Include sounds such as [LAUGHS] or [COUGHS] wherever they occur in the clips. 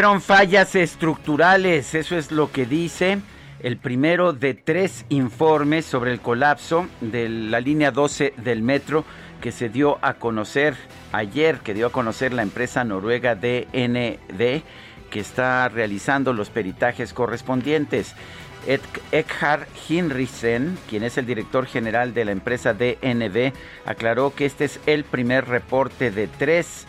Fueron fallas estructurales, eso es lo que dice el primero de tres informes sobre el colapso de la línea 12 del metro que se dio a conocer ayer, que dio a conocer la empresa noruega DND, que está realizando los peritajes correspondientes. Eckhard Hinrichsen, quien es el director general de la empresa DND, aclaró que este es el primer reporte de tres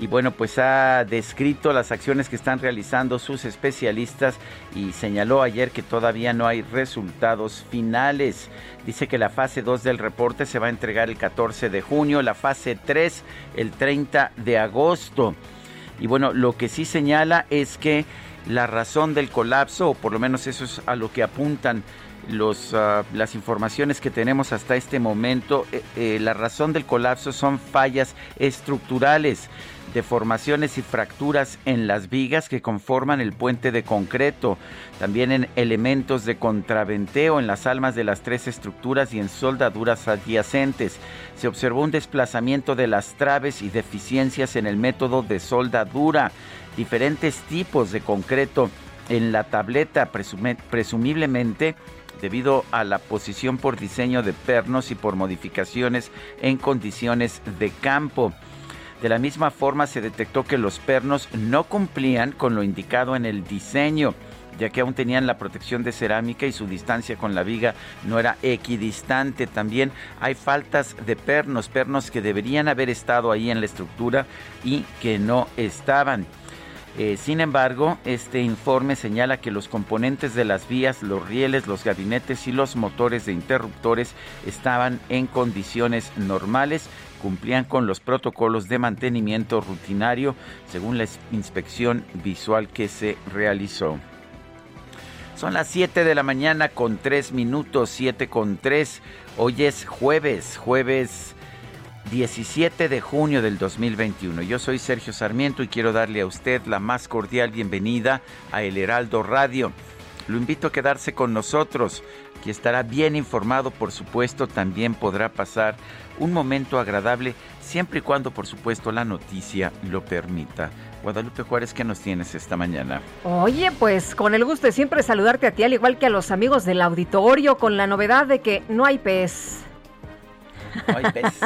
y bueno, pues ha descrito las acciones que están realizando sus especialistas y señaló ayer que todavía no hay resultados finales. Dice que la fase 2 del reporte se va a entregar el 14 de junio, la fase 3 el 30 de agosto. Y bueno, lo que sí señala es que la razón del colapso, o por lo menos eso es a lo que apuntan los, uh, las informaciones que tenemos hasta este momento, eh, eh, la razón del colapso son fallas estructurales deformaciones y fracturas en las vigas que conforman el puente de concreto, también en elementos de contraventeo en las almas de las tres estructuras y en soldaduras adyacentes. Se observó un desplazamiento de las traves y deficiencias en el método de soldadura, diferentes tipos de concreto en la tableta, presumiblemente debido a la posición por diseño de pernos y por modificaciones en condiciones de campo. De la misma forma se detectó que los pernos no cumplían con lo indicado en el diseño ya que aún tenían la protección de cerámica y su distancia con la viga no era equidistante. También hay faltas de pernos, pernos que deberían haber estado ahí en la estructura y que no estaban. Eh, sin embargo, este informe señala que los componentes de las vías, los rieles, los gabinetes y los motores de interruptores estaban en condiciones normales cumplían con los protocolos de mantenimiento rutinario según la inspección visual que se realizó. Son las 7 de la mañana con 3 minutos, 7 con 3. Hoy es jueves, jueves 17 de junio del 2021. Yo soy Sergio Sarmiento y quiero darle a usted la más cordial bienvenida a El Heraldo Radio. Lo invito a quedarse con nosotros, que estará bien informado, por supuesto, también podrá pasar un momento agradable, siempre y cuando, por supuesto, la noticia lo permita. Guadalupe Juárez, ¿qué nos tienes esta mañana? Oye, pues con el gusto de siempre saludarte a ti, al igual que a los amigos del auditorio, con la novedad de que no hay pez. No hay pez.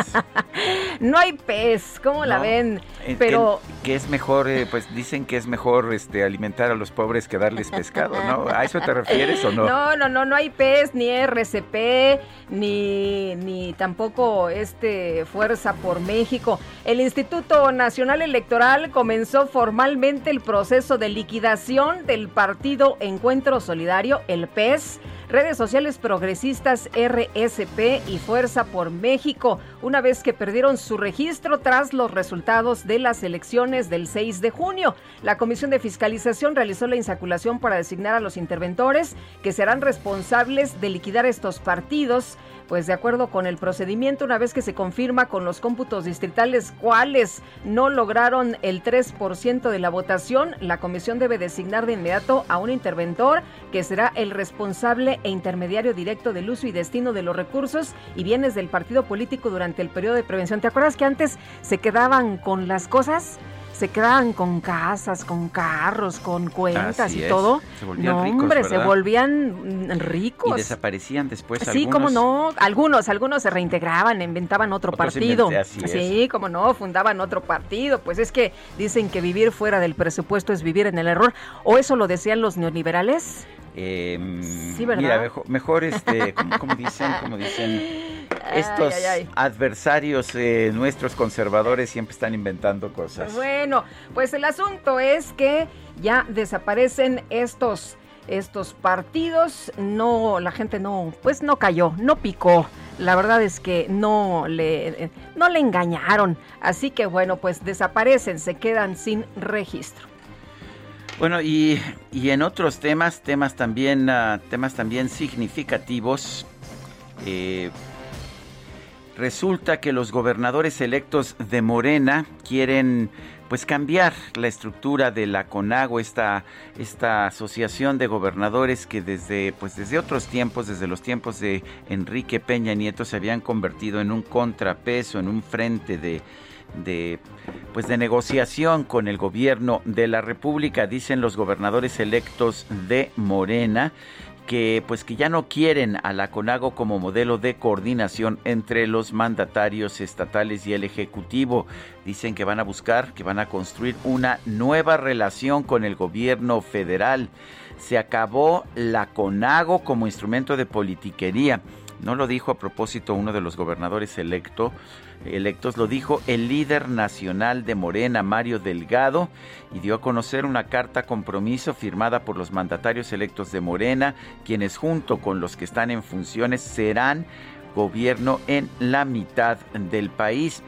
[LAUGHS] no hay pez, ¿cómo la ven? Eh, Pero que, es mejor, eh, pues dicen que es mejor este alimentar a los pobres que darles pescado, ¿no? ¿A eso te refieres o no? [LAUGHS] No, no, no, no hay pez, ni RCP, ni, ni tampoco este Fuerza por México. El Instituto Nacional Electoral comenzó formalmente el proceso de liquidación del partido Encuentro Solidario, el PES redes sociales progresistas RSP y Fuerza por México México, una vez que perdieron su registro tras los resultados de las elecciones del 6 de junio. La Comisión de Fiscalización realizó la insaculación para designar a los interventores que serán responsables de liquidar estos partidos pues de acuerdo con el procedimiento, una vez que se confirma con los cómputos distritales cuáles no lograron el 3% de la votación, la comisión debe designar de inmediato a un interventor que será el responsable e intermediario directo del uso y destino de los recursos y bienes del partido político durante el periodo de prevención. ¿Te acuerdas que antes se quedaban con las cosas? Se quedaban con casas, con carros, con cuentas y todo. Se volvían no, hombre, se volvían ricos. Y desaparecían después Sí, como no, algunos, algunos se reintegraban, inventaban otro partido. sí, como no, fundaban otro partido. Pues es que dicen que vivir fuera del presupuesto es vivir en el error. ¿O eso lo decían los neoliberales? Eh, sí, ¿verdad? Mira, mejor, este, [LAUGHS] como, dicen, estos adversarios eh, nuestros conservadores siempre están inventando cosas. Bueno, pues el asunto es que ya desaparecen estos estos partidos, no la gente no pues no cayó, no picó. La verdad es que no le no le engañaron, así que bueno, pues desaparecen, se quedan sin registro. Bueno, y, en otros temas, temas también, ah, temas también significativos, eh, resulta que los gobernadores electos de Morena quieren pues cambiar la estructura de la CONAGO, esta, esta asociación de gobernadores que desde, pues desde otros tiempos, desde los tiempos de Enrique Peña Nieto, se habían convertido en un contrapeso, en un frente de, de pues de negociación con el gobierno de la República, dicen los gobernadores electos de Morena que pues que ya no quieren a la CONAGO como modelo de coordinación entre los mandatarios estatales y el ejecutivo. Dicen que van a buscar, que van a construir una nueva relación con el gobierno federal. Se acabó la CONAGO como instrumento de politiquería. No lo dijo a propósito uno de los gobernadores electo, electos, lo dijo el líder nacional de Morena, Mario Delgado, y dio a conocer una carta compromiso firmada por los mandatarios electos de Morena, quienes junto con los que están en funciones serán gobierno en la mitad del país.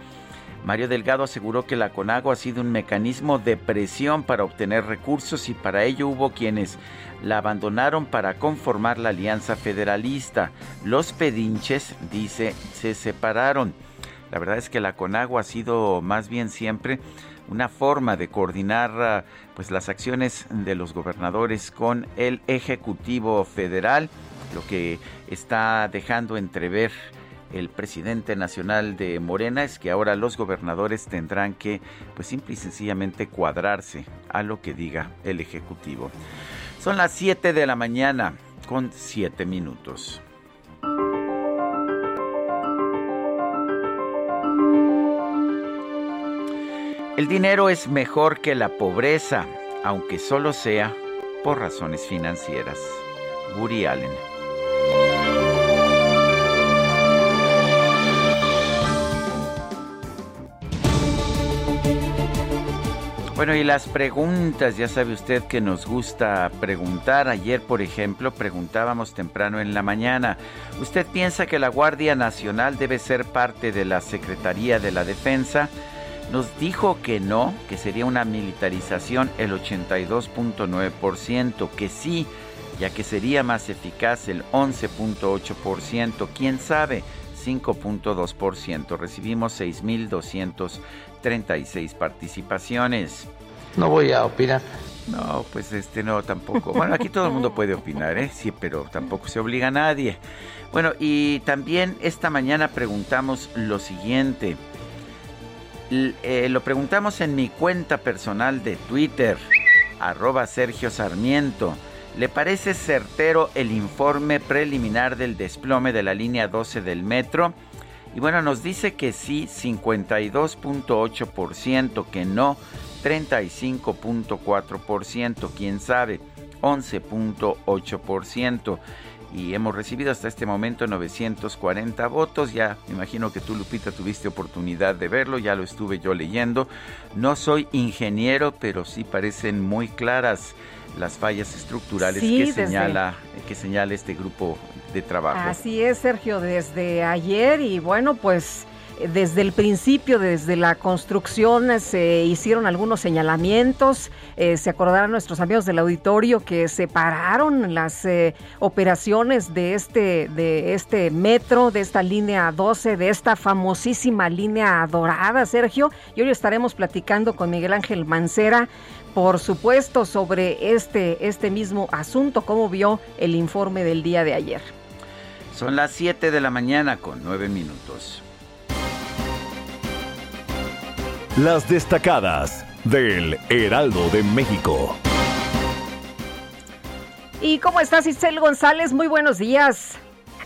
Mario Delgado aseguró que la CONAGO ha sido un mecanismo de presión para obtener recursos y para ello hubo quienes la abandonaron para conformar la alianza federalista. Los pedinches, dice, se separaron. La verdad es que la CONAGO ha sido más bien siempre una forma de coordinar ah, pues las acciones de los gobernadores con el Ejecutivo Federal, lo que está dejando entrever el presidente nacional de Morena es que ahora los gobernadores tendrán que pues simple y sencillamente cuadrarse a lo que diga el ejecutivo. Son las 7 de la mañana con 7 minutos. El dinero es mejor que la pobreza, aunque solo sea por razones financieras. Woody Allen. Bueno, y las preguntas, ya sabe usted que nos gusta preguntar. Ayer, por ejemplo, preguntábamos temprano en la mañana, ¿usted piensa que la Guardia Nacional debe ser parte de la Secretaría de la Defensa? Nos dijo que no, que sería una militarización el 82.9%, que sí, ya que sería más eficaz el 11.8%, quién sabe, 5.2%. Recibimos 6.236 participaciones. No voy a opinar. No, pues este no, tampoco. Bueno, aquí todo el mundo puede opinar, ¿eh? Sí, pero tampoco se obliga a nadie. Bueno, y también esta mañana preguntamos lo siguiente. Eh, lo preguntamos en mi cuenta personal de Twitter, arroba Sergio Sarmiento. ¿Le parece certero el informe preliminar del desplome de la línea 12 del metro? Y bueno, nos dice que sí, 52.8%, que no, 35.4%, quién sabe, 11.8%. y hemos recibido hasta este momento 940 votos. Ya me imagino que tú, Lupita, tuviste oportunidad de verlo, ya lo estuve yo leyendo. No soy ingeniero, pero sí parecen muy claras las fallas estructurales que señala que señala este grupo de trabajo. Así es, Sergio, desde ayer y bueno, pues desde el principio, desde la construcción, se hicieron algunos señalamientos. Eh, se acordarán nuestros amigos del auditorio que separaron las eh, operaciones de este, de este metro, de esta línea 12, de esta famosísima línea dorada, Sergio. Y hoy estaremos platicando con Miguel Ángel Mancera por supuesto, sobre este, este mismo asunto, cómo vio el informe del día de ayer. Son las 7 de la mañana con 9 minutos. Las destacadas del Heraldo de México. ¿Y cómo estás, Isel González? Muy buenos días.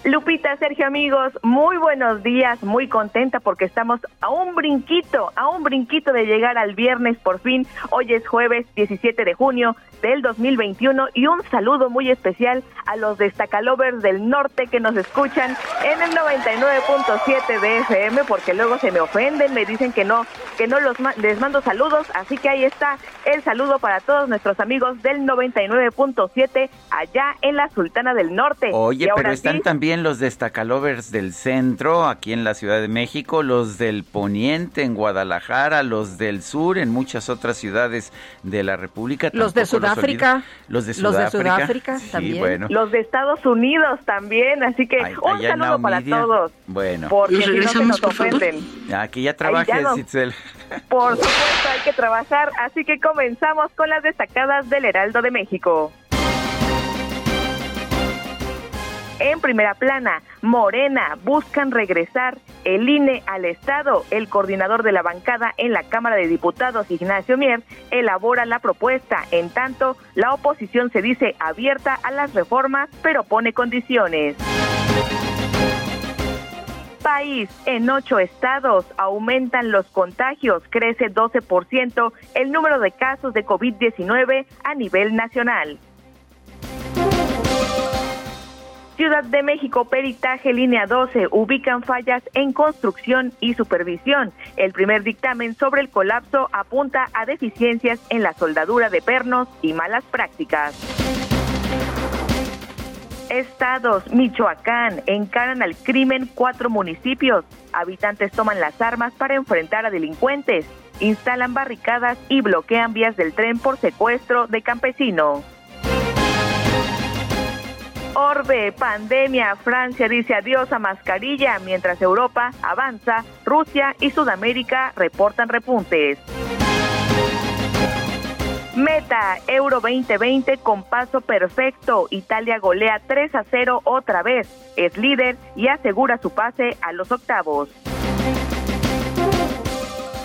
Lupita, Sergio, amigos, muy buenos días, muy contenta porque estamos a un brinquito, a un brinquito de llegar al viernes por fin. Hoy es jueves 17 de junio del 2021 y un saludo muy especial a los destacalovers del norte que nos escuchan en el 99.7 de FM porque luego se me ofenden, me dicen que no, que no los les mando saludos, así que ahí está el saludo para todos nuestros amigos del 99.7 allá en la Sultana del Norte. Oye, pero están también los destacalovers del centro aquí en la Ciudad de México, los del poniente en Guadalajara, los del sur en muchas otras ciudades de la República. Los de Sudáfrica. Los de Sudáfrica. también. Los de Estados Unidos también. Así que un saludo para todos. Bueno. Porque si no se nos ofenden. Aquí ya trabajes, Itzel. Por supuesto, hay que trabajar. Así que comenzamos con las destacadas del Heraldo de México. En primera plana, Morena buscan regresar el INE al Estado. El coordinador de la bancada en la Cámara de Diputados, Ignacio Mier, elabora la propuesta. En tanto, la oposición se dice abierta a las reformas, pero pone condiciones país, en ocho estados aumentan los contagios, crece 12% el número de casos de COVID-19 a nivel nacional. Ciudad de México, peritaje línea 12, ubican fallas en construcción y supervisión. El primer dictamen sobre el colapso apunta a deficiencias en la soldadura de pernos y malas prácticas. Estados, Michoacán, encaran al crimen cuatro municipios. Habitantes toman las armas para enfrentar a delincuentes, instalan barricadas y bloquean vías del tren por secuestro de campesino. Orbe, pandemia, Francia dice adiós a mascarilla, mientras Europa avanza, Rusia y Sudamérica reportan repuntes. Meta, Euro 2020 con paso perfecto. Italia golea 3 a 0 otra vez. Es líder y asegura su pase a los octavos.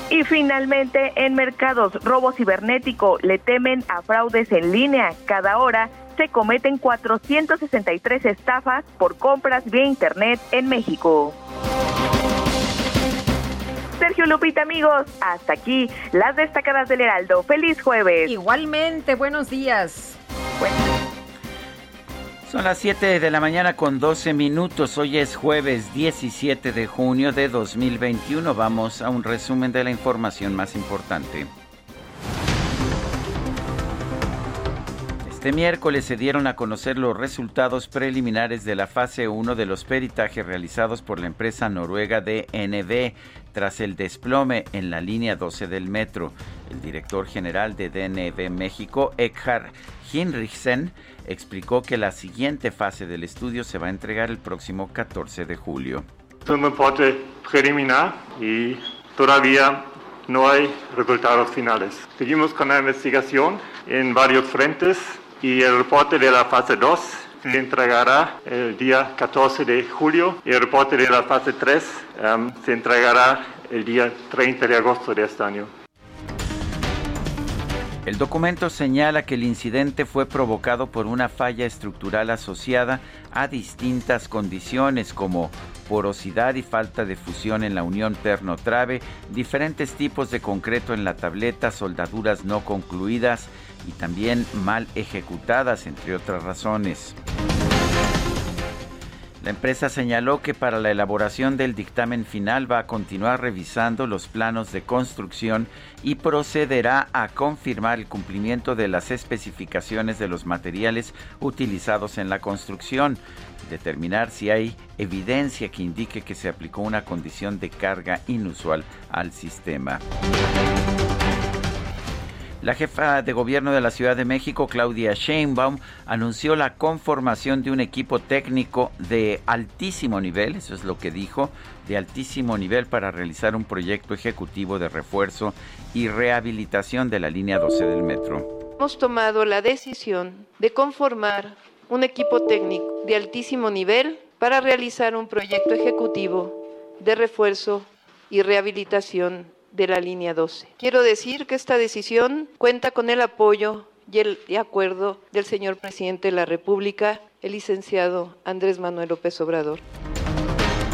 Y finalmente, en mercados, robo cibernético, le temen a fraudes en línea. Cada hora se cometen 463 estafas por compras vía Internet en México. Sergio Lupita, amigos, hasta aquí las destacadas del Heraldo. Feliz jueves. Igualmente, buenos días. Son las 7 de la mañana con 12 minutos. Hoy es jueves 17 de junio de 2021. Vamos a un resumen de la información más importante. Este miércoles se dieron a conocer los resultados preliminares de la fase 1 de los peritajes realizados por la empresa noruega DNV tras el desplome en la línea 12 del metro. El director general de DNV México, Eckhard Hinrichsen, explicó que la siguiente fase del estudio se va a entregar el próximo 14 de julio. Es un reporte preliminar y todavía no hay resultados finales. Seguimos con la investigación en varios frentes y el reporte de la fase 2 se entregará el día 14 de julio y el reporte de la fase 3 um, se entregará el día 30 de agosto de este año. El documento señala que el incidente fue provocado por una falla estructural asociada a distintas condiciones como porosidad y falta de fusión en la unión terno-trave, diferentes tipos de concreto en la tableta, soldaduras no concluidas, y también mal ejecutadas, entre otras razones. La empresa señaló que para la elaboración del dictamen final va a continuar revisando los planos de construcción y procederá a confirmar el cumplimiento de las especificaciones de los materiales utilizados en la construcción, determinar si hay evidencia que indique que se aplicó una condición de carga inusual al sistema. La jefa de gobierno de la Ciudad de México, Claudia Sheinbaum, anunció la conformación de un equipo técnico de altísimo nivel, eso es lo que dijo, de altísimo nivel para realizar un proyecto ejecutivo de refuerzo y rehabilitación de la línea 12 del metro. Hemos tomado la decisión de conformar un equipo técnico de altísimo nivel para realizar un proyecto ejecutivo de refuerzo y rehabilitación de la línea 12. Quiero decir que esta decisión cuenta con el apoyo y el acuerdo del señor presidente de la República, el licenciado Andrés Manuel López Obrador.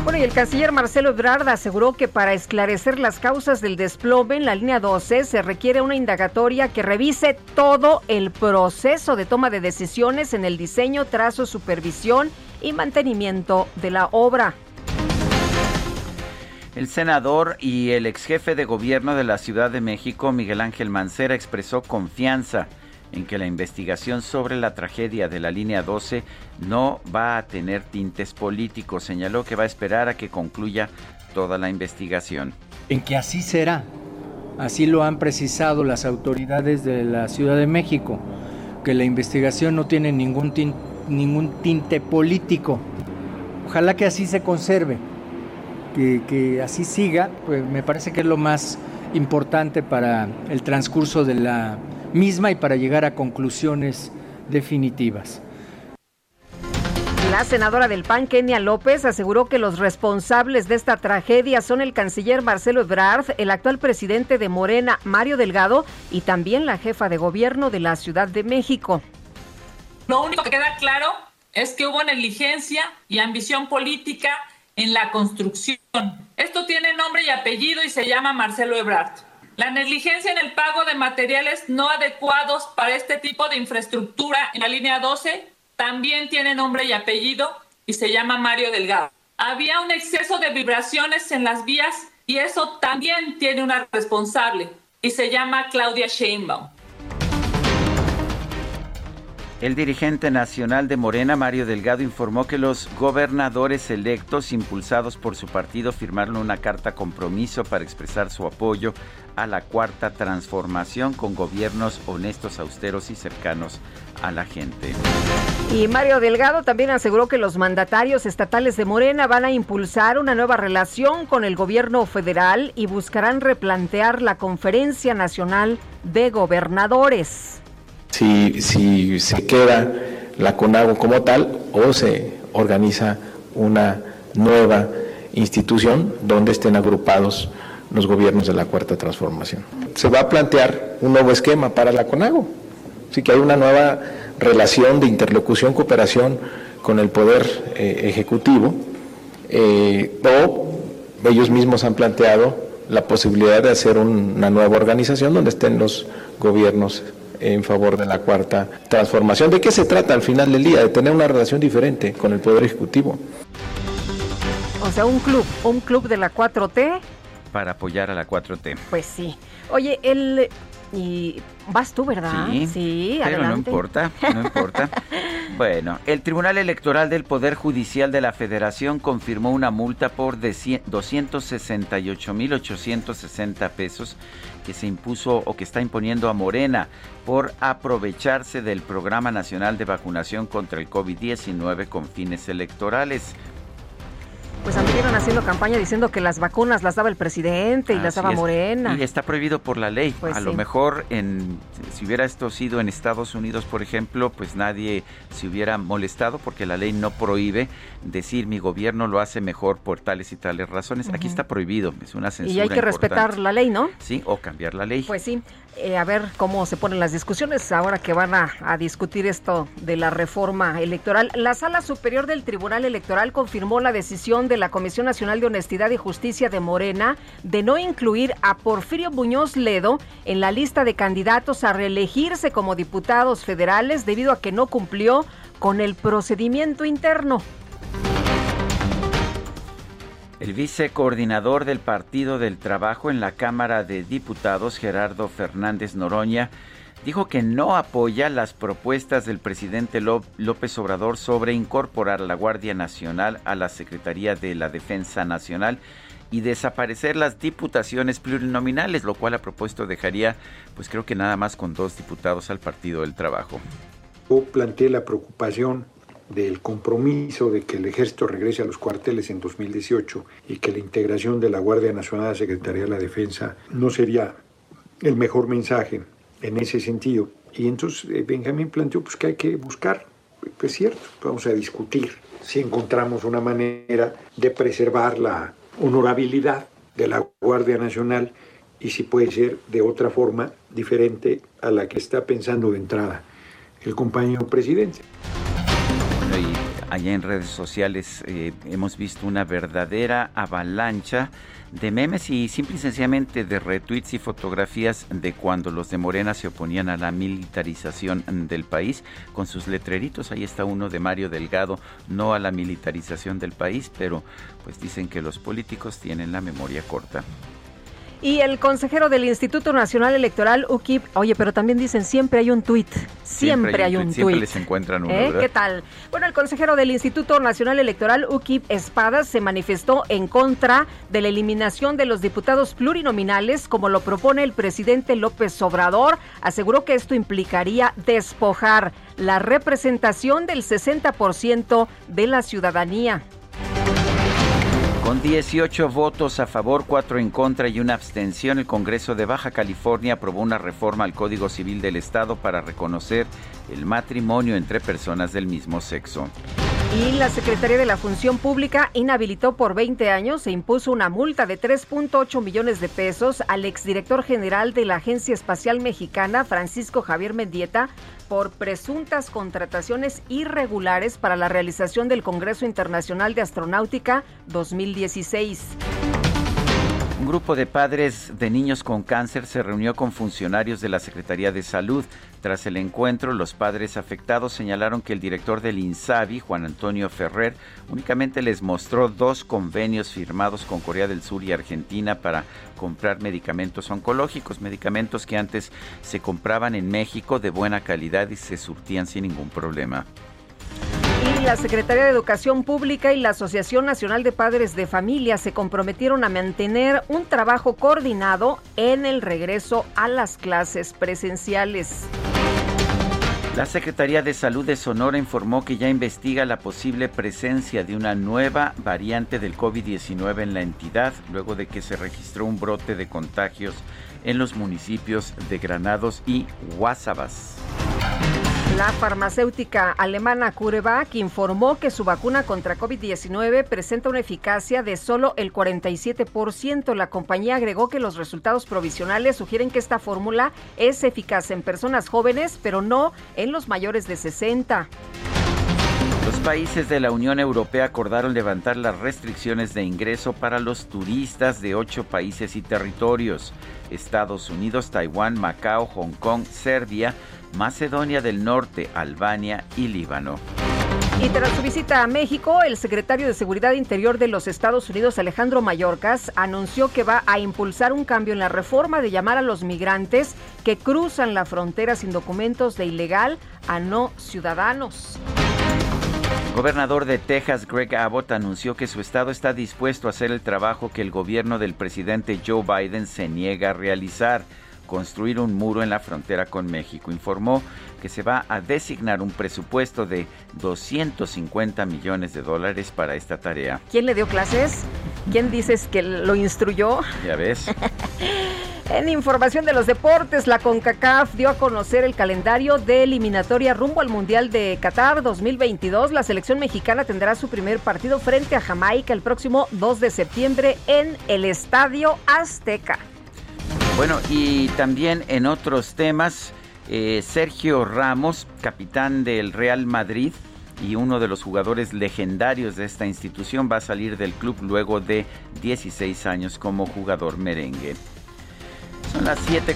Bueno, y el canciller Marcelo Ebrard aseguró que para esclarecer las causas del desplome en la línea 12 se requiere una indagatoria que revise todo el proceso de toma de decisiones en el diseño, trazo, supervisión y mantenimiento de la obra. El senador y el ex jefe de gobierno de la Ciudad de México, Miguel Ángel Mancera, expresó confianza en que la investigación sobre la tragedia de la línea 12 no va a tener tintes políticos. Señaló que va a esperar a que concluya toda la investigación. En que así será. Así lo han precisado las autoridades de la Ciudad de México, que la investigación no tiene ningún tinte, ningún tinte político. Ojalá que así se conserve que, así siga, pues me parece que es lo más importante para el transcurso de la misma y para llegar a conclusiones definitivas. La senadora del PAN, Kenia López, aseguró que los responsables de esta tragedia son el canciller Marcelo Ebrard, el actual presidente de Morena, Mario Delgado, y también la jefa de gobierno de la Ciudad de México. Lo único que queda claro es que hubo negligencia y ambición política en la construcción. Esto tiene nombre y apellido y se llama Marcelo Ebrard. La negligencia en el pago de materiales no adecuados para este tipo de infraestructura en la línea 12 también tiene nombre y apellido y se llama Mario Delgado. Había un exceso de vibraciones en las vías y eso también tiene una responsable y se llama Claudia Sheinbaum. El dirigente nacional de Morena, Mario Delgado, informó que los gobernadores electos, impulsados por su partido, firmaron una carta compromiso para expresar su apoyo a la cuarta transformación con gobiernos honestos, austeros y cercanos a la gente. Y Mario Delgado también aseguró que los mandatarios estatales de Morena van a impulsar una nueva relación con el gobierno federal y buscarán replantear la Conferencia Nacional de Gobernadores si, si se queda la CONAGO como tal o se organiza una nueva institución donde estén agrupados los gobiernos de la Cuarta Transformación. Se va a plantear un nuevo esquema para la CONAGO, así que hay una nueva relación de interlocución, cooperación con el Poder eh, Ejecutivo, eh, o ellos mismos han planteado la posibilidad de hacer una nueva organización donde estén los gobiernos en favor de la cuarta transformación. ¿De qué se trata al final del día? De tener una relación diferente con el Poder Ejecutivo. O sea, un club, un club de la 4T. Para apoyar a la 4T. Pues sí. Oye, el... Y vas tú, ¿verdad? Sí, sí pero no importa, no importa. [LAUGHS] bueno, el Tribunal Electoral del Poder Judicial de la Federación confirmó una multa por 268.860 pesos que se impuso o que está imponiendo a Morena por aprovecharse del Programa Nacional de Vacunación contra el COVID-19 con fines electorales pues anduvieron haciendo campaña diciendo que las vacunas las daba el presidente y las daba Morena. Y está prohibido por la ley. Pues a lo mejor en, si hubiera esto sido en Estados Unidos, por ejemplo, pues nadie se hubiera molestado porque la ley no prohíbe decir mi gobierno lo hace mejor por tales y tales razones. Aquí está prohibido, es una censura. Y hay que respetar la ley, ¿no? Sí, o cambiar la ley. Pues sí. Eh, a ver cómo se ponen las discusiones ahora que van a, a, discutir esto de la reforma electoral. La Sala Superior del Tribunal Electoral confirmó la decisión de la Comisión Nacional de Honestidad y Justicia de Morena de no incluir a Porfirio Muñoz Ledo en la lista de candidatos a reelegirse como diputados federales debido a que no cumplió con el procedimiento interno. El vicecoordinador del Partido del Trabajo en la Cámara de Diputados, Gerardo Fernández Noroña, dijo que no apoya las propuestas del presidente López Obrador sobre incorporar a la Guardia Nacional a la Secretaría de la Defensa Nacional y desaparecer las diputaciones plurinominales, lo cual a propuesto dejaría, pues creo que nada más con dos diputados al Partido del Trabajo. Yo planteé la preocupación del compromiso de que el ejército regrese a los cuarteles en 2018 y que la integración de la Guardia Nacional a la Secretaría de la Defensa no sería el mejor mensaje en ese sentido. Y entonces eh, Benjamín planteó pues, que hay que buscar, pues cierto, vamos a discutir si encontramos una manera de preservar la honorabilidad de la Guardia Nacional y si puede ser de otra forma diferente a la que está pensando de entrada el compañero presidente allá en redes sociales eh, hemos visto una verdadera avalancha de memes y simple y sencillamente de retweets y fotografías de cuando los de Morena se oponían a la militarización del país con sus letreritos. Ahí está uno de Mario Delgado, no a la militarización del país, pero pues dicen que los políticos tienen la memoria corta. Y el consejero del Instituto Nacional Electoral, UKIP, oye, pero también dicen siempre hay un tuit. Siempre, hay un tuit. Siempre les encuentran uno, ¿Eh? ¿Qué tal? Bueno, el consejero del Instituto Nacional Electoral, UKIP Espadas, se manifestó en contra de la eliminación de los diputados plurinominales, como lo propone el presidente López Obrador. Aseguró que esto implicaría despojar la representación del 60% de la ciudadanía. Con 18 votos a favor, 4 en contra y una abstención, el Congreso de Baja California aprobó una reforma al Código Civil del Estado para reconocer el matrimonio entre personas del mismo sexo. Y la Secretaría de la Función Pública inhabilitó por 20 años e impuso una multa de 3.8 millones de pesos al exdirector general de la Agencia Espacial Mexicana, Francisco Javier Mendieta, por presuntas contrataciones irregulares para la realización del Congreso Internacional de Astronáutica 2016. Un grupo de padres de niños con cáncer se reunió con funcionarios de la Secretaría de Salud. Tras el encuentro, los padres afectados señalaron que el director del INSABI, Juan Antonio Ferrer, únicamente les mostró dos convenios firmados con Corea del Sur y Argentina para comprar medicamentos oncológicos, medicamentos que antes se compraban en México de buena calidad y se surtían sin ningún problema. La Secretaría de Educación Pública y la Asociación Nacional de Padres de Familia se comprometieron a mantener un trabajo coordinado en el regreso a las clases presenciales. La Secretaría de Salud de Sonora informó que ya investiga la posible presencia de una nueva variante del COVID-19 en la entidad, luego de que se registró un brote de contagios en los municipios de Granados y Guasabas. La farmacéutica alemana CureVac informó que su vacuna contra COVID-19 presenta una eficacia de solo el 47%. La compañía agregó que los resultados provisionales sugieren que esta fórmula es eficaz en personas jóvenes, pero no en los mayores de 60. Los países de la Unión Europea acordaron levantar las restricciones de ingreso para los turistas de ocho países y territorios. Estados Unidos, Taiwán, Macao, Hong Kong, Serbia, Macedonia del Norte, Albania y Líbano. Y tras su visita a México, el secretario de Seguridad Interior de los Estados Unidos, Alejandro Mayorkas, anunció que va a impulsar un cambio en la reforma de llamar a los migrantes que cruzan la frontera sin documentos de ilegal a no ciudadanos. Gobernador de Texas, Greg Abbott, anunció que su estado está dispuesto a hacer el trabajo que el gobierno del presidente Joe Biden se niega a realizar construir un muro en la frontera con México. Informó que se va a designar un presupuesto de 250 millones de dólares para esta tarea. ¿Quién le dio clases? ¿Quién dices que lo instruyó? Ya ves. [LAUGHS] En información de los deportes, la CONCACAF dio a conocer el calendario de eliminatoria rumbo al Mundial de Qatar 2022. La selección mexicana tendrá su primer partido frente a Jamaica el próximo 2 de septiembre en el Estadio Azteca. Bueno, y también en otros temas, eh, Sergio Ramos, capitán del Real Madrid y uno de los jugadores legendarios de esta institución, va a salir del club luego de 16 años como jugador merengue. Son las 7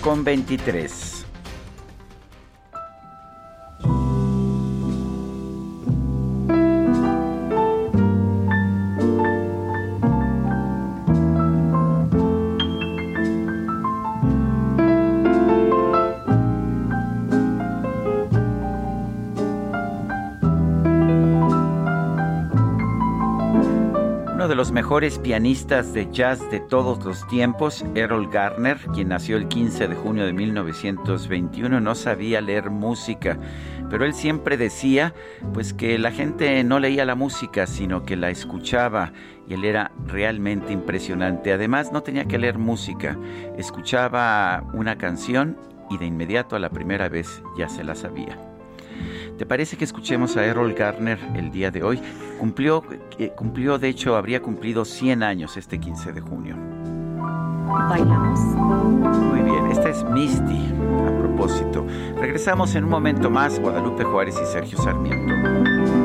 mejores pianistas de jazz de todos los tiempos, Errol Garner, quien nació el 15 de junio de 1921, no sabía leer música, pero él siempre decía pues que la gente no leía la música, sino que la escuchaba y él era realmente impresionante. Además, no tenía que leer música, escuchaba una canción y de inmediato a la primera vez ya se la sabía. ¿Te parece que escuchemos a Errol Garner el día de hoy? Cumplió, eh, cumplió, de hecho, habría cumplido 100 años este 15 de junio. Bailamos. Muy bien, esta es Misty, a propósito. Regresamos en un momento más, Guadalupe Juárez y Sergio Sarmiento.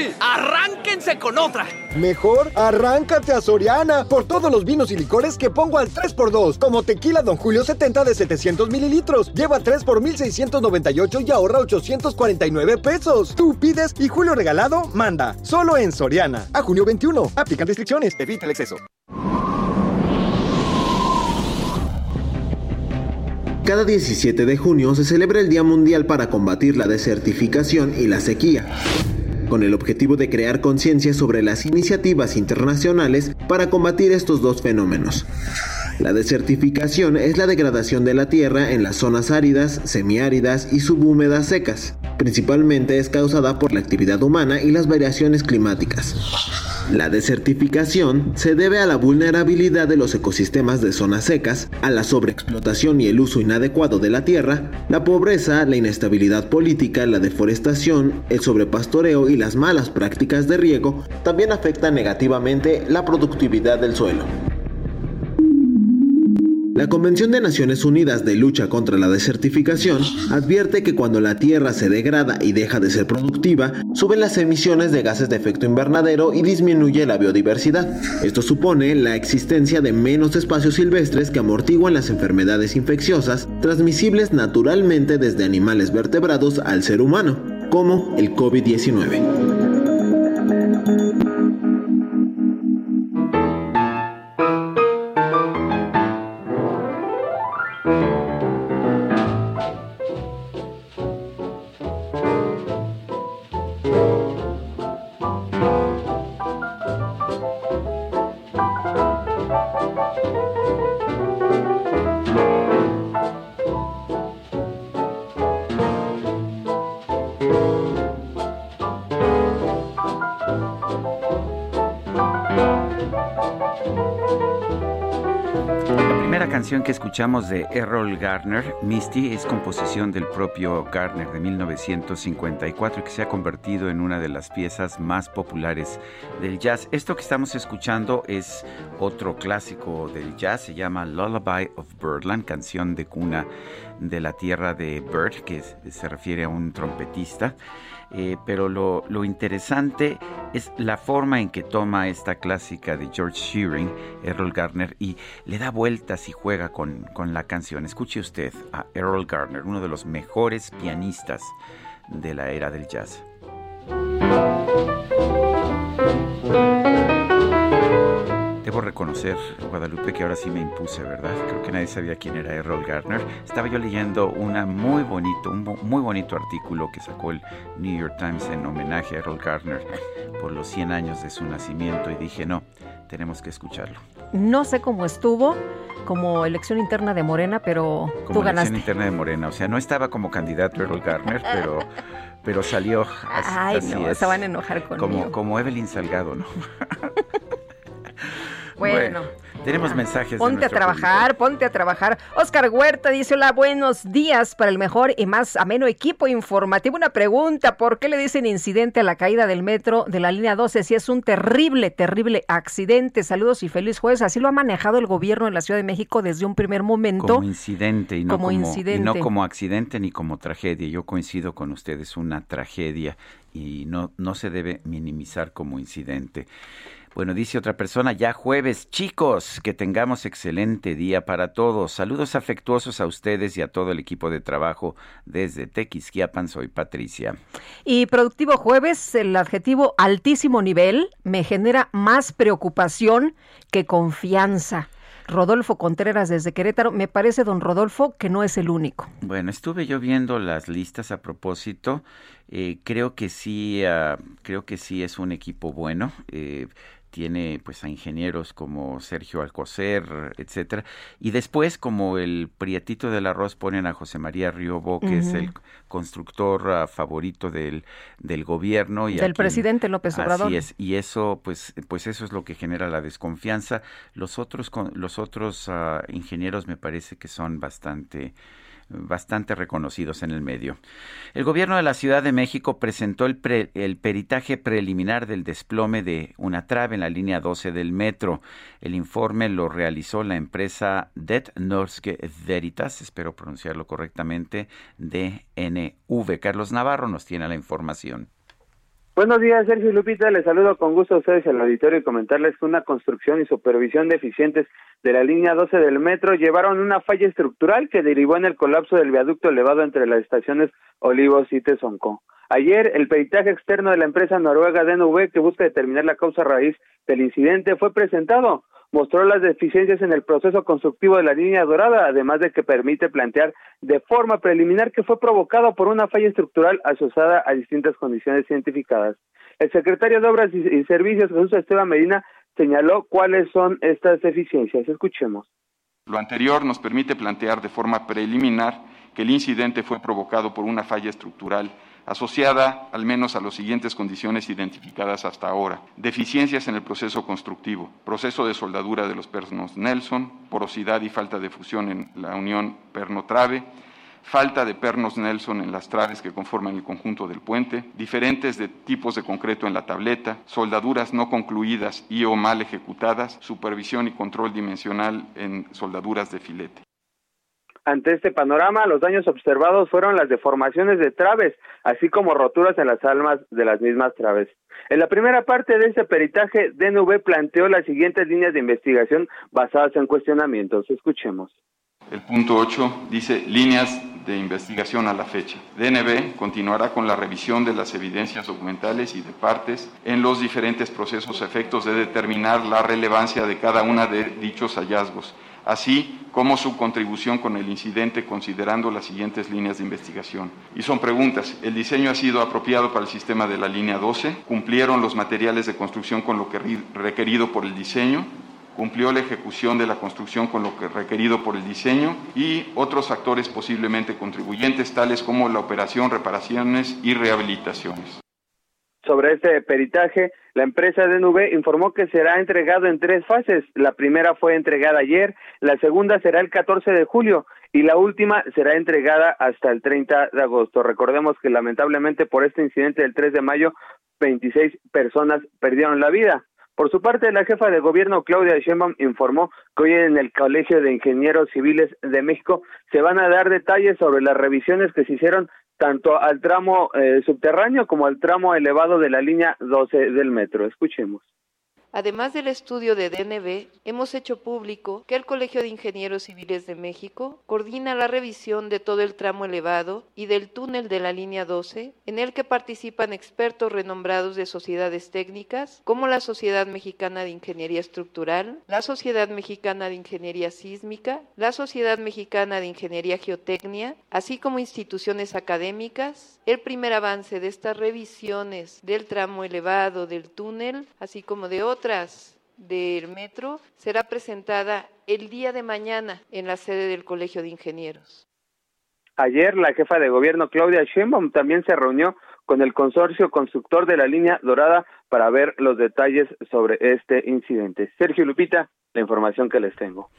Mariachi, arránquense con otra. Mejor arráncate a Soriana por todos los vinos y licores que pongo al 3x2, como tequila Don Julio 70 de 700 mililitros. Lleva 3 por 1698 y ahorra 849 pesos. Tú pides y Julio regalado manda. Solo en Soriana. A junio 21. Aplican restricciones. Evita el exceso. Cada 17 de junio se celebra el Día Mundial para combatir la desertificación y la sequía, con el objetivo de crear conciencia sobre las iniciativas internacionales para combatir estos dos fenómenos. La desertificación es la degradación de la tierra en las zonas áridas, semiáridas y subhúmedas secas. Principalmente es causada por la actividad humana y las variaciones climáticas. La desertificación se debe a la vulnerabilidad de los ecosistemas de zonas secas, a la sobreexplotación y el uso inadecuado de la tierra, la pobreza, la inestabilidad política, la deforestación, el sobrepastoreo y las malas prácticas de riego también afectan negativamente la productividad del suelo. La Convención de Naciones Unidas de Lucha contra la Desertificación advierte que cuando la tierra se degrada y deja de ser productiva, suben las emisiones de gases de efecto invernadero y disminuye la biodiversidad. Esto supone la existencia de menos espacios silvestres que amortiguan las enfermedades infecciosas transmisibles naturalmente desde animales vertebrados al ser humano, como el COVID-19. Escuchamos de Errol Garner, Misty, es composición del propio Garner de 1954 y que se ha convertido en una de las piezas más populares del jazz. Esto que estamos escuchando es otro clásico del jazz, se llama Lullaby of Birdland, canción de cuna de la tierra de Bird, que se refiere a un trompetista. Eh, pero lo, interesante es la forma en que toma esta clásica de George Shearing, Errol Garner, y le da vueltas y juega con, con la canción. Escuche usted a Errol Garner, uno de los mejores pianistas de la era del jazz. Debo reconocer, Guadalupe, que ahora sí me impuse, ¿verdad? Creo que nadie sabía quién era Errol Garner. Estaba yo leyendo una muy bonito, un muy bonito artículo que sacó el New York Times en homenaje a Errol Garner por los 100 años de su nacimiento y dije, no, tenemos que escucharlo. No sé cómo estuvo como elección interna de Morena, pero como tú ganaste. elección interna de Morena, o sea, no estaba como candidato Errol Garner, pero pero salió así, Ay, así no, es. se van a enojar conmigo. Como como Evelyn Salgado, ¿no? [LAUGHS] Bueno, Tenemos mensajes. Ponte a trabajar, ponte a trabajar. Oscar Huerta dice, hola, buenos días para el mejor y más ameno equipo informativo. Una pregunta, ¿por qué le dicen incidente a la caída del metro de la línea 12 si es un terrible, terrible accidente? Saludos y feliz jueves. Así lo ha manejado el gobierno de la Ciudad de México desde un primer momento. Como incidente y no como, incidente. Y no como accidente ni como tragedia. Yo coincido con ustedes, una tragedia y no, no se debe minimizar como incidente. Bueno, dice otra persona, ya jueves, chicos, que tengamos excelente día para todos. Saludos afectuosos a ustedes y a todo el equipo de trabajo desde Tequisquiapan. Soy Patricia. Y productivo jueves, el adjetivo altísimo nivel me genera más preocupación que confianza. Rodolfo Contreras desde Querétaro. Me parece, don Rodolfo, que no es el único. Bueno, estuve yo viendo las listas a propósito. Eh, creo que sí, ah, creo que sí es un equipo bueno. Eh, tiene pues a ingenieros como Sergio Alcocer, etcétera, y después como el prietito del arroz ponen a José María Riobo, que es el constructor ah, favorito del, del gobierno y del presidente López Obrador. Así es, y eso pues pues eso es lo que genera la desconfianza. Los otros los otros uh, ingenieros me parece que son bastante bastante reconocidos en el medio. El gobierno de la Ciudad de México presentó el, peritaje preliminar del desplome de una trave en la línea 12 del metro. El informe lo realizó la empresa Det Norske Veritas, espero pronunciarlo correctamente, DNV. Carlos Navarro nos tiene la información. Buenos días, Sergio Lupita. Les saludo con gusto a ustedes el auditorio y comentarles que una construcción y supervisión deficientes de la línea 12 del metro llevaron una falla estructural que derivó en el colapso del viaducto elevado entre las estaciones Olivos y Tezonco. Ayer, el peritaje externo de la empresa noruega DNV, que busca determinar la causa raíz del incidente, fue presentado mostró las deficiencias en el proceso constructivo de la línea dorada, además de que permite plantear de forma preliminar que fue provocado por una falla estructural asociada a distintas condiciones identificadas. El secretario de Obras y Servicios, Jesús Esteban Medina, señaló cuáles son estas deficiencias. Escuchemos. Lo anterior nos permite plantear de forma preliminar que el incidente fue provocado por una falla estructural asociada al menos a las siguientes condiciones identificadas hasta ahora. Deficiencias en el proceso constructivo, proceso de soldadura de los pernos Nelson, porosidad y falta de fusión en la unión perno-trave, falta de pernos Nelson en las traves que conforman el conjunto del puente, diferentes de tipos de concreto en la tableta, soldaduras no concluidas y o mal ejecutadas, supervisión y control dimensional en soldaduras de filete. Ante este panorama, los daños observados fueron las deformaciones de traves, así como roturas en las almas de las mismas traves. En la primera parte de este peritaje, DNV planteó las siguientes líneas de investigación basadas en cuestionamientos. Escuchemos. El punto 8 dice líneas de investigación a la fecha. DNB continuará con la revisión de las evidencias documentales y de partes en los diferentes procesos efectos de determinar la relevancia de cada una de dichos hallazgos así como su contribución con el incidente considerando las siguientes líneas de investigación. Y son preguntas. ¿El diseño ha sido apropiado para el sistema de la línea 12? ¿Cumplieron los materiales de construcción con lo que requerido por el diseño? cumplió la ejecución de la construcción con lo que requerido por el diseño y otros factores posiblemente contribuyentes tales como la operación, reparaciones y rehabilitaciones. Sobre este peritaje, la empresa DNV informó que será entregado en tres fases. La primera fue entregada ayer, la segunda será el 14 de julio y la última será entregada hasta el 30 de agosto. Recordemos que lamentablemente por este incidente del 3 de mayo, 26 personas perdieron la vida. Por su parte, la jefa de gobierno Claudia Sheinbaum informó que hoy en el Colegio de Ingenieros Civiles de México se van a dar detalles sobre las revisiones que se hicieron tanto al tramo eh, subterráneo como al tramo elevado de la línea 12 del metro. Escuchemos. Además del estudio de DNB, hemos hecho público que el Colegio de Ingenieros Civiles de México coordina la revisión de todo el tramo elevado y del túnel de la línea 12, en el que participan expertos renombrados de sociedades técnicas como la Sociedad Mexicana de Ingeniería Estructural, la Sociedad Mexicana de Ingeniería Sísmica, la Sociedad Mexicana de Ingeniería Geotecnia, así como instituciones académicas. El primer avance de estas revisiones del tramo elevado del túnel, así como de otros otras del metro será presentada el día de mañana en la sede del Colegio de Ingenieros. Ayer la jefa de gobierno Claudia Sheinbaum también se reunió con el consorcio constructor de la línea dorada para ver los detalles sobre este incidente. Sergio Lupita, la información que les tengo.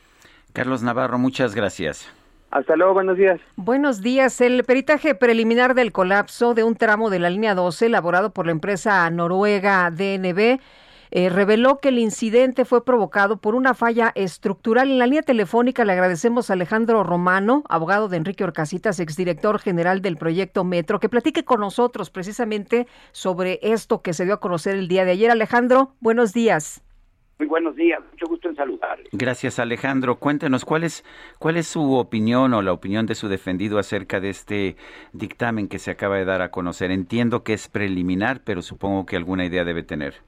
Carlos Navarro, muchas gracias. Hasta luego, buenos días. Buenos días. El peritaje preliminar del colapso de un tramo de la línea 12 elaborado por la empresa noruega DNB eh, reveló que el incidente fue provocado por una falla estructural. En la línea telefónica le agradecemos a Alejandro Romano, abogado de Enrique Orcasitas, exdirector general del proyecto Metro, que platique con nosotros precisamente sobre esto que se dio a conocer el día de ayer. Alejandro, buenos días. Muy buenos días, mucho gusto en saludarles. Gracias Alejandro. Cuéntenos cuál es cuál es su opinión o la opinión de su defendido acerca de este dictamen que se acaba de dar a conocer. Entiendo que es preliminar, pero supongo que alguna idea debe tener.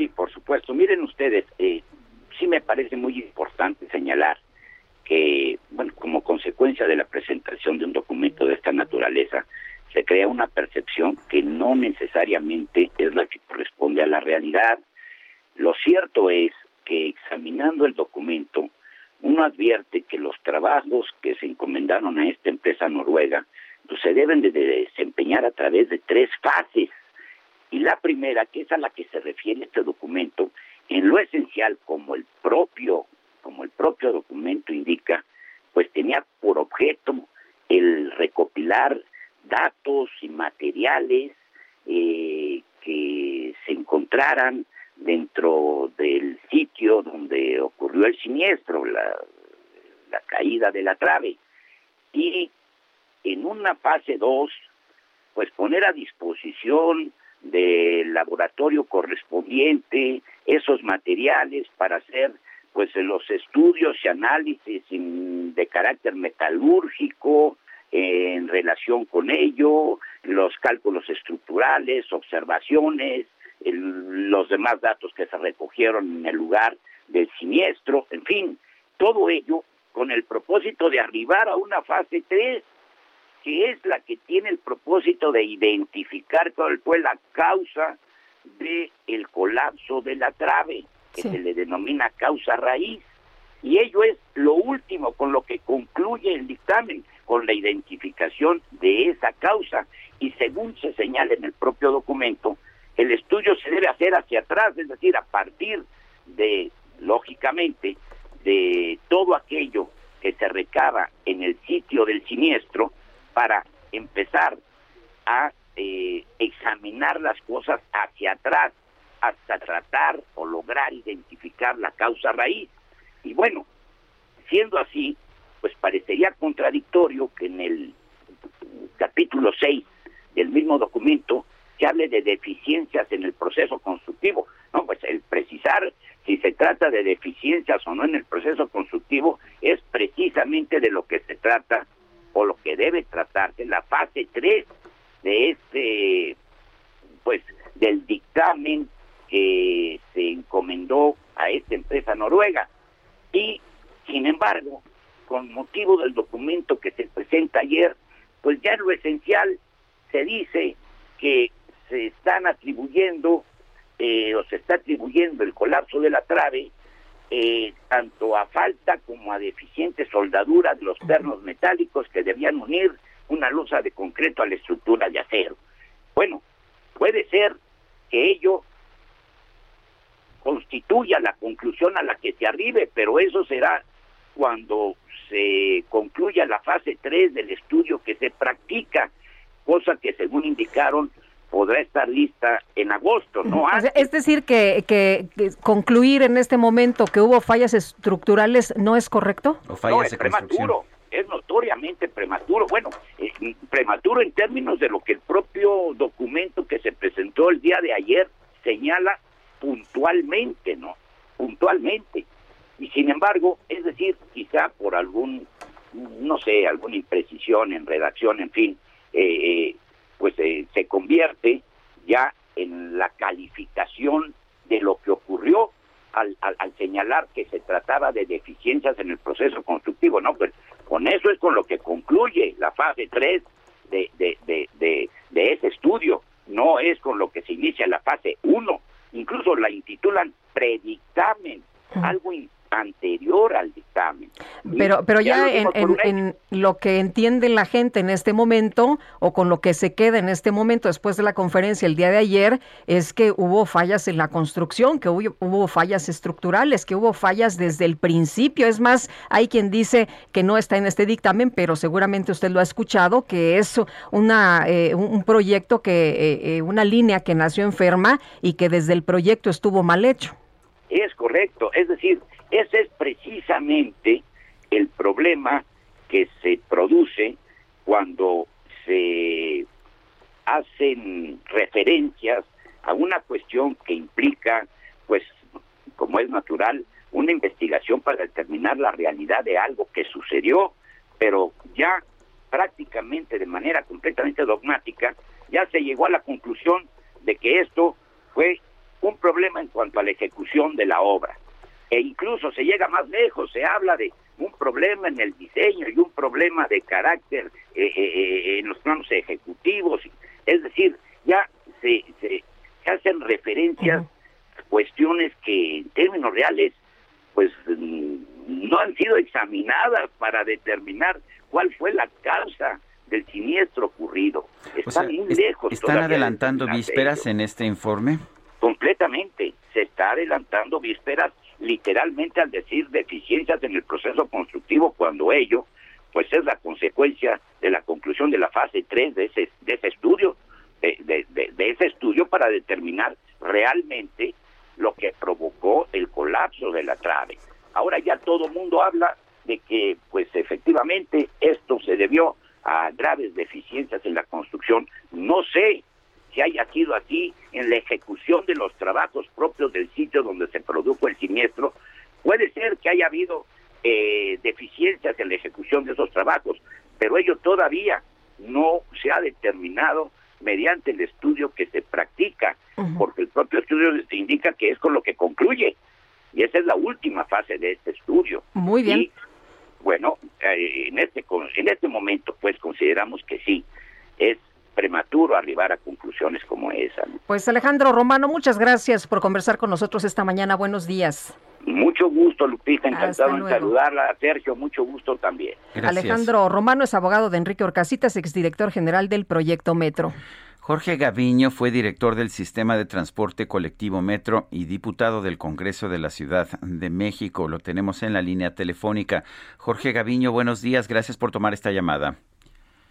Sí, por supuesto. Miren ustedes, eh, sí me parece muy importante señalar que, bueno, como consecuencia de la presentación de un documento de esta naturaleza, se crea una percepción que no necesariamente es la que corresponde a la realidad lo cierto es que examinando el documento, uno advierte que los trabajos que se encomendaron a esta empresa noruega pues, se deben de desempeñar a través de tres fases. Y la primera, que es a la que se refiere este documento, en lo esencial, como el propio, como el propio documento indica, pues tenía por objeto el recopilar datos y materiales eh, que se encontraran dentro del sitio donde ocurrió el siniestro, la, la caída de la trave. Y en una fase 2, pues poner a disposición del laboratorio correspondiente esos materiales para hacer pues los estudios y análisis de carácter metalúrgico en relación con ello, los cálculos estructurales, observaciones, los demás datos que se recogieron en el lugar del siniestro, en fin, todo ello con el propósito de arribar a una fase 3, que es la que tiene el propósito de identificar cuál fue la causa del el colapso de la trave, que se le denomina causa raíz. Y ello es lo último con lo que concluye el dictamen, con la identificación de esa causa. Y según se señala en el propio documento, el estudio se debe hacer hacia atrás, es decir, a partir de, lógicamente, de todo aquello que se recaba en el sitio del siniestro para empezar a eh, examinar las cosas hacia atrás hasta tratar o lograr identificar la causa raíz. Y bueno, siendo así, pues parecería contradictorio que en el capítulo 6 del mismo documento que hable de deficiencias en el proceso constructivo. No, pues el precisar si se trata de deficiencias o no en el proceso constructivo es precisamente de lo que se trata o lo que debe tratarse la fase 3 de este pues del dictamen que se encomendó a esta empresa noruega. Y sin embargo con motivo del documento que se presenta ayer pues ya en lo esencial se dice que se están atribuyendo eh, o se está atribuyendo el colapso de la trave eh, tanto a falta como a deficiente soldadura de los pernos metálicos que debían unir una losa de concreto a la estructura de acero. Bueno, puede ser que ello constituya la conclusión a la que se arribe, pero eso será cuando se concluya la fase 3 del estudio que se practica, cosa que según indicaron podrá estar lista en agosto, ¿no? Es decir, que, que, concluir en este momento que hubo fallas estructurales no es correcto. no, es prematuro, es notoriamente prematuro. Bueno, eh, prematuro en términos de lo que el propio documento que se presentó el día de ayer señala puntualmente, ¿no? Puntualmente. Y sin embargo, es decir, quizá por algún, no sé, alguna imprecisión en redacción, en fin, eh, eh pues eh, se convierte ya en la calificación de lo que ocurrió al, al, señalar que se trataba de deficiencias en el proceso constructivo, ¿no? Pues con eso es con lo que concluye la fase 3 de, de, de, de, ese estudio, no es con lo que se inicia la fase 1, incluso la intitulan predictamen, algo anterior al dictamen. Pero, pero ya, en, lo que entiende la gente en este momento o con lo que se queda en este momento después de la conferencia el día de ayer es que hubo fallas en la construcción, que hubo, hubo fallas estructurales, que hubo fallas desde el principio. Es más, hay quien dice que no está en este dictamen, pero seguramente usted lo ha escuchado, que es una, eh, un proyecto que, eh, eh, una línea que nació enferma y que desde el proyecto estuvo mal hecho. Es correcto, es decir, ese es precisamente el problema que se produce cuando se hacen referencias a una cuestión que implica, pues, como es natural, una investigación para determinar la realidad de algo que sucedió, pero ya prácticamente de manera completamente dogmática, ya se llegó a la conclusión de que esto fue un problema en cuanto a la ejecución de la obra. E incluso se llega más lejos, se habla de un problema en el diseño y un problema de carácter eh, eh, eh, en los planos ejecutivos. Es decir, ya se, se, hacen referencias a cuestiones que en términos reales pues mm, no han sido examinadas para determinar cuál fue la causa del siniestro ocurrido. Están muy lejos. ¿Están adelantando vísperas en este informe? Completamente. Se está adelantando vísperas literalmente al decir deficiencias en el proceso constructivo cuando ello pues es la consecuencia de la conclusión de la fase 3 de ese, de ese estudio, de, de ese estudio para determinar realmente lo que provocó el colapso de la trave. Ahora ya todo el mundo habla de que pues efectivamente esto se debió a graves deficiencias en la construcción. No sé si haya sido así en la ejecución de los trabajos propios del sitio donde se produjo el siniestro. Puede ser que haya habido eh, deficiencias en la ejecución de esos trabajos, pero ello todavía no se ha determinado mediante el estudio que se practica, porque el propio estudio indica que es con lo que concluye. Y esa es la última fase de este estudio. Muy bien. bueno, eh, en este en este momento pues consideramos que sí es prematuro arribar a conclusiones como esa. Pues Alejandro Romano, muchas gracias por conversar con nosotros esta mañana. Buenos días. Mucho gusto, Lupita, encantado en saludarla. Sergio, mucho gusto también. Alejandro Romano es abogado de Enrique Orcasitas, exdirector general del proyecto Metro. Jorge Gaviño fue director del Sistema de Transporte Colectivo Metro y diputado del Congreso de la Ciudad de México. Lo tenemos en la línea telefónica. Jorge Gaviño, buenos días. Gracias por tomar esta llamada.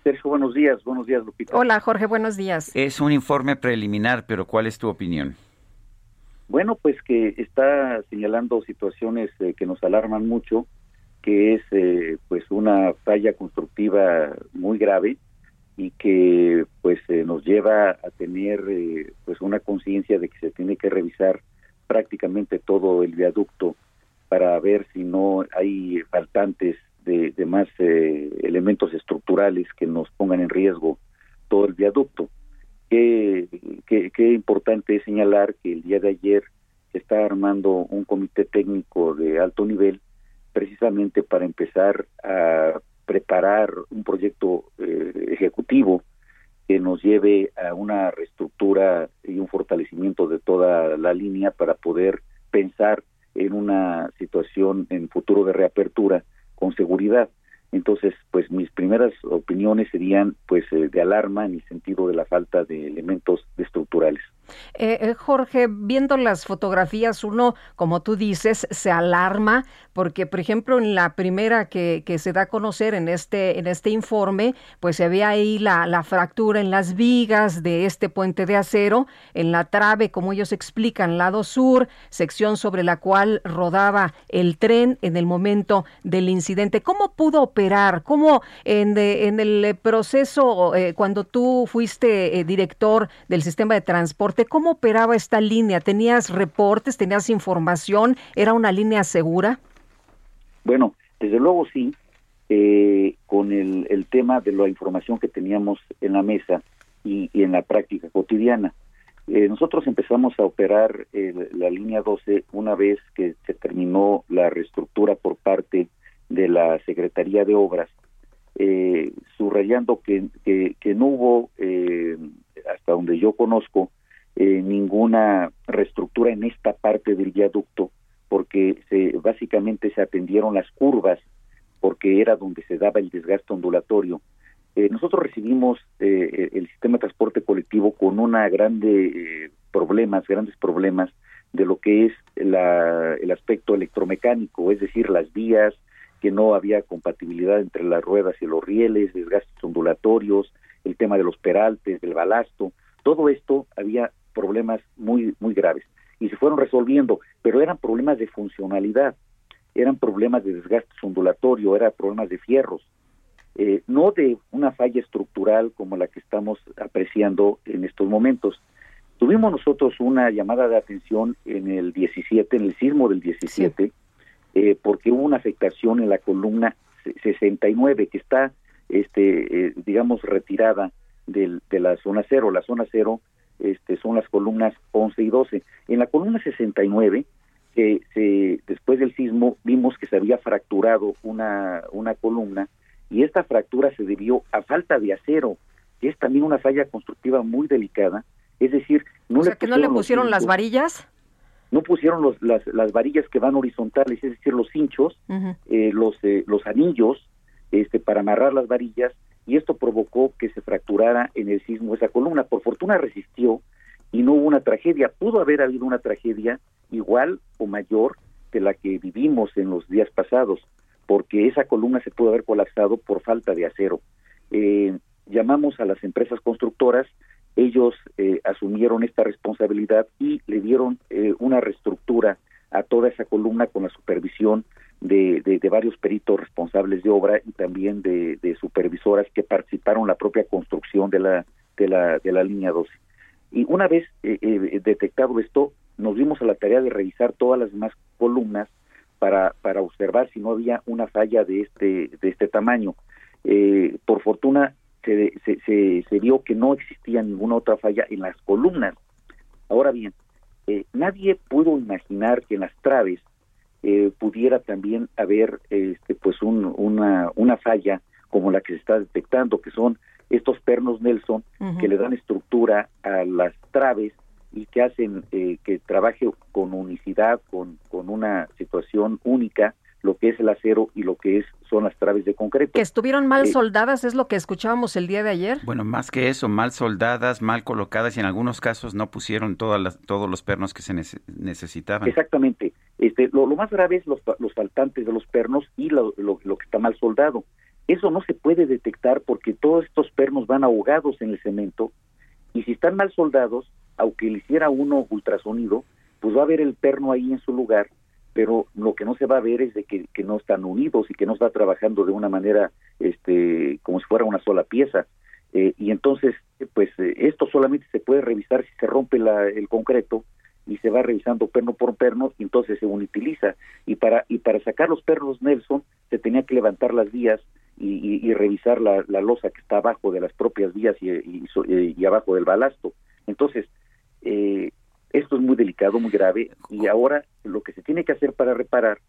Sergio, buenos días. Buenos días, Lupita. Hola, Jorge, buenos días. Es un informe preliminar, pero ¿cuál es tu opinión? Bueno, pues que está señalando situaciones eh, que nos alarman mucho, que es eh, pues una falla constructiva muy grave y que pues eh, nos lleva a tener pues una conciencia de que se tiene que revisar prácticamente todo el viaducto para ver si no hay faltantes de, más elementos estructurales que nos pongan en riesgo todo el viaducto. Qué, qué, importante es señalar que el día de ayer se está armando un comité técnico de alto nivel precisamente para empezar a preparar un proyecto eh, ejecutivo que nos lleve a una reestructura y un fortalecimiento de toda la línea para poder pensar en una situación en futuro de reapertura con seguridad. Entonces, pues mis primeras opiniones serían pues eh, de alarma en el sentido de la falta de elementos estructurales. Eh, eh, Jorge, viendo las fotografías, uno, como tú dices, se alarma porque, por ejemplo, en la primera que, se da a conocer en este, en este informe, pues se ve ahí la, la, fractura en las vigas de este puente de acero, en la trave, como ellos explican, lado sur, sección sobre la cual rodaba el tren en el momento del incidente. ¿Cómo pudo operar? ¿Cómo en, en el proceso, eh, cuando tú fuiste director del sistema de transporte, cómo operaba esta línea. ¿Tenías reportes, tenías información? ¿Era una línea segura? Bueno, desde luego sí, eh, con el, tema de la información que teníamos en la mesa y, en la práctica cotidiana. Eh, nosotros empezamos a operar la línea 12 una vez que se terminó la reestructura por parte de la Secretaría de Obras, eh, subrayando que, no hubo, hasta donde yo conozco, eh, ninguna reestructura en esta parte del viaducto porque se, básicamente se atendieron las curvas porque era donde se daba el desgaste ondulatorio. Eh, nosotros recibimos eh, el sistema de transporte colectivo con una grande eh, problemas, grandes problemas de lo que es la, el aspecto electromecánico, es decir, las vías, que no había compatibilidad entre las ruedas y los rieles, desgastes ondulatorios, el tema de los peraltes, del balasto, todo esto había problemas muy muy graves y se fueron resolviendo, pero eran problemas de funcionalidad, eran problemas de desgaste ondulatorio, eran problemas de fierros, eh, no de una falla estructural como la que estamos apreciando en estos momentos. Tuvimos nosotros una llamada de atención en el 17, en el sismo del 17, eh, porque hubo una afectación en la columna 69 que está, este, eh, digamos, retirada del, de la zona cero. La zona cero este, son las columnas 11 y 12. En la columna 69, que se, después del sismo, vimos que se había fracturado una, una columna y esta fractura se debió a falta de acero, que es también una falla constructiva muy delicada. Es decir, no le que no le pusieron las varillas no pusieron los, las, las varillas que van horizontales, es decir, los hinchos, eh, los, eh, los anillos este, para amarrar las varillas, y esto provocó que se fracturara en el sismo esa columna. Por fortuna resistió y no hubo una tragedia. Pudo haber habido una tragedia igual o mayor que la que vivimos en los días pasados, porque esa columna se pudo haber colapsado por falta de acero. Eh, llamamos a las empresas constructoras, ellos eh, asumieron esta responsabilidad y le dieron eh, una reestructura a toda esa columna con la supervisión de, de, varios peritos responsables de obra y también de, de, supervisoras que participaron en la propia construcción de la, de la, de la línea 12. Y una vez eh, eh, detectado esto, nos dimos a la tarea de revisar todas las demás columnas para, para observar si no había una falla de este, de este tamaño. Eh, por fortuna se, se, se, se, vio que no existía ninguna otra falla en las columnas. Ahora bien, nadie pudo imaginar que en las traves eh, pudiera también haber este, pues una, una falla como la que se está detectando, que son estos pernos Nelson que le dan estructura a las traves y que hacen eh, que trabaje con unicidad, con, con una situación única lo que es el acero y lo que es son las traves de concreto. Que estuvieron mal eh, soldadas es lo que escuchábamos el día de ayer. Bueno, más que eso, mal soldadas, mal colocadas y en algunos casos no pusieron todas las, todos los pernos que se necesitaban. Exactamente. Este, lo, más grave es los, los, faltantes de los pernos y lo, lo, que está mal soldado. Eso no se puede detectar porque todos estos pernos van ahogados en el cemento y si están mal soldados, aunque le hiciera uno ultrasonido, pues va a haber el perno ahí en su lugar pero lo que no se va a ver es de que, no están unidos y que no está trabajando de una manera este como si fuera una sola pieza. Eh, y entonces pues eh, esto solamente se puede revisar si se rompe la, el concreto y se va revisando perno por perno y entonces se utiliza y para y para sacar los pernos Nelson se tenía que levantar las vías y, revisar la, la, losa que está abajo de las propias vías y, y abajo del balasto. Entonces eh, esto es muy delicado, muy grave, y ahora lo que se tiene que hacer para reparar,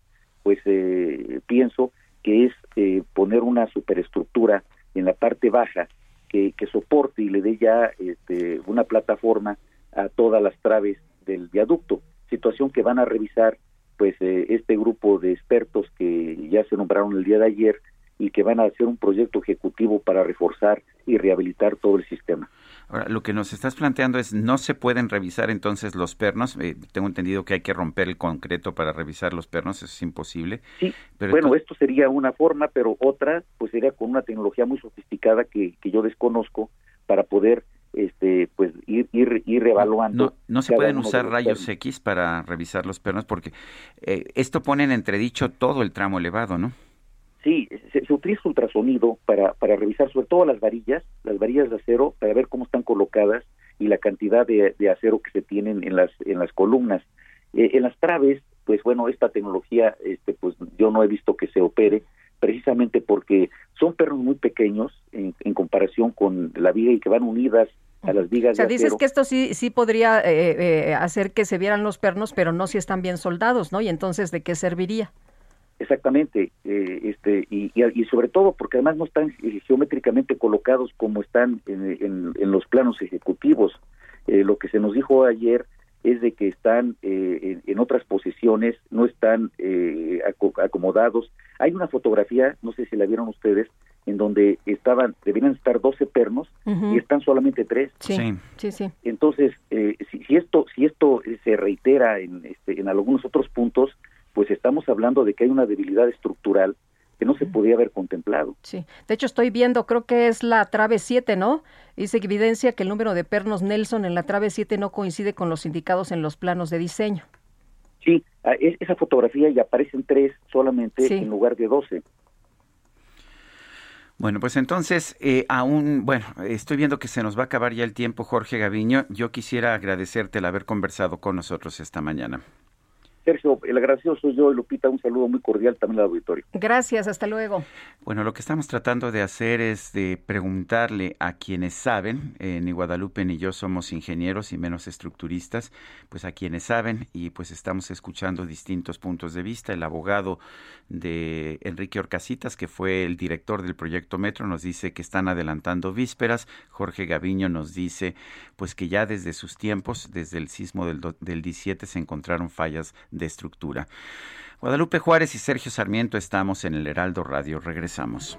pues eh, pienso que es eh, poner una superestructura en la parte baja que, que soporte y le dé ya este, una plataforma a todas las traves del viaducto, situación que van a revisar pues eh, este grupo de expertos que ya se nombraron el día de ayer y que van a hacer un proyecto ejecutivo para reforzar y rehabilitar todo el sistema. Ahora, lo que nos estás planteando es, no se pueden revisar entonces los pernos. Eh, tengo entendido que hay que romper el concreto para revisar los pernos, eso es imposible. Sí, pero bueno, esto sería una forma, pero otra, pues sería con una tecnología muy sofisticada que, que yo desconozco para poder este pues ir ir, ir evaluando. No, no se pueden usar rayos X para revisar los pernos porque eh, esto pone en entredicho todo el tramo elevado, ¿no? Sí, se, utiliza ultrasonido para, para revisar sobre todo las varillas, las varillas de acero, para ver cómo están colocadas y la cantidad de, acero que se tienen en las, en las columnas. Eh, en las traves, pues bueno, esta tecnología, este, pues yo no he visto que se opere, precisamente porque son perros muy pequeños en, en comparación con la viga y que van unidas a las vigas. O sea, dices que esto sí, sí podría eh, eh, hacer que se vieran los pernos, pero no si están bien soldados, ¿no? Y entonces, ¿de qué serviría? Exactamente, eh, este y, y, sobre todo porque además no están geométricamente colocados como están en, en, los planos ejecutivos. Eh, lo que se nos dijo ayer es de que están eh, en, otras posiciones, no están eh, acomodados. Hay una fotografía, no sé si la vieron ustedes, en donde estaban, deberían estar 12 pernos y están solamente tres. Sí, sí, sí. Entonces, eh, si, esto si esto se reitera en, este, en algunos otros puntos, pues estamos hablando de que hay una debilidad estructural que no se podía haber contemplado. Sí, de hecho estoy viendo, creo que es la trave 7, ¿no? Dice que evidencia que el número de pernos Nelson en la trave 7 no coincide con los indicados en los planos de diseño. Sí, ah, esa fotografía ya aparecen tres solamente en lugar de 12. Bueno, pues entonces, eh, aún, bueno, estoy viendo que se nos va a acabar ya el tiempo, Jorge Gaviño. Yo quisiera agradecerte el haber conversado con nosotros esta mañana. Sergio, el agradecido soy yo, Lupita, un saludo muy cordial también al auditorio. Gracias, hasta luego. Bueno, lo que estamos tratando de hacer es de preguntarle a quienes saben, eh, ni Guadalupe ni yo somos ingenieros y menos estructuristas, pues a quienes saben y pues estamos escuchando distintos puntos de vista. El abogado de Enrique Orcasitas, que fue el director del proyecto Metro, nos dice que están adelantando vísperas. Jorge Gaviño nos dice pues que ya desde sus tiempos, desde el sismo del, del 17, se encontraron fallas de estructura. Guadalupe Juárez y Sergio Sarmiento estamos en el Heraldo Radio. Regresamos.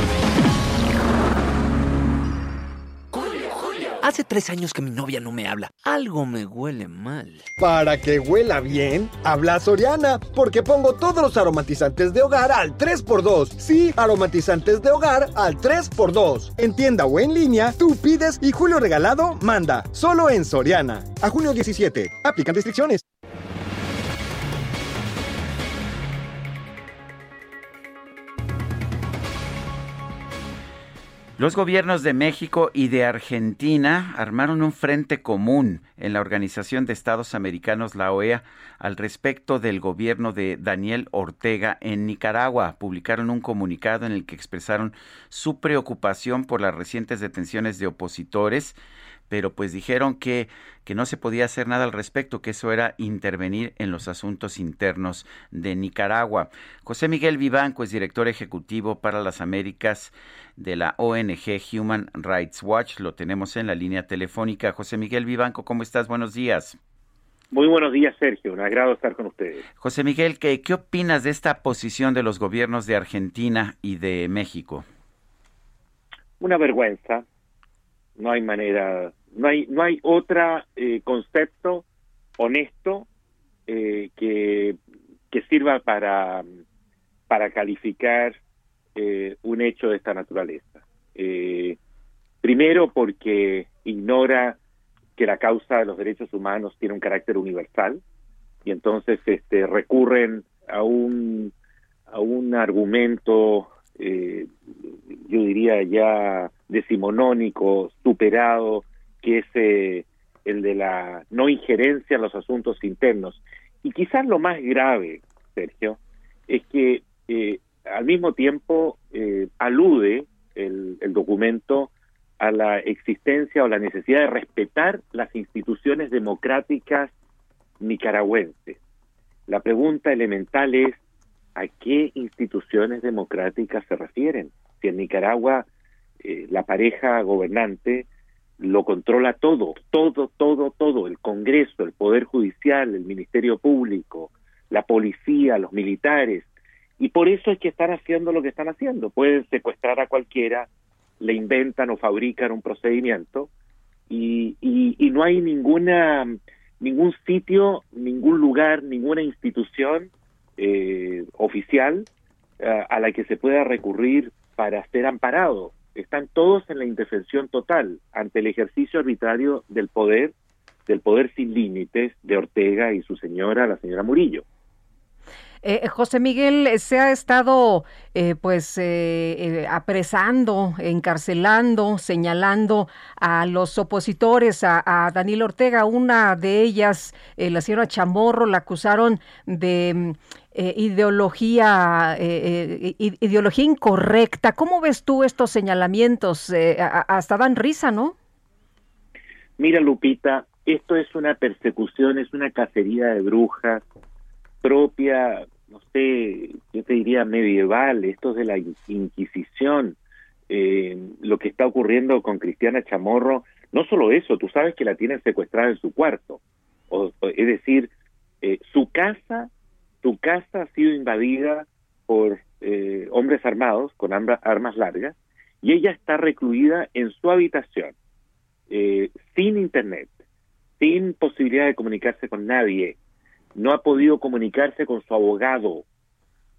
Hace tres años que mi novia no me habla. Algo me huele mal. Para que huela bien, habla Soriana, porque pongo todos los aromatizantes de hogar al 3x2. Sí, aromatizantes de hogar al 3x2. En tienda o en línea, tú pides y Julio Regalado manda. Solo en Soriana. A junio 17. Aplican restricciones. Los gobiernos de México y de Argentina armaron un frente común en la Organización de Estados Americanos, la OEA, al respecto del gobierno de Daniel Ortega en Nicaragua. Publicaron un comunicado en el que expresaron su preocupación por las recientes detenciones de opositores pero pues dijeron que, que no se podía hacer nada al respecto, que eso era intervenir en los asuntos internos de Nicaragua. José Miguel Vivanco es director ejecutivo para las Américas de la ONG Human Rights Watch. Lo tenemos en la línea telefónica. José Miguel Vivanco, ¿cómo estás? Buenos días. Muy buenos días, Sergio. Un agrado estar con ustedes. José Miguel, ¿qué, ¿qué opinas de esta posición de los gobiernos de Argentina y de México? Una vergüenza. No hay manera no hay, no hay otro eh, concepto honesto eh, que, que sirva para, para calificar eh, un hecho de esta naturaleza. primero porque ignora que la causa de los derechos humanos tiene un carácter universal y entonces este, recurren a un, a un argumento, yo diría ya decimonónico, superado, que es eh, el de la no injerencia en los asuntos internos. Y quizás lo más grave, Sergio, es que eh, al mismo tiempo eh, alude el, el documento a la existencia o la necesidad de respetar las instituciones democráticas nicaragüenses. La pregunta elemental es, ¿a qué instituciones democráticas se refieren? Si en Nicaragua la pareja gobernante lo controla todo, todo, todo, todo, el Congreso, el Poder Judicial, el Ministerio Público, la policía, los militares, y por eso es que están haciendo lo que están haciendo. Pueden secuestrar a cualquiera, le inventan o fabrican un procedimiento, y, y, no hay ninguna ningún sitio, ningún lugar, ninguna institución eh, oficial eh, a la que se pueda recurrir para ser amparado están todos en la indefensión total ante el ejercicio arbitrario del poder, del poder sin límites de Ortega y su señora, la señora Murillo. Eh, José Miguel, se ha estado eh, pues eh, apresando, encarcelando, señalando a los opositores a, Daniel Ortega. Una de ellas, la señora Chamorro, la acusaron de ideología, ideología incorrecta. ¿Cómo ves tú estos señalamientos? hasta dan risa, ¿no? Mira, Lupita, esto es una persecución, es una cacería de brujas propia, no sé, yo te diría medieval, esto es de la Inquisición, eh, lo que está ocurriendo con Cristiana Chamorro, no solo eso, tú sabes que la tienen secuestrada en su cuarto, o, es decir, eh, su casa, su casa ha sido invadida por eh, hombres armados con armas largas y ella está recluida en su habitación, sin internet, sin posibilidad de comunicarse con nadie, no ha podido comunicarse con su abogado.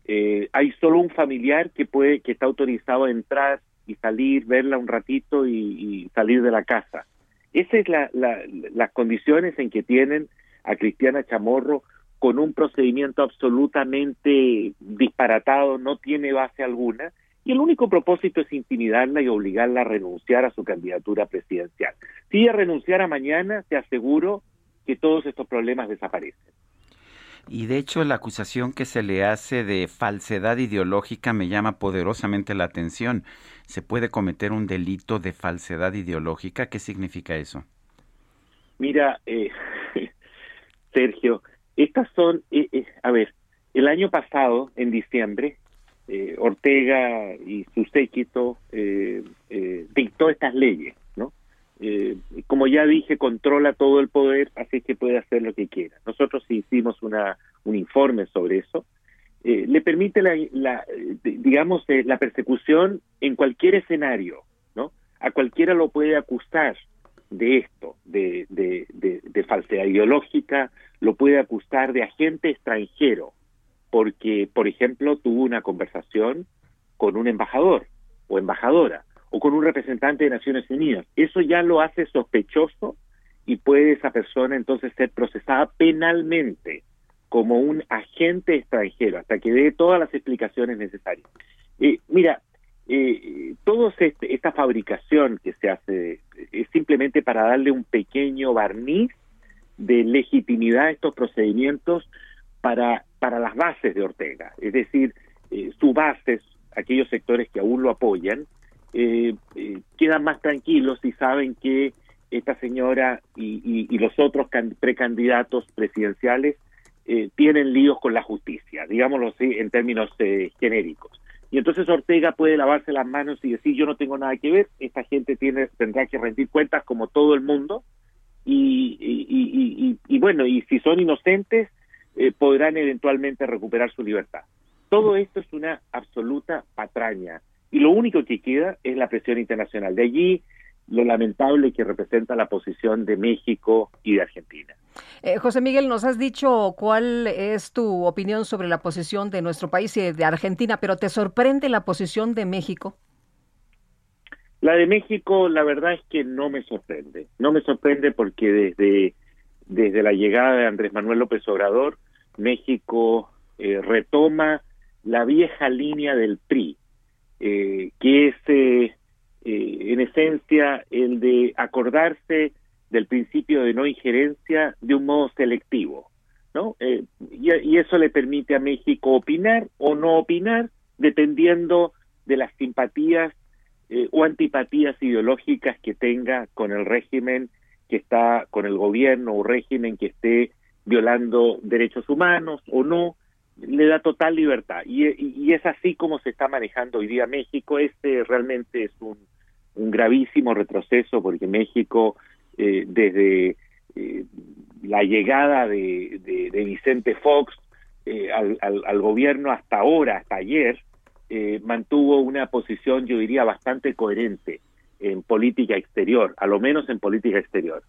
Eh, hay solo un familiar que puede, que está autorizado a entrar y salir, verla un ratito y, salir de la casa. Esas es la, las condiciones en que tienen a Cristiana Chamorro con un procedimiento absolutamente disparatado, no tiene base alguna, y el único propósito es intimidarla y obligarla a renunciar a su candidatura presidencial. Si ella renunciara mañana, te aseguro que todos estos problemas desaparecen. Y de hecho la acusación que se le hace de falsedad ideológica me llama poderosamente la atención. ¿Se puede cometer un delito de falsedad ideológica? ¿Qué significa eso? Mira, eh, [LAUGHS] Sergio, estas son, eh, eh, a ver, el año pasado, en diciembre, Ortega y su séquito dictó estas leyes eh, como ya dije, controla todo el poder, así que puede hacer lo que quiera. Nosotros hicimos una, un informe sobre eso. Eh, le permite, la, digamos, eh, la persecución en cualquier escenario, ¿no? A cualquiera lo puede acusar de esto, de, de falsedad ideológica, lo puede acusar de agente extranjero, porque, por ejemplo, tuvo una conversación con un embajador o embajadora o con un representante de Naciones Unidas. Eso ya lo hace sospechoso y puede esa persona entonces ser procesada penalmente como un agente extranjero hasta que dé todas las explicaciones necesarias. Eh, mira, eh, toda este, esta fabricación que se hace es simplemente para darle un pequeño barniz de legitimidad a estos procedimientos para, para las bases de Ortega, es decir, eh, sus bases, aquellos sectores que aún lo apoyan, eh, eh, quedan más tranquilos y saben que esta señora y, los otros precandidatos presidenciales eh, tienen líos con la justicia, digámoslo así en términos eh, genéricos. Y entonces Ortega puede lavarse las manos y decir yo no tengo nada que ver, esta gente tiene tendrá que rendir cuentas como todo el mundo y, y, y bueno, y si son inocentes podrán eventualmente recuperar su libertad. Todo esto es una absoluta patraña y lo único que queda es la presión internacional. De allí lo lamentable que representa la posición de México y de Argentina. Eh, José Miguel, nos has dicho cuál es tu opinión sobre la posición de nuestro país y de Argentina, pero ¿te sorprende la posición de México? La de México, la verdad es que no me sorprende. No me sorprende porque desde, desde la llegada de Andrés Manuel López Obrador, México eh, retoma la vieja línea del PRI, eh, que es eh, eh, en esencia el de acordarse del principio de no injerencia de un modo selectivo, ¿no? Y, y, eso le permite a México opinar o no opinar dependiendo de las simpatías o antipatías ideológicas que tenga con el régimen que está, con el gobierno o régimen que esté violando derechos humanos o no, le da total libertad y, es así como se está manejando hoy día México. Este realmente es un, gravísimo retroceso porque México eh, desde eh, la llegada de, Vicente Fox eh, al, gobierno hasta ahora, hasta ayer, mantuvo una posición, yo diría, bastante coherente en política exterior, a lo menos en política exterior.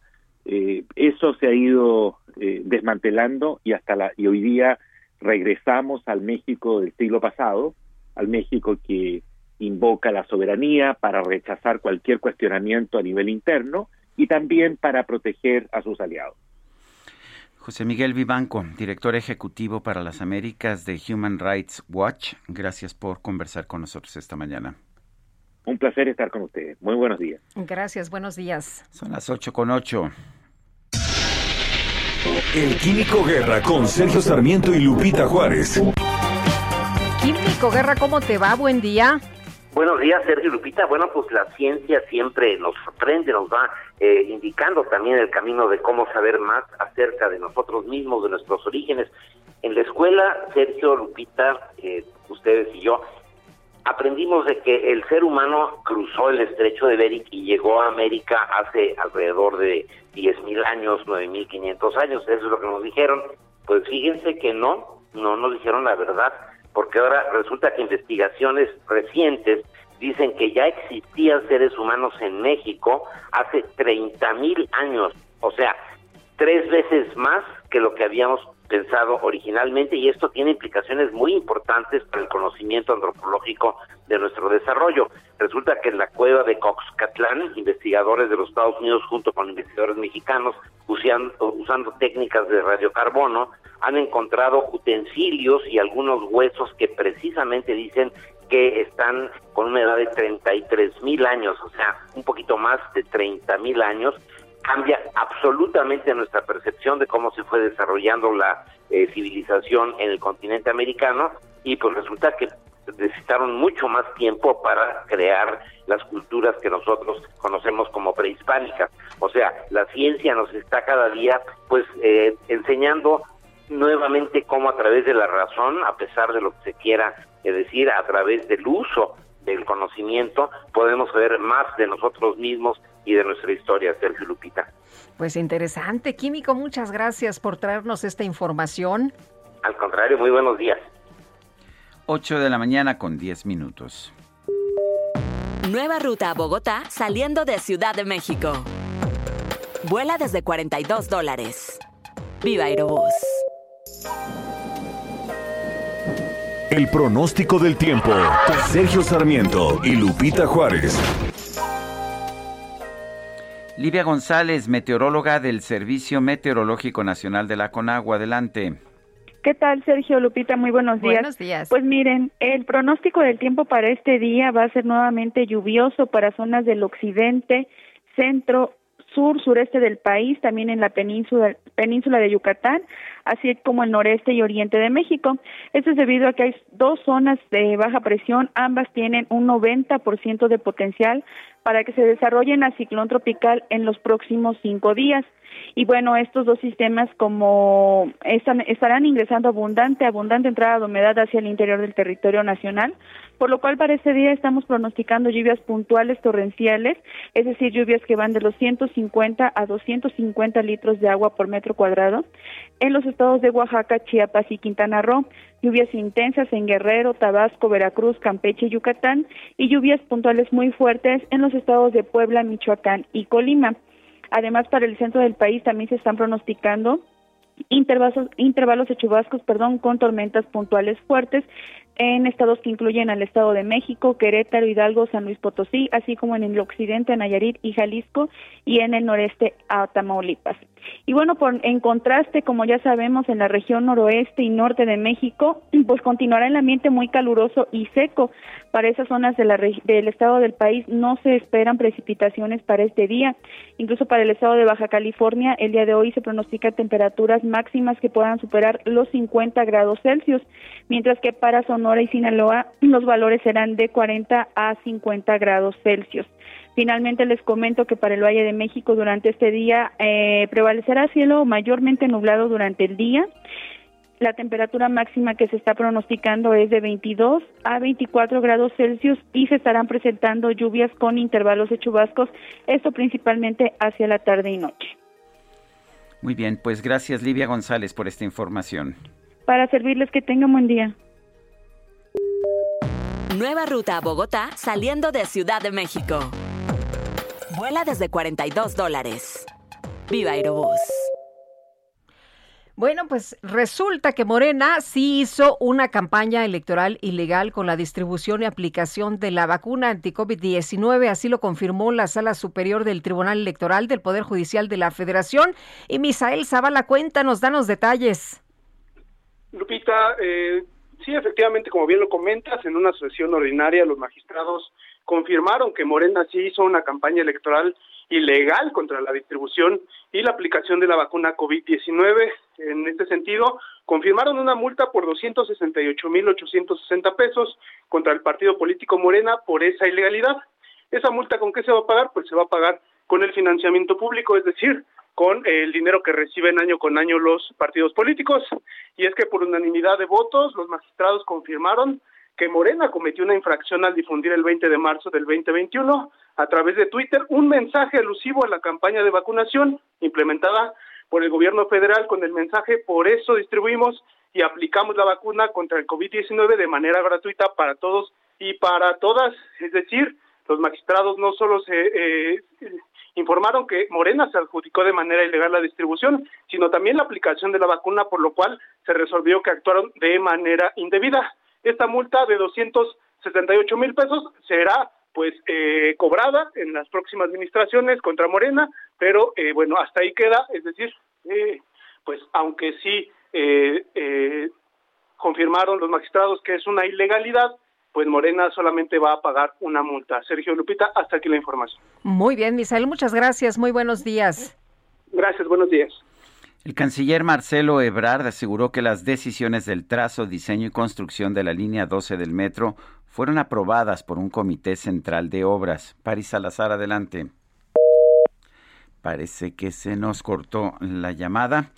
eso se ha ido desmantelando y hasta la y hoy día regresamos al México del siglo pasado, al México que invoca la soberanía para rechazar cualquier cuestionamiento a nivel interno y también para proteger a sus aliados. José Miguel Vivanco, director ejecutivo para las Américas de Human Rights Watch, gracias por conversar con nosotros esta mañana. Un placer estar con ustedes. Muy buenos días. Gracias, buenos días. Son las 8 con 8. El Químico Guerra con Sergio Sarmiento y Lupita Juárez. Químico Guerra, ¿cómo te va? Buen día. Buenos días, Sergio Lupita. Bueno, pues la ciencia siempre nos sorprende, nos va eh, indicando también el camino de cómo saber más acerca de nosotros mismos, de nuestros orígenes. En la escuela, Sergio Lupita, eh, ustedes y yo, aprendimos de que el ser humano cruzó el estrecho de Bering y llegó a América hace alrededor de 10.000 años, 9.500 años. Eso es lo que nos dijeron. Pues fíjense que no, no nos dijeron la verdad, porque ahora resulta que investigaciones recientes dicen que ya existían seres humanos en México hace 30.000 años. O sea, tres veces más que lo que habíamos pensado originalmente y esto tiene implicaciones muy importantes para el conocimiento antropológico de nuestro desarrollo. Resulta que en la cueva de Coxcatlán, investigadores de los Estados Unidos junto con investigadores mexicanos usando, usando técnicas de radiocarbono han encontrado utensilios y algunos huesos que precisamente dicen que están con una edad de 33 mil años, o sea, un poquito más de 30 mil años, cambia absolutamente nuestra percepción de cómo se fue desarrollando la eh, civilización en el continente americano y pues resulta que necesitaron mucho más tiempo para crear las culturas que nosotros conocemos como prehispánicas. O sea, la ciencia nos está cada día pues eh, enseñando nuevamente cómo a través de la razón, a pesar de lo que se quiera eh, decir, a través del uso del conocimiento, podemos saber más de nosotros mismos y de nuestra historia, Sergio Lupita. Pues interesante, Químico, muchas gracias por traernos esta información. Al contrario, muy buenos días. 8 de la mañana con 10 minutos. Nueva ruta a Bogotá saliendo de Ciudad de México. Vuela desde 42 dólares. Viva Aerobús. El pronóstico del tiempo. Sergio Sarmiento y Lupita Juárez. Livia González, meteoróloga del Servicio Meteorológico Nacional de la Conagua. Adelante. ¿Qué tal, Sergio Lupita? Muy buenos días. Buenos días. Pues miren, el pronóstico del tiempo para este día va a ser nuevamente lluvioso para zonas del occidente, centro, sur, sureste del país, también en la península, península de Yucatán, así como el noreste y oriente de México. Esto es debido a que hay dos zonas de baja presión, ambas tienen un 90% de potencial para que se desarrollen a ciclón tropical en los próximos cinco días. Y bueno, estos dos sistemas como están, estarán ingresando abundante, abundante entrada de humedad hacia el interior del territorio nacional, por lo cual para este día estamos pronosticando lluvias puntuales torrenciales, es decir, lluvias que van de los 150 a 250 litros de agua por metro cuadrado en los estados de Oaxaca, Chiapas y Quintana Roo, lluvias intensas en Guerrero, Tabasco, Veracruz, Campeche y Yucatán, y lluvias puntuales muy fuertes en los estados de Puebla, Michoacán y Colima. Además, para el centro del país también se están pronosticando intervalos, de chubascos, perdón, con tormentas puntuales fuertes en estados que incluyen al Estado de México, Querétaro, Hidalgo, San Luis Potosí, así como en el occidente, Nayarit y Jalisco, y en el noreste, a Tamaulipas. Y bueno, por, en contraste, como ya sabemos, en la región noroeste y norte de México, [CLEARS THROAT] pues continuará el ambiente muy caluroso y seco. Para esas zonas de la, del estado del país no se esperan precipitaciones para este día. Incluso para el estado de Baja California, el día de hoy se pronostica temperaturas máximas que puedan superar los 50 grados Celsius, mientras que para Sonora y Sinaloa [CLEARS THROAT] los valores serán de 40 a 50 grados Celsius. Finalmente les comento que para el Valle de México durante este día eh, prevalecerá cielo mayormente nublado durante el día. La temperatura máxima que se está pronosticando es de 22 a 24 grados Celsius y se estarán presentando lluvias con intervalos de chubascos, esto principalmente hacia la tarde y noche. Muy bien, pues gracias Livia González por esta información. Para servirles que tengan buen día. Nueva ruta a Bogotá saliendo de Ciudad de México. Vuela desde 42 dólares. Viva Aerobús. Bueno, pues resulta que Morena sí hizo una campaña electoral ilegal con la distribución y aplicación de la vacuna anti-COVID-19, así lo confirmó la Sala Superior del Tribunal Electoral del Poder Judicial de la Federación. Y Misael Zavala, cuéntanos, danos detalles. Lupita, eh, sí, efectivamente, como bien lo comentas, en una sesión ordinaria los magistrados confirmaron que Morena sí hizo una campaña electoral ilegal contra la distribución y la aplicación de la vacuna COVID-19. En este sentido, confirmaron una multa por 268.860 pesos contra el partido político Morena por esa ilegalidad. ¿Esa multa con qué se va a pagar? Pues se va a pagar con el financiamiento público, es decir, con el dinero que reciben año con año los partidos políticos. Y es que por unanimidad de votos, los magistrados confirmaron que Morena cometió una infracción al difundir el 20 de marzo del 2021 a través de Twitter un mensaje alusivo a la campaña de vacunación implementada por el gobierno federal con el mensaje por eso distribuimos y aplicamos la vacuna contra el COVID-19 de manera gratuita para todos y para todas. Es decir, los magistrados no solo se eh, informaron que Morena se adjudicó de manera ilegal la distribución, sino también la aplicación de la vacuna, por lo cual se resolvió que actuaron de manera indebida. Esta multa de 278 mil pesos será pues eh, cobrada en las próximas administraciones contra Morena, pero eh, bueno, hasta ahí queda, es decir, eh, pues aunque sí confirmaron los magistrados que es una ilegalidad, pues Morena solamente va a pagar una multa. Sergio Lupita, hasta aquí la información. Muy bien, Misael, muchas gracias, muy buenos días. Gracias, buenos días. El canciller Marcelo Ebrard aseguró que las decisiones del trazo, diseño y construcción de la línea 12 del metro fueron aprobadas por un comité central de obras. Paris Salazar, adelante. Parece que se nos cortó la llamada.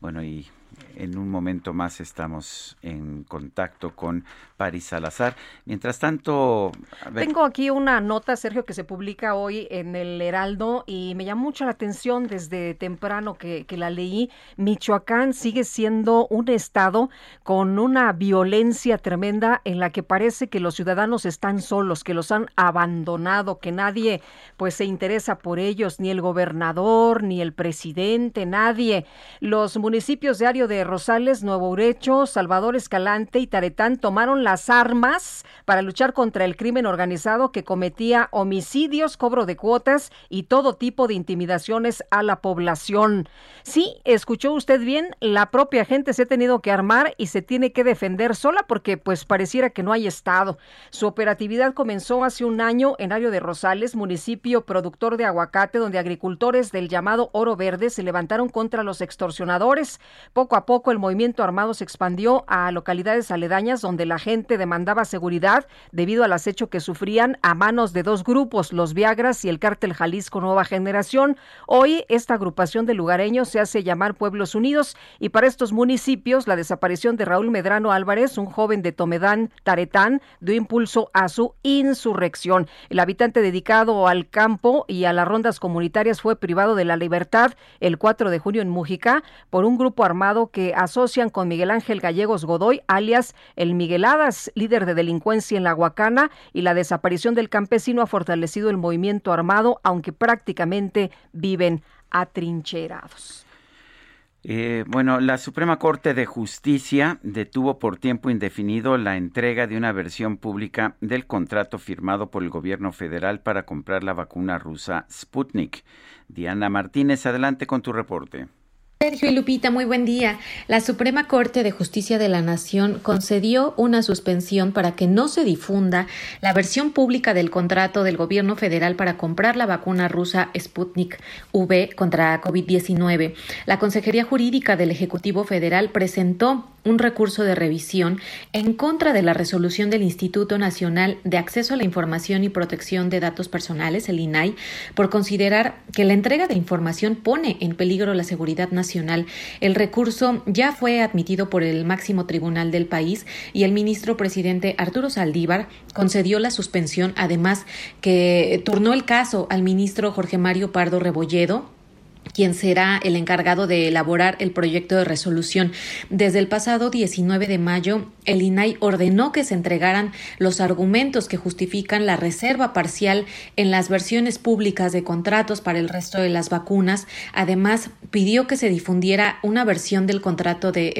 Bueno, y en un momento más estamos en contacto con Paris Salazar. Mientras tanto... Tengo aquí una nota, Sergio, que se publica hoy en el Heraldo y me llama mucho la atención desde temprano que, que la leí. Michoacán sigue siendo un estado con una violencia tremenda en la que parece que los ciudadanos están solos, que los han abandonado, que nadie pues se interesa por ellos, ni el gobernador, ni el presidente, nadie. Los municipios de De Rosales, Nuevo Urecho, Salvador Escalante y Taretán tomaron las armas para luchar contra el crimen organizado que cometía homicidios, cobro de cuotas y todo tipo de intimidaciones a la población. Sí, escuchó usted bien, la propia gente se ha tenido que armar y se tiene que defender sola porque pues pareciera que no hay Estado. Su operatividad comenzó hace un año en Ario de Rosales, municipio productor de aguacate, donde agricultores del llamado Oro Verde se levantaron contra los extorsionadores. Poco a poco el movimiento armado se expandió a localidades aledañas donde la gente demandaba seguridad debido al acecho que sufrían a manos de dos grupos, los Viagras y el cártel Jalisco Nueva Generación. Hoy esta agrupación de lugareños se hace llamar Pueblos Unidos y para estos municipios la desaparición de Raúl Medrano Álvarez, un joven de Tomedán, Taretán, dio impulso a su insurrección. El habitante dedicado al campo y a las rondas comunitarias fue privado de la libertad el 4 de junio en Mújica por un grupo armado que asocian con Miguel Ángel Gallegos Godoy, alias el Migueladas, líder de delincuencia en la Huacana, y la desaparición del campesino ha fortalecido el movimiento armado, aunque prácticamente viven atrincherados. Eh, bueno, la Suprema Corte de Justicia detuvo por tiempo indefinido la entrega de una versión pública del contrato firmado por el gobierno federal para comprar la vacuna rusa Sputnik. Diana Martínez, adelante con tu reporte. Sergio y Lupita, muy buen día. La Suprema Corte de Justicia de la Nación concedió una suspensión para que no se difunda la versión pública del contrato del gobierno federal para comprar la vacuna rusa Sputnik V contra COVID-19. La Consejería Jurídica del Ejecutivo Federal presentó un recurso de revisión en contra de la resolución del Instituto Nacional de Acceso a la Información y Protección de Datos Personales, el INAI, por considerar que la entrega de información pone en peligro la seguridad nacional. El recurso ya fue admitido por el máximo tribunal del país y el ministro presidente Arturo Saldívar concedió la suspensión, además que turnó el caso al ministro Jorge Mario Pardo Rebolledo quien será el encargado de elaborar el proyecto de resolución. Desde el pasado 19 de mayo, el INAI ordenó que se entregaran los argumentos que justifican la reserva parcial en las versiones públicas de contratos para el resto de las vacunas. Además, pidió que se difundiera una versión del contrato de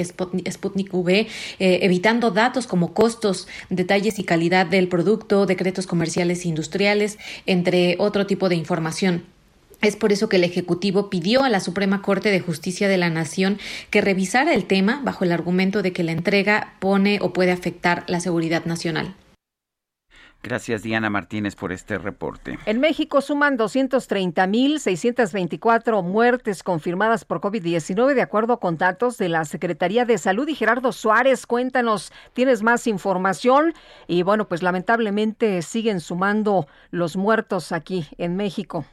Sputnik V, eh, evitando datos como costos, detalles y calidad del producto, decretos comerciales e industriales, entre otro tipo de información. Es por eso que el Ejecutivo pidió a la Suprema Corte de Justicia de la Nación que revisara el tema bajo el argumento de que la entrega pone o puede afectar la seguridad nacional. Gracias Diana Martínez por este reporte. En México suman 230.624 muertes confirmadas por COVID-19 de acuerdo con datos de la Secretaría de Salud. Y Gerardo Suárez, cuéntanos, tienes más información. Y bueno, pues lamentablemente siguen sumando los muertos aquí en México.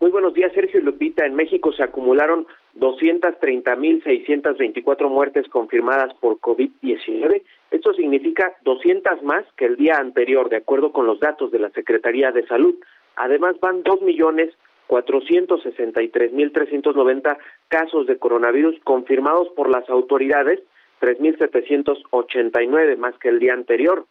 Muy buenos días, Sergio y Lupita. En México se acumularon 230.624 muertes confirmadas por COVID-19. Esto significa 200 más que el día anterior, de acuerdo con los datos de la Secretaría de Salud. Además, van 2.463.390 casos de coronavirus confirmados por las autoridades, 3.789 más que el día anterior.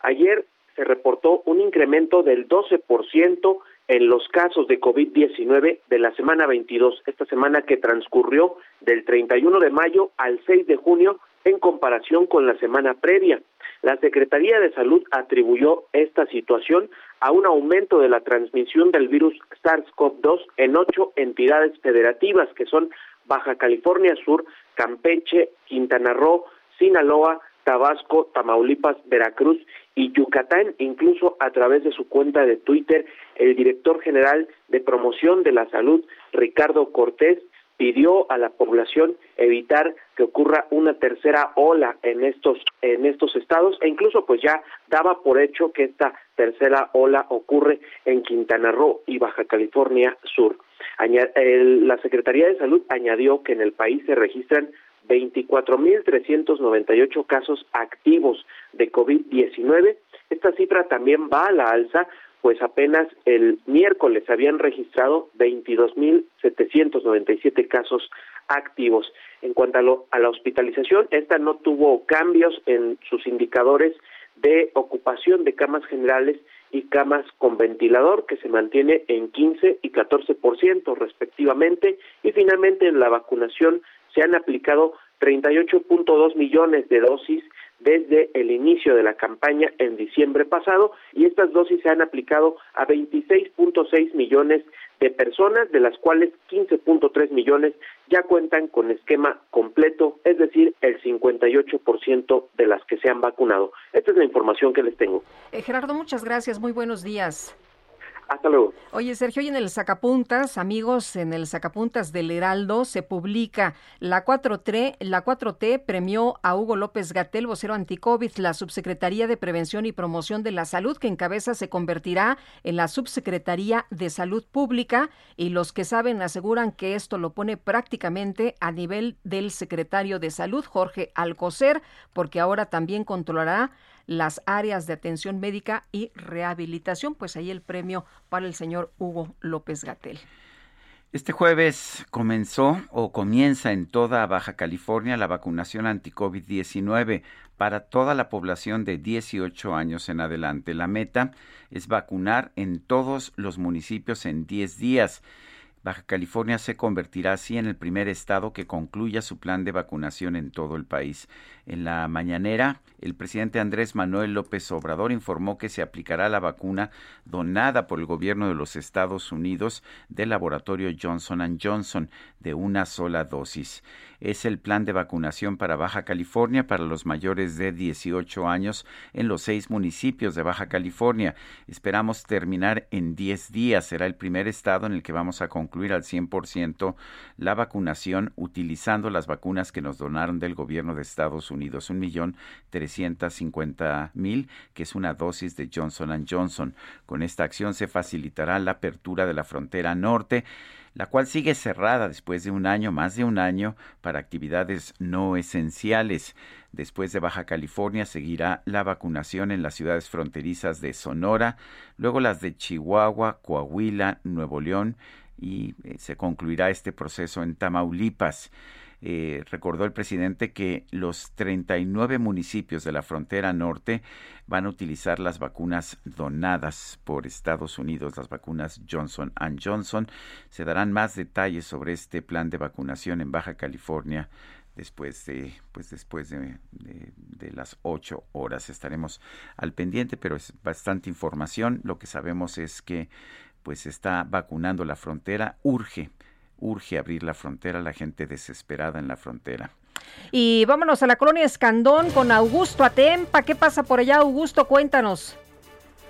Ayer se reportó un incremento del 12% en los casos de COVID-19 de la semana 22, esta semana que transcurrió del 31 de mayo al 6 de junio en comparación con la semana previa. La Secretaría de Salud atribuyó esta situación a un aumento de la transmisión del virus SARS-CoV-2 en ocho entidades federativas que son Baja California Sur, Campeche, Quintana Roo, Sinaloa, Tabasco, Tamaulipas, Veracruz y Yucatán, incluso a través de su cuenta de Twitter, el director general de promoción de la salud, Ricardo Cortés, pidió a la población evitar que ocurra una tercera ola en estos en estos estados e incluso pues ya daba por hecho que esta tercera ola ocurre en Quintana Roo y Baja California Sur. la Secretaría de Salud añadió que en el país se registran 24.398 casos activos de COVID-19. Esta cifra también va a la alza, pues apenas el miércoles habían registrado 22.797 casos activos. En cuanto a, a la hospitalización, esta no tuvo cambios en sus indicadores de ocupación de camas generales y camas con ventilador que se mantiene en 15 y 14% respectivamente y finalmente en la vacunación se han aplicado 38.2 millones de dosis desde el inicio de la campaña en diciembre pasado y estas dosis se han aplicado a 26.6 millones de personas, de las cuales 15.3 millones ya cuentan con esquema completo, es decir, el 58% de las que se han vacunado. Esta es la información que les tengo. Eh, Gerardo, muchas gracias. Muy buenos días. Hasta luego. Oye, Sergio, hoy en el Sacapuntas, amigos, en el Sacapuntas del Heraldo se publica la 4T, la 4T premió a Hugo López Gatel, vocero anticovid, la Subsecretaría de Prevención y Promoción de la Salud, que en cabeza se convertirá en la Subsecretaría de Salud Pública, y los que saben aseguran que esto lo pone prácticamente a nivel del secretario de Salud, Jorge Alcocer, porque ahora también controlará las áreas de atención médica y rehabilitación. Pues ahí el premio para el señor Hugo López Gatel. Este jueves comenzó o comienza en toda Baja California la vacunación anti-COVID-19 para toda la población de 18 años en adelante. La meta es vacunar en todos los municipios en 10 días. Baja California se convertirá así en el primer estado que concluya su plan de vacunación en todo el país. En la mañanera, el presidente Andrés Manuel López Obrador informó que se aplicará la vacuna donada por el gobierno de los Estados Unidos del laboratorio Johnson Johnson de una sola dosis es el plan de vacunación para Baja California para los mayores de 18 años en los seis municipios de Baja California. Esperamos terminar en 10 días. Será el primer estado en el que vamos a concluir al 100% la vacunación utilizando las vacunas que nos donaron del gobierno de Estados Unidos. Un millón trescientos cincuenta mil, que es una dosis de Johnson Johnson. Con esta acción se facilitará la apertura de la frontera norte la cual sigue cerrada después de un año, más de un año, para actividades no esenciales. Después de Baja California seguirá la vacunación en las ciudades fronterizas de Sonora, luego las de Chihuahua, Coahuila, Nuevo León, y eh, se concluirá este proceso en Tamaulipas. Eh, recordó el presidente que los 39 municipios de la frontera norte van a utilizar las vacunas donadas por Estados Unidos, las vacunas Johnson Johnson. Se darán más detalles sobre este plan de vacunación en Baja California después de pues después de, de, las ocho horas. Estaremos al pendiente pero es bastante información. Lo que sabemos es que pues está vacunando la frontera. Urge urge abrir la frontera, la gente desesperada en la frontera. Y vámonos a la colonia Escandón con Augusto Atempa. ¿Qué pasa por allá, Augusto? Cuéntanos.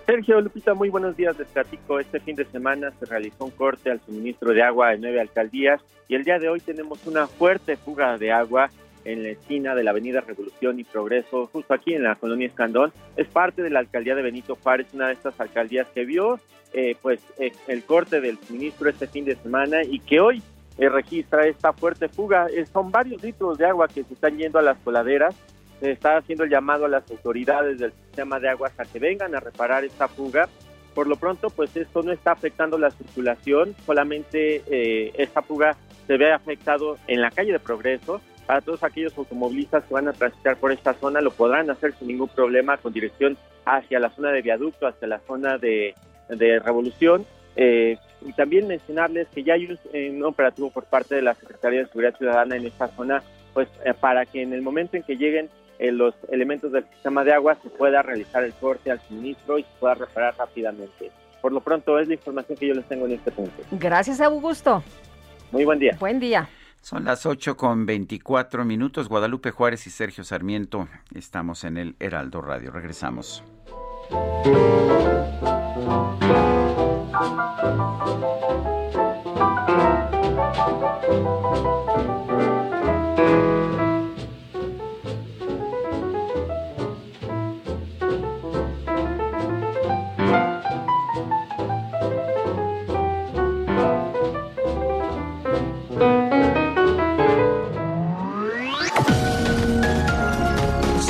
Sergio Lupita, muy buenos días. Les platico. Este fin de semana se realizó un corte al suministro de agua en nueve alcaldías y el día de hoy tenemos una fuerte fuga de agua en la esquina de la Avenida Revolución y Progreso, justo aquí en la colonia Escandón. Es parte de la alcaldía de Benito Juárez, una de estas alcaldías que vio eh, pues eh, el corte del suministro este fin de semana y que hoy eh, registra esta fuerte fuga. son varios litros de agua que se están yendo a las coladeras. Se está haciendo el llamado a las autoridades del sistema de aguas a que vengan a reparar esta fuga. Por lo pronto, pues esto no está afectando la circulación, solamente esta fuga se ve afectado en la calle de Progreso, para todos aquellos automovilistas que van a transitar por esta zona lo podrán hacer sin ningún problema con dirección hacia la zona de viaducto, hacia la zona de, Revolución. Eh, y también mencionarles que ya hay un, operativo por parte de la Secretaría de Seguridad Ciudadana en esta zona, pues eh, para que en el momento en que lleguen eh, los elementos del sistema de agua se pueda realizar el corte al suministro y se pueda reparar rápidamente. Por lo pronto es la información que yo les tengo en este punto. Gracias, Augusto. Muy buen día. Buen día. Son las 8 con 24 minutos. Guadalupe Juárez y Sergio Sarmiento estamos en el Heraldo Radio. Regresamos.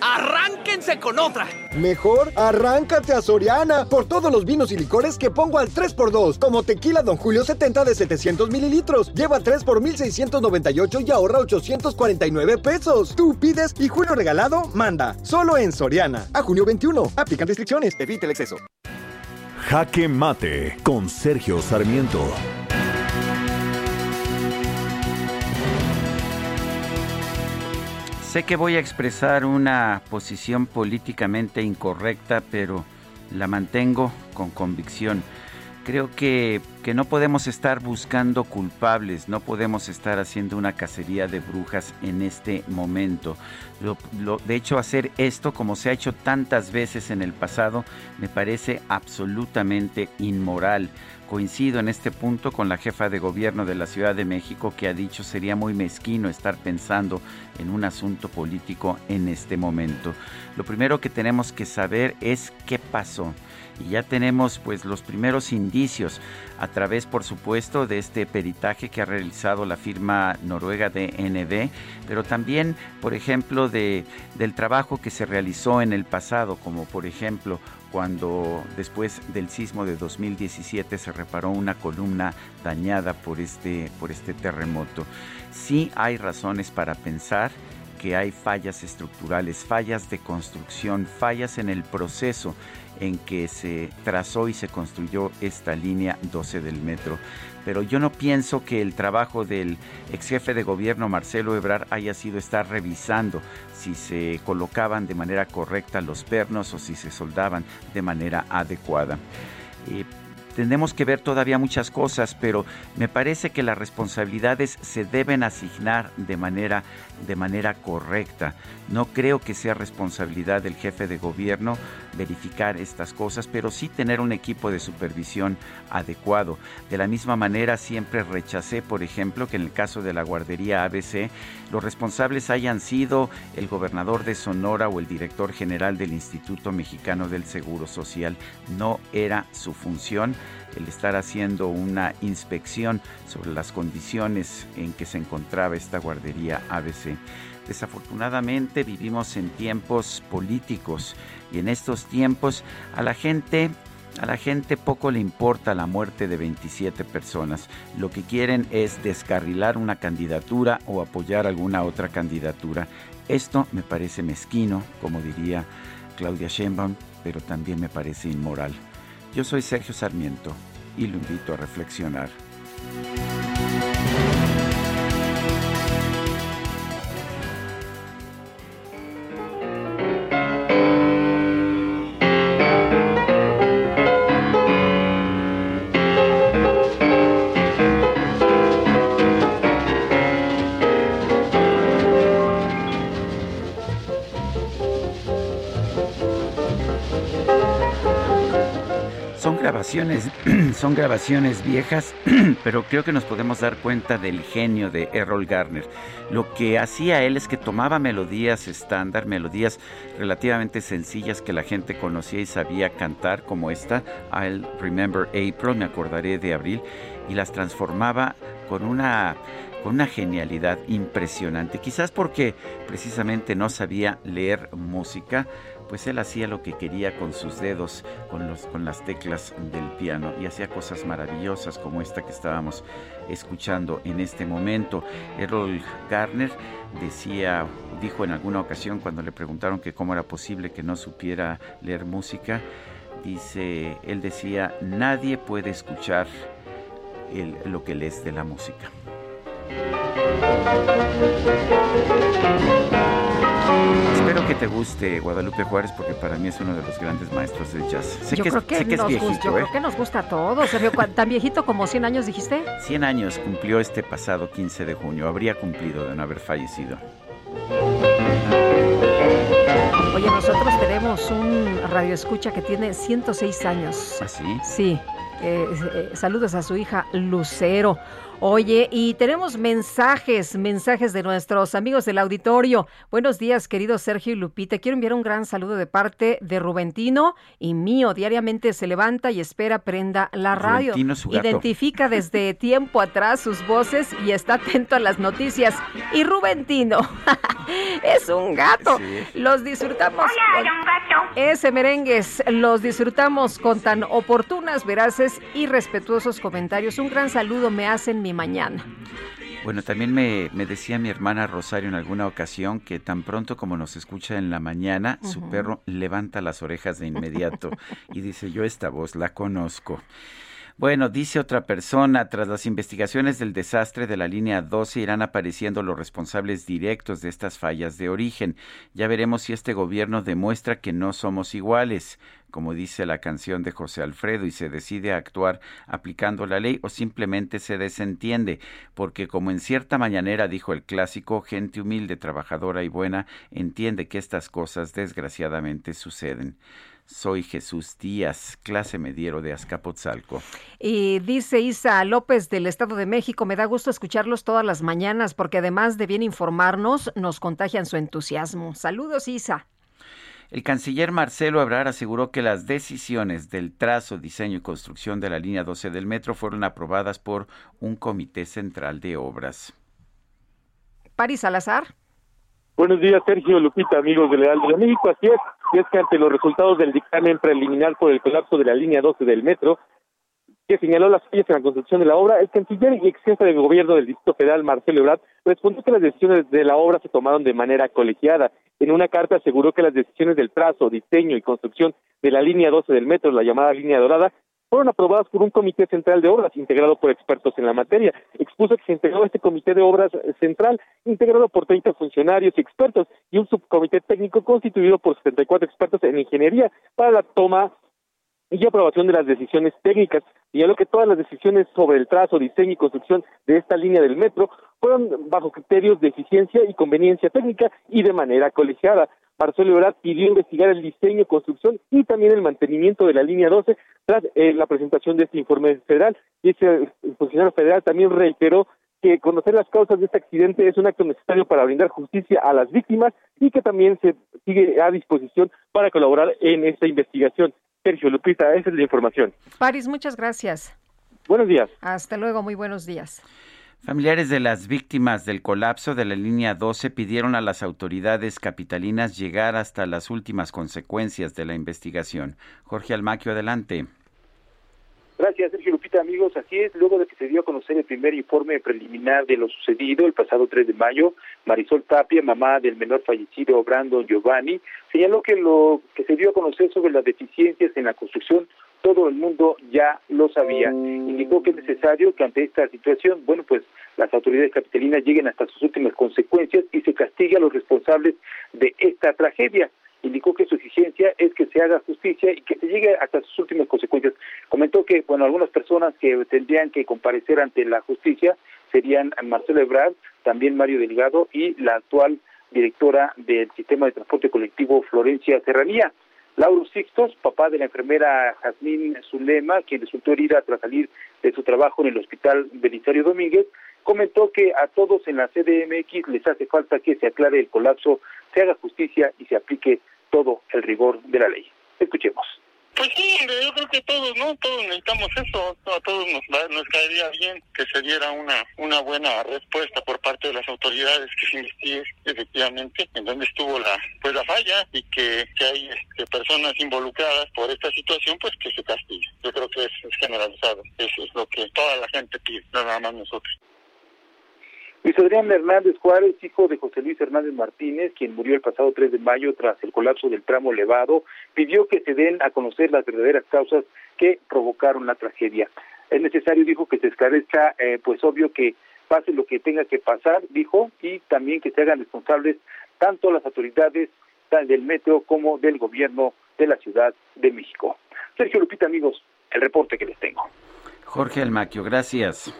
Arránquense con otra. Mejor arráncate a Soriana por todos los vinos y licores que pongo al 3x2, como tequila Don Julio 70 de 700 mililitros. Lleva 3 por 1698 y ahorra 849 pesos. Tú pides y Julio regalado manda. Solo en Soriana. A junio 21. Aplican restricciones. Evite el exceso. Jaque Mate con Sergio Sarmiento. Sé que voy a expresar una posición políticamente incorrecta, pero la mantengo con convicción. Creo que, no podemos estar buscando culpables, no podemos estar haciendo una cacería de brujas en este momento. de hecho, hacer esto, como se ha hecho tantas veces en el pasado, me parece absolutamente inmoral. Coincido en este punto con la jefa de gobierno de la Ciudad de México que ha dicho sería muy mezquino estar pensando en un asunto político en este momento. Lo primero que tenemos que saber es qué pasó y ya tenemos pues los primeros indicios a través por supuesto de este peritaje que ha realizado la firma noruega de NB, pero también por ejemplo de, del trabajo que se realizó en el pasado, como por ejemplo cuando después del sismo de 2017 se reparó una columna dañada por este, por este terremoto. Sí hay razones para pensar que hay fallas estructurales, fallas de construcción, fallas en el proceso en que se trazó y se construyó esta línea 12 del metro. Pero yo no pienso que el trabajo del ex jefe de gobierno Marcelo Ebrard haya sido estar revisando si se colocaban de manera correcta los pernos o si se soldaban de manera adecuada. Eh, tenemos que ver todavía muchas cosas, pero me parece que las responsabilidades se deben asignar de manera, de manera correcta. No creo que sea responsabilidad del jefe de gobierno verificar estas cosas, pero sí tener un equipo de supervisión adecuado. De la misma manera, siempre rechacé, por ejemplo, que en el caso de la guardería ABC, los responsables hayan sido el gobernador de Sonora o el director general del Instituto Mexicano del Seguro Social. No era su función el estar haciendo una inspección sobre las condiciones en que se encontraba esta guardería ABC. Desafortunadamente vivimos en tiempos políticos y en estos tiempos a la gente a la gente poco le importa la muerte de 27 personas. Lo que quieren es descarrilar una candidatura o apoyar alguna otra candidatura. Esto me parece mezquino, como diría Claudia Sheinbaum, pero también me parece inmoral. Yo soy Sergio Sarmiento y lo invito a reflexionar. [CLEARS THROAT] son grabaciones viejas, [CLEARS THROAT] pero creo que nos podemos dar cuenta del genio de Errol Garner. Lo que hacía él es que tomaba melodías estándar, melodías relativamente sencillas que la gente conocía y sabía cantar, como esta, I'll Remember April, me acordaré de abril, y las transformaba con una con una genialidad impresionante, quizás porque precisamente no sabía leer música, pues él hacía lo que quería con sus dedos, con, los, con las teclas del piano y hacía cosas maravillosas como esta que estábamos escuchando en este momento. Errol Garner decía, dijo en alguna ocasión cuando le preguntaron que cómo era posible que no supiera leer música, dice, él decía, nadie puede escuchar lo que lees de la música. Espero que te guste Guadalupe Juárez porque para mí es uno de los grandes maestros del jazz. Sé yo que, creo que, es viejito, gusta, yo creo ¿eh? que nos gusta a todos. ¿Tan viejito como 100 años dijiste? 100 años cumplió este pasado 15 de junio. Habría cumplido de no haber fallecido. Oye, nosotros tenemos un radioescucha que tiene 106 años. ¿Ah, sí? Sí. Eh, eh, saludos a su hija Lucero. Oye, y tenemos mensajes, mensajes de nuestros amigos del auditorio. Buenos días, querido Sergio y Lupita. Quiero enviar un gran saludo de parte de Rubentino y mío. Diariamente se levanta y espera prenda la radio. Identifica desde [LAUGHS] tiempo atrás sus voces y está atento a las noticias. Y Rubentino [LAUGHS] es un gato. Los disfrutamos. Hola, un gato. Ese merengues los disfrutamos con tan oportunas, veraces y respetuosos comentarios. Un gran saludo me hacen mi mañana. Bueno, también me, decía mi hermana Rosario en alguna ocasión que tan pronto como nos escucha en la mañana, su perro levanta las orejas de inmediato [LAUGHS] y dice, yo esta voz la conozco. Bueno, dice otra persona, tras las investigaciones del desastre de la línea 12 irán apareciendo los responsables directos de estas fallas de origen. Ya veremos si este gobierno demuestra que no somos iguales, como dice la canción de José Alfredo, y se decide a actuar aplicando la ley o simplemente se desentiende, porque como en cierta mañanera dijo el clásico, gente humilde, trabajadora y buena entiende que estas cosas desgraciadamente suceden. Soy Jesús Díaz, clase mediero de Azcapotzalco. Y dice Isa López del Estado de México, me da gusto escucharlos todas las mañanas porque además de bien informarnos, nos contagian su entusiasmo. Saludos, Isa. El canciller Marcelo Ebrard aseguró que las decisiones del trazo, diseño y construcción de la línea 12 del metro fueron aprobadas por un comité central de obras. Paris Salazar. Buenos días, Sergio Lupita, amigos de Leal de México. Así es, y es que ante los resultados del dictamen preliminar por el colapso de la línea 12 del metro, que señaló las fallas en la construcción de la obra, el canciller y ex jefe de gobierno del Distrito Federal, Marcelo Ebrard, respondió que las decisiones de la obra se tomaron de manera colegiada. En una carta aseguró que las decisiones del trazo, diseño y construcción de la línea 12 del metro, la llamada línea dorada, fueron aprobadas por un comité central de obras integrado por expertos en la materia. Expuso que se integró este comité de obras central integrado por 30 funcionarios y expertos y un subcomité técnico constituido por 74 expertos en ingeniería para la toma y aprobación de las decisiones técnicas. señaló que todas las decisiones sobre el trazo, diseño y construcción de esta línea del metro fueron bajo criterios de eficiencia y conveniencia técnica y de manera colegiada. Marcelo Ebrard pidió investigar el diseño, construcción y también el mantenimiento de la línea 12 tras eh, la presentación de este informe federal. Y ese funcionario federal también reiteró que conocer las causas de este accidente es un acto necesario para brindar justicia a las víctimas y que también se sigue a disposición para colaborar en esta investigación. Sergio Lupita, esa es la información. Paris, muchas gracias. Buenos días. Hasta luego, muy buenos días. Familiares de las víctimas del colapso de la línea 12 pidieron a las autoridades capitalinas llegar hasta las últimas consecuencias de la investigación. Jorge Almaquio, adelante. Gracias, Sergio Lupita, amigos. Así es, luego de que se dio a conocer el primer informe preliminar de lo sucedido el pasado 3 de mayo, Marisol Tapia, mamá del menor fallecido Brandon Giovanni, señaló que lo que se dio a conocer sobre las deficiencias en la construcción, todo el mundo ya lo sabía. Indicó que es necesario que ante esta situación, bueno, pues las autoridades capitalinas lleguen hasta sus últimas consecuencias y se castigue a los responsables de esta tragedia indicó que su exigencia es que se haga justicia y que se llegue hasta sus últimas consecuencias. Comentó que, bueno, algunas personas que tendrían que comparecer ante la justicia serían Marcelo Ebrard, también Mario Delgado y la actual directora del sistema de transporte colectivo Florencia Serranía. Lauro Sixtos, papá de la enfermera Jazmín Zulema, quien resultó herida tras salir de su trabajo en el hospital Belisario Domínguez, comentó que a todos en la CDMX les hace falta que se aclare el colapso, se haga justicia y se aplique todo el rigor de la ley. Escuchemos. Pues sí, yo creo que todos, ¿no? Todos necesitamos eso, a todos nos, nos caería bien que se diera una una buena respuesta por parte de las autoridades que se investigue efectivamente en dónde estuvo la pues la falla y que, que hay este, personas involucradas por esta situación, pues que se castigue. Yo creo que es, es generalizado, eso es lo que toda la gente pide, nada más nosotros. Luis Adrián Hernández Juárez, hijo de José Luis Hernández Martínez, quien murió el pasado 3 de mayo tras el colapso del tramo elevado, pidió que se den a conocer las verdaderas causas que provocaron la tragedia. Es necesario, dijo, que se esclarezca, eh, pues obvio que pase lo que tenga que pasar, dijo, y también que se hagan responsables tanto las autoridades del metro como del gobierno de la Ciudad de México. Sergio Lupita, amigos, el reporte que les tengo. Jorge Almaquio, gracias.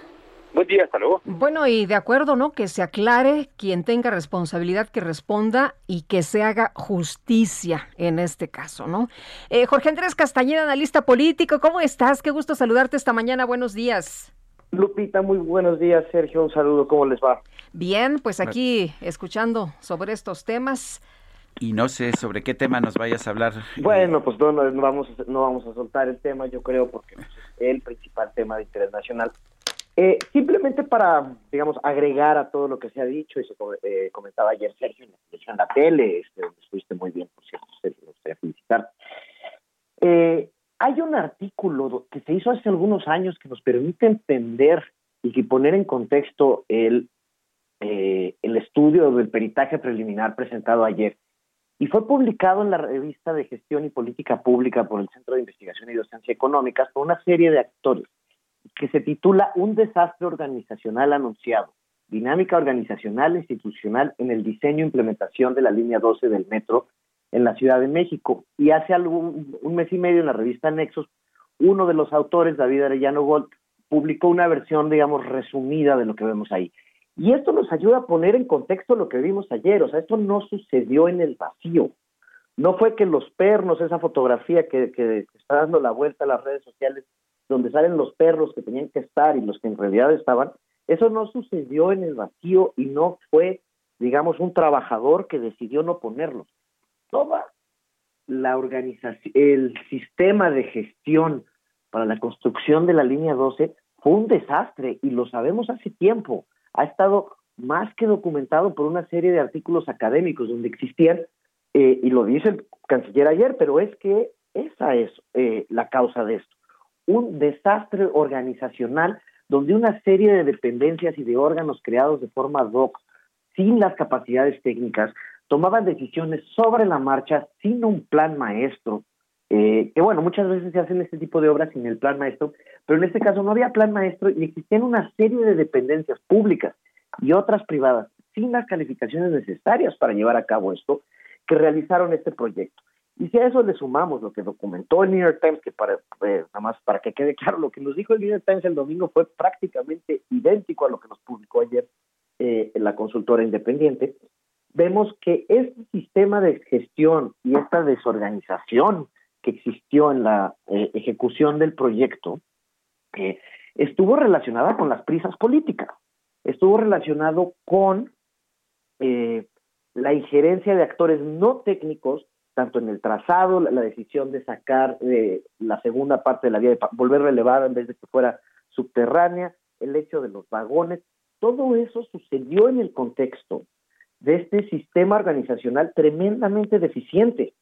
Buen día, hasta luego. Bueno, y de acuerdo, ¿no? Que se aclare quien tenga responsabilidad que responda y que se haga justicia en este caso, ¿no? Eh, Jorge Andrés Castañeda, analista político, ¿cómo estás? Qué gusto saludarte esta mañana, buenos días. Lupita, muy buenos días, Sergio, un saludo, ¿cómo les va? Bien, pues aquí escuchando sobre estos temas. Y no sé sobre qué tema nos vayas a hablar. Bueno, pues no, no, vamos, no vamos a soltar el tema, yo creo, porque es el principal tema de interés nacional. Eh, simplemente para, digamos, agregar a todo lo que se ha dicho y se eh, comentaba ayer Sergio en la, tele, este, estuviste muy bien, por cierto, Sergio, me gustaría felicitar. Eh, hay un artículo que se hizo hace algunos años que nos permite entender y que poner en contexto el, el estudio del peritaje preliminar presentado ayer. Y fue publicado en la revista de Gestión y Política Pública por el Centro de Investigación y Docencia Económicas por una serie de actores que se titula Un desastre organizacional anunciado, dinámica organizacional e institucional en el diseño e implementación de la línea 12 del metro en la Ciudad de México. Y hace algún, un mes y medio en la revista Nexos, uno de los autores, David Arellano Gold, publicó una versión, digamos, resumida de lo que vemos ahí. Y esto nos ayuda a poner en contexto lo que vimos ayer, o sea, esto no sucedió en el vacío. No fue que los pernos, esa fotografía que, que está dando la vuelta a las redes sociales, donde salen los perros que tenían que estar y los que en realidad estaban, eso no sucedió en el vacío y no fue, digamos, un trabajador que decidió no ponerlos. Toda la organización, el sistema de gestión para la construcción de la línea 12 fue un desastre y lo sabemos hace tiempo. Ha estado más que documentado por una serie de artículos académicos donde existían, eh, y lo dice el canciller ayer, pero es que esa es eh, la causa de esto un desastre organizacional donde una serie de dependencias y de órganos creados de forma ad hoc, sin las capacidades técnicas, tomaban decisiones sobre la marcha sin un plan maestro, eh, que bueno, muchas veces se hacen este tipo de obras sin el plan maestro, pero en este caso no había plan maestro y existían una serie de dependencias públicas y otras privadas sin las calificaciones necesarias para llevar a cabo esto, que realizaron este proyecto. Y si a eso le sumamos lo que documentó el New York Times, que para, eh, nada más para que quede claro, lo que nos dijo el New York Times el domingo fue prácticamente idéntico a lo que nos publicó ayer eh, la consultora independiente, vemos que este sistema de gestión y esta desorganización que existió en la eh, ejecución del proyecto estuvo relacionada con las prisas políticas, estuvo relacionado con la injerencia de actores no técnicos tanto en el trazado, la, decisión de sacar eh, la segunda parte de la vía, de volverla elevada en vez de que fuera subterránea, el hecho de los vagones, todo eso sucedió en el contexto de este sistema organizacional tremendamente deficiente.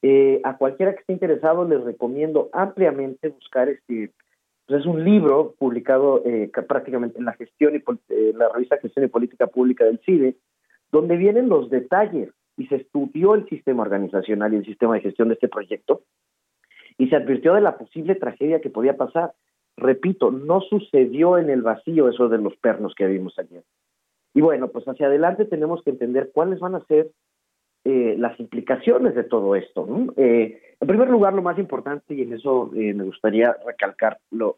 Eh, a cualquiera que esté interesado les recomiendo ampliamente buscar este, pues es un libro publicado eh, prácticamente en la gestión y la revista Gestión y Política Pública del CIDE, donde vienen los detalles y se estudió el sistema organizacional y el sistema de gestión de este proyecto y se advirtió de la posible tragedia que podía pasar. Repito, no sucedió en el vacío eso de los pernos que vimos ayer. Y bueno, pues hacia adelante tenemos que entender cuáles van a ser eh, las implicaciones de todo esto. Eh, en primer lugar, lo más importante, y en eso eh, me gustaría recalcar lo,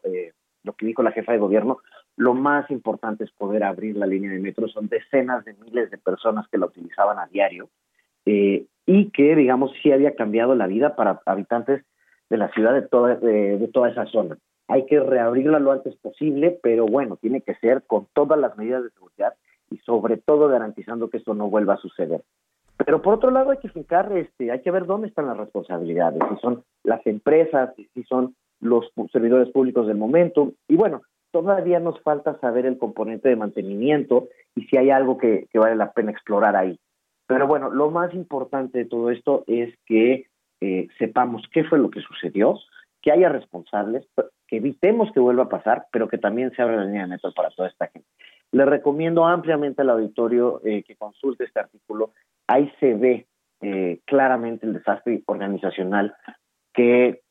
lo que dijo la jefa de gobierno, lo más importante es poder abrir la línea de metro. Son decenas de miles de personas que la utilizaban a diario eh, y que, digamos, sí había cambiado la vida para habitantes de la ciudad de toda, de, toda esa zona. Hay que reabrirla lo antes posible, pero bueno, tiene que ser con todas las medidas de seguridad y sobre todo garantizando que esto no vuelva a suceder. Pero por otro lado hay que fijar, este, hay que ver dónde están las responsabilidades, si son las empresas, si son los servidores públicos del momento. Y bueno, todavía nos falta saber el componente de mantenimiento y si hay algo que vale la pena explorar ahí. Pero bueno, lo más importante de todo esto es que eh, sepamos qué fue lo que sucedió, que haya responsables, que evitemos que vuelva a pasar, pero que también se abra la línea de metro para toda esta gente. Le recomiendo ampliamente al auditorio eh, que consulte este artículo. Ahí se ve eh, claramente el desastre organizacional que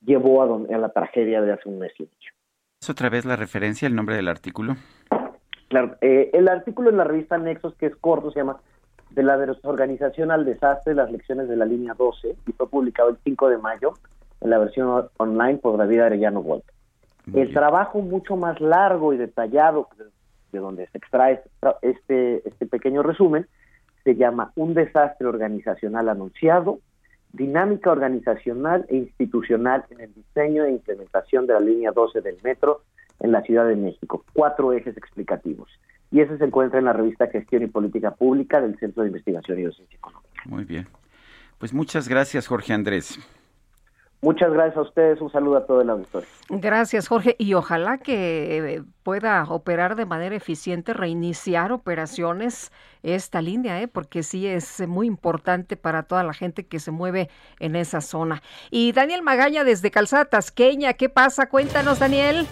llevó a, a, la tragedia de hace un mes y medio. ¿Es otra vez la referencia, el nombre del artículo? Claro, eh, el artículo en la revista Nexos, que es corto, se llama De la desorganización al desastre, las lecciones de la línea 12, y fue publicado el 5 de mayo en la versión online por David Arellano Volt. El trabajo mucho más largo y detallado de donde se extrae este, este pequeño resumen se llama Un desastre organizacional anunciado, dinámica organizacional e institucional en el diseño e implementación de la línea 12 del metro en la Ciudad de México, cuatro ejes explicativos. Y ese se encuentra en la revista Gestión y Política Pública del Centro de Investigación y Docencia Económica. Muy bien. Pues muchas gracias, Jorge Andrés. Muchas gracias a ustedes, un saludo a todo el auditorio. Gracias, Jorge, y ojalá que eh, pueda operar de manera eficiente, reiniciar operaciones esta línea, ¿eh? porque sí es muy importante para toda la gente que se mueve en esa zona. Y Daniel Magaña desde Calzada Tasqueña, ¿qué pasa? Cuéntanos, Daniel.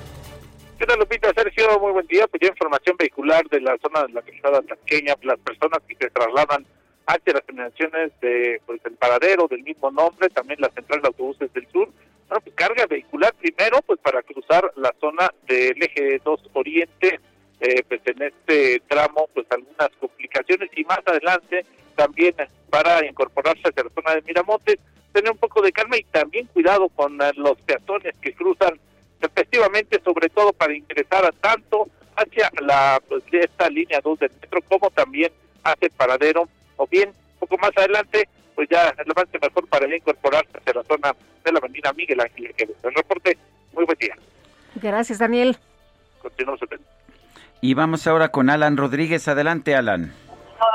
¿Qué tal, Lupita? Sergio, muy buen día. Pues ya información vehicular de la zona de la calzada tasqueña, las personas que se trasladan hacia las terminaciones de pues, el paradero del mismo nombre, también la central de autobuses del sur. Bueno, pues carga vehicular primero, pues para cruzar la zona del eje 2 Oriente, eh, pues en este tramo, pues algunas complicaciones y más adelante también para incorporarse hacia la zona de Miramontes, tener un poco de calma y también cuidado con eh, los peatones que cruzan efectivamente, sobre todo para ingresar tanto hacia la pues, esta línea 2 del metro como también hacia el paradero o bien un poco más adelante pues ya más que mejor para incorporarse hacia la zona de la avenida Miguel Ángel el reporte muy buen día. Gracias Daniel. Continuamos y vamos ahora con Alan Rodríguez. Adelante Alan.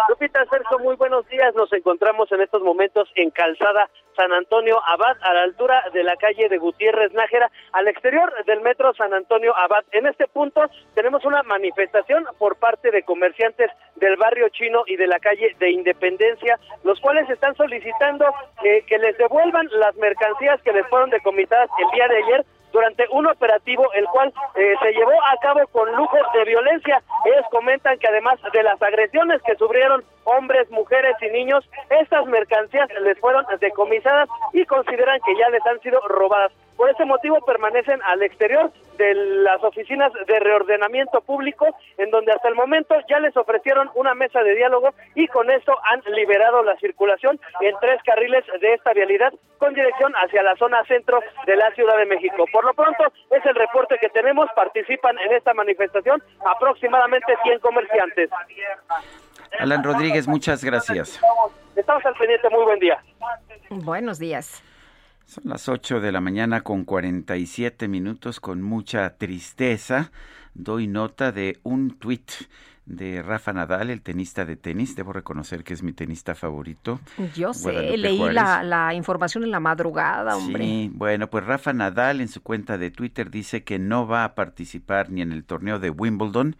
Lupita Sergio, muy buenos días. Nos encontramos en estos momentos en Calzada San Antonio Abad, a la altura de la calle de Gutiérrez Nájera, al exterior del metro San Antonio Abad. En este punto tenemos una manifestación por parte de comerciantes del barrio chino y de la calle de Independencia, los cuales están solicitando que les devuelvan las mercancías que les fueron decomisadas el día de ayer durante un operativo el cual eh, se llevó a cabo con lujo de violencia. Ellos comentan que además de las agresiones que sufrieron hombres, mujeres y niños, estas mercancías les fueron decomisadas y consideran que ya les han sido robadas. Por ese motivo permanecen al exterior de las oficinas de reordenamiento público, en donde hasta el momento ya les ofrecieron una mesa de diálogo y con esto han liberado la circulación en tres carriles de esta vialidad con dirección hacia la zona centro de la Ciudad de México. Por lo pronto, es el reporte que tenemos. Participan en esta manifestación aproximadamente 100 comerciantes. Alan Rodríguez, muchas gracias. Estamos al pendiente. Muy buen día. Buenos días. Son las 8 de la mañana con 47 minutos con mucha tristeza. Doy nota de un tuit de Rafa Nadal, el tenista de tenis. Debo reconocer que es mi tenista favorito. Yo sé, leí la, la, información en la madrugada, hombre. Sí, bueno, pues Rafa Nadal en su cuenta de Twitter dice que no va a participar ni en el torneo de Wimbledon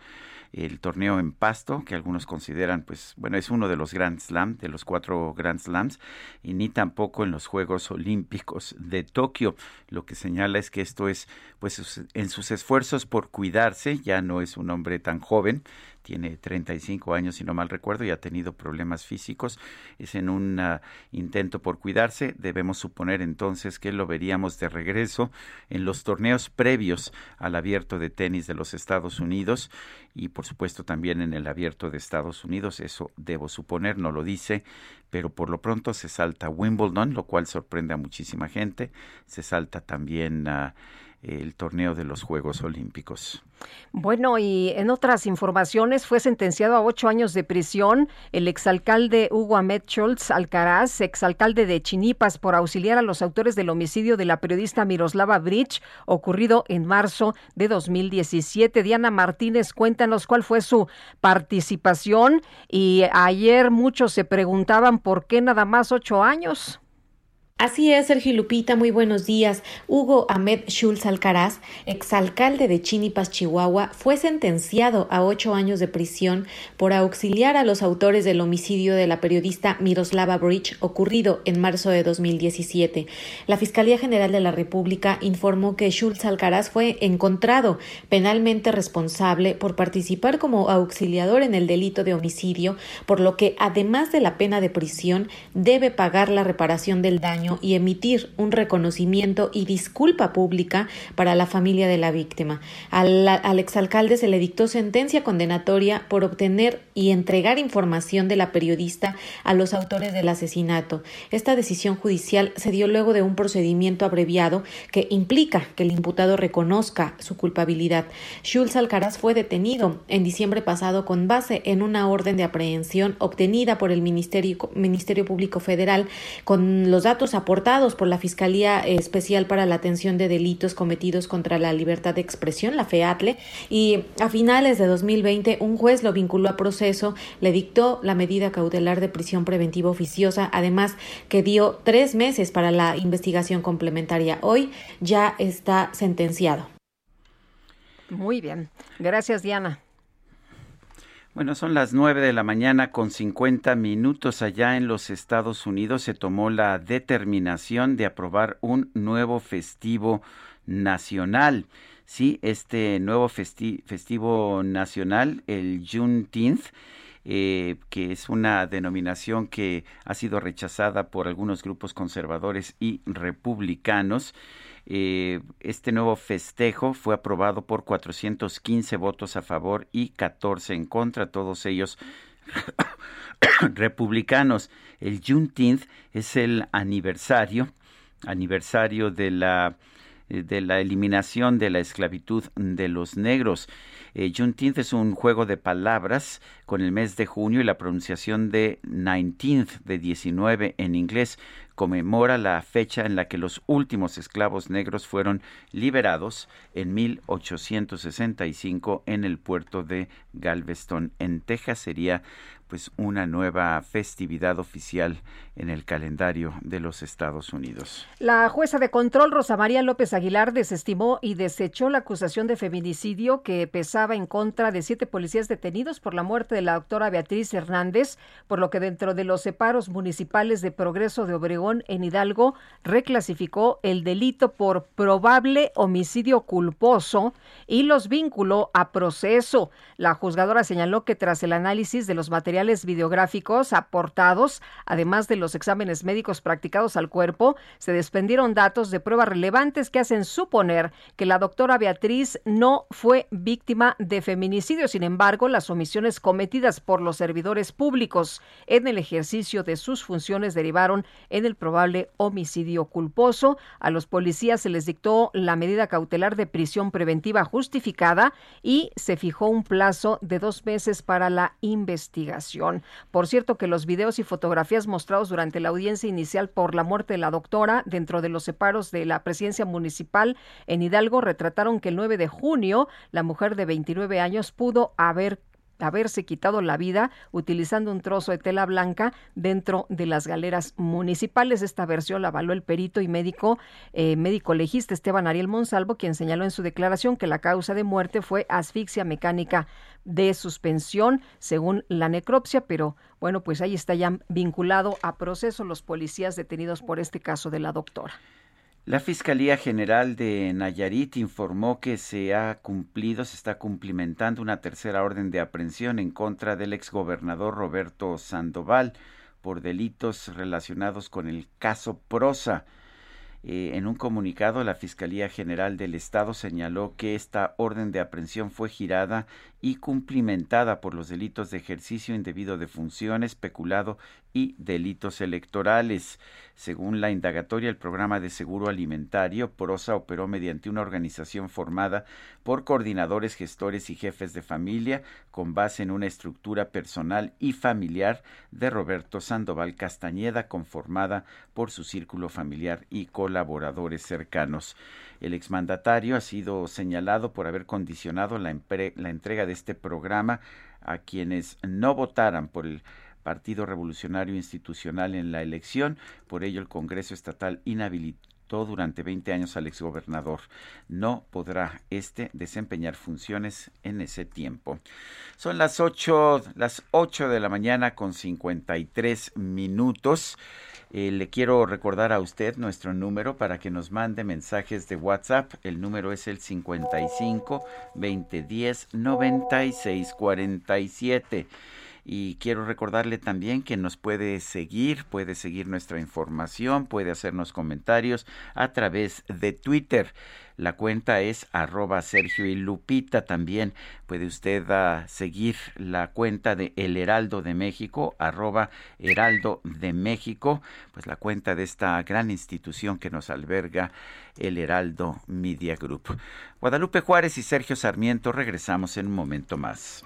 el torneo en pasto, que algunos consideran, pues, bueno, es uno de los Grand Slam, de los cuatro Grand Slams, y ni tampoco en los Juegos Olímpicos de Tokio. Lo que señala es que esto es, pues, en sus esfuerzos por cuidarse, ya no es un hombre tan joven, tiene 35 años, si no mal recuerdo, y ha tenido problemas físicos. Es en un uh, intento por cuidarse. Debemos suponer entonces que lo veríamos de regreso en los torneos previos al abierto de tenis de los Estados Unidos y por supuesto también en el abierto de Estados Unidos. Eso debo suponer, no lo dice, pero por lo pronto se salta Wimbledon, lo cual sorprende a muchísima gente. Se salta también... Uh, el torneo de los Juegos Olímpicos. Bueno, y en otras informaciones fue sentenciado a ocho años de prisión el exalcalde Hugo Ahmed Scholz Alcaraz, exalcalde de Chinipas, por auxiliar a los autores del homicidio de la periodista Miroslava Bridge, ocurrido en marzo de 2017. Diana Martínez, cuéntanos cuál fue su participación. Y ayer muchos se preguntaban por qué nada más ocho años. Así es, Sergio Lupita, muy buenos días. Hugo Ahmed Schulz Alcaraz, exalcalde de Chinipas, Chihuahua, fue sentenciado a ocho años de prisión por auxiliar a los autores del homicidio de la periodista Miroslava Bridge ocurrido en marzo de 2017. La Fiscalía General de la República informó que Schulz Alcaraz fue encontrado penalmente responsable por participar como auxiliador en el delito de homicidio, por lo que, además de la pena de prisión, debe pagar la reparación del daño y emitir un reconocimiento y disculpa pública para la familia de la víctima. Al, al exalcalde se le dictó sentencia condenatoria por obtener y entregar información de la periodista a los autores del asesinato. Esta decisión judicial se dio luego de un procedimiento abreviado que implica que el imputado reconozca su culpabilidad. Schulz Alcaraz fue detenido en diciembre pasado con base en una orden de aprehensión obtenida por el Ministerio, Ministerio Público Federal con los datos aportados por la Fiscalía Especial para la Atención de Delitos Cometidos contra la Libertad de Expresión, la FEATLE, y a finales de 2020 un juez lo vinculó a proceso, le dictó la medida cautelar de prisión preventiva oficiosa, además que dio tres meses para la investigación complementaria. Hoy ya está sentenciado. Muy bien. Gracias, Diana. Bueno, son las nueve de la mañana con 50 minutos allá en los Estados Unidos. Se tomó la determinación de aprobar un nuevo festivo nacional. Sí, este nuevo festivo nacional, el Juneteenth, eh, que es una denominación que ha sido rechazada por algunos grupos conservadores y republicanos. Eh, este nuevo festejo fue aprobado por 415 votos a favor y 14 en contra, todos ellos [COUGHS] republicanos. El Juneteenth es el aniversario, aniversario de la eh, de la eliminación de la esclavitud de los negros. Eh, Juneteenth es un juego de palabras con el mes de junio y la pronunciación de 19th de 19 en inglés conmemora la fecha en la que los últimos esclavos negros fueron liberados en 1865 en el puerto de Galveston, en Texas. Sería pues una nueva festividad oficial en el calendario de los Estados Unidos. La jueza de control Rosa María López Aguilar desestimó y desechó la acusación de feminicidio que pesaba en contra de siete policías detenidos por la muerte de la doctora Beatriz Hernández, por lo que dentro de los separos municipales de Progreso de Obregón en Hidalgo reclasificó el delito por probable homicidio culposo y los vinculó a proceso. La juzgadora señaló que tras el análisis de los materiales videográficos aportados, además de los exámenes médicos practicados al cuerpo, se desprendieron datos de pruebas relevantes que hacen suponer que la doctora Beatriz no fue víctima de feminicidio. Sin embargo, las omisiones cometidas por los servidores públicos en el ejercicio de sus funciones derivaron en el probable homicidio culposo. A los policías se les dictó la medida cautelar de prisión preventiva justificada y se fijó un plazo de dos meses para la investigación. Por cierto que los videos y fotografías mostrados durante la audiencia inicial por la muerte de la doctora dentro de los separos de la presidencia municipal en Hidalgo retrataron que el 9 de junio la mujer de 29 años pudo haber haberse quitado la vida utilizando un trozo de tela blanca dentro de las galeras municipales. Esta versión la avaló el perito y médico, eh, médico legista Esteban Ariel Monsalvo, quien señaló en su declaración que la causa de muerte fue asfixia mecánica de suspensión, según la necropsia, pero bueno, pues ahí está ya vinculado a proceso los policías detenidos por este caso de la doctora. La Fiscalía General de Nayarit informó que se ha cumplido, se está cumplimentando una tercera orden de aprehensión en contra del exgobernador Roberto Sandoval por delitos relacionados con el caso Prosa. Eh, en un comunicado, la Fiscalía General del Estado señaló que esta orden de aprehensión fue girada y cumplimentada por los delitos de ejercicio indebido de funciones, peculado y delitos electorales. Según la indagatoria, el programa de seguro alimentario PROSA operó mediante una organización formada por coordinadores, gestores y jefes de familia con base en una estructura personal y familiar de Roberto Sandoval Castañeda conformada por su círculo familiar y colaboradores cercanos. El exmandatario ha sido señalado por haber condicionado la, la entrega de este programa a quienes no votaran por el Partido Revolucionario Institucional en la elección. Por ello, el Congreso Estatal inhabilitó durante 20 años al exgobernador. No podrá este desempeñar funciones en ese tiempo. Son las 8, las 8 de la mañana con 53 minutos. Eh, le quiero recordar a usted nuestro número para que nos mande mensajes de WhatsApp. El número es el 55 2010 96 47. Y quiero recordarle también que nos puede seguir, puede seguir nuestra información, puede hacernos comentarios a través de Twitter. La cuenta es arroba Sergio y Lupita. También puede usted ah, seguir la cuenta de El Heraldo de México, arroba Heraldo de México, pues la cuenta de esta gran institución que nos alberga el Heraldo Media Group. Guadalupe Juárez y Sergio Sarmiento regresamos en un momento más.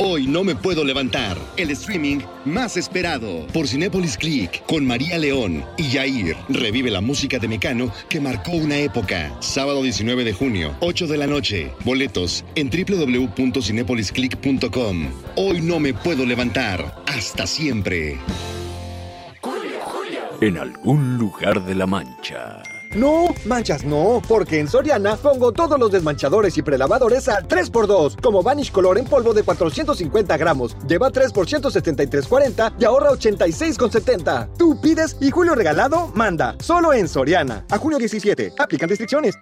Hoy no me puedo levantar. El streaming más esperado por Cinépolis Click con María León y Yair. Revive la música de Mecano que marcó una época. Sábado 19 de junio, 8 de la noche. Boletos en www.cinepolisclick.com. Hoy no me puedo levantar. Hasta siempre. En algún lugar de la Mancha. No, manchas no, porque en Soriana pongo todos los desmanchadores y prelavadores al 3x2, como Vanish Color en polvo de 450 gramos. Lleva 3 por 173.40 y ahorra 86,70. Tú pides y Julio Regalado manda. Solo en Soriana. A junio 17. Aplican restricciones.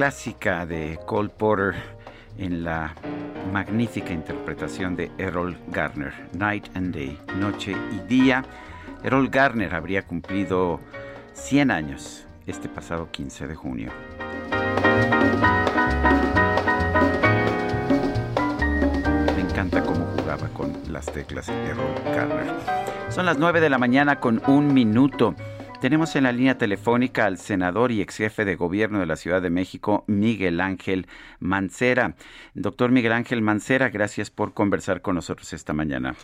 Clásica de Cole Porter en la magnífica interpretación de Errol Garner, Night and Day, Noche y Día. Errol Garner habría cumplido 100 años este pasado 15 de junio. Me encanta cómo jugaba con las teclas Errol Garner. Son las 9 de la mañana con un minuto. Tenemos en la línea telefónica al senador y ex jefe de gobierno de la Ciudad de México, Miguel Ángel Mancera. Doctor Miguel Ángel Mancera, gracias por conversar con nosotros esta mañana.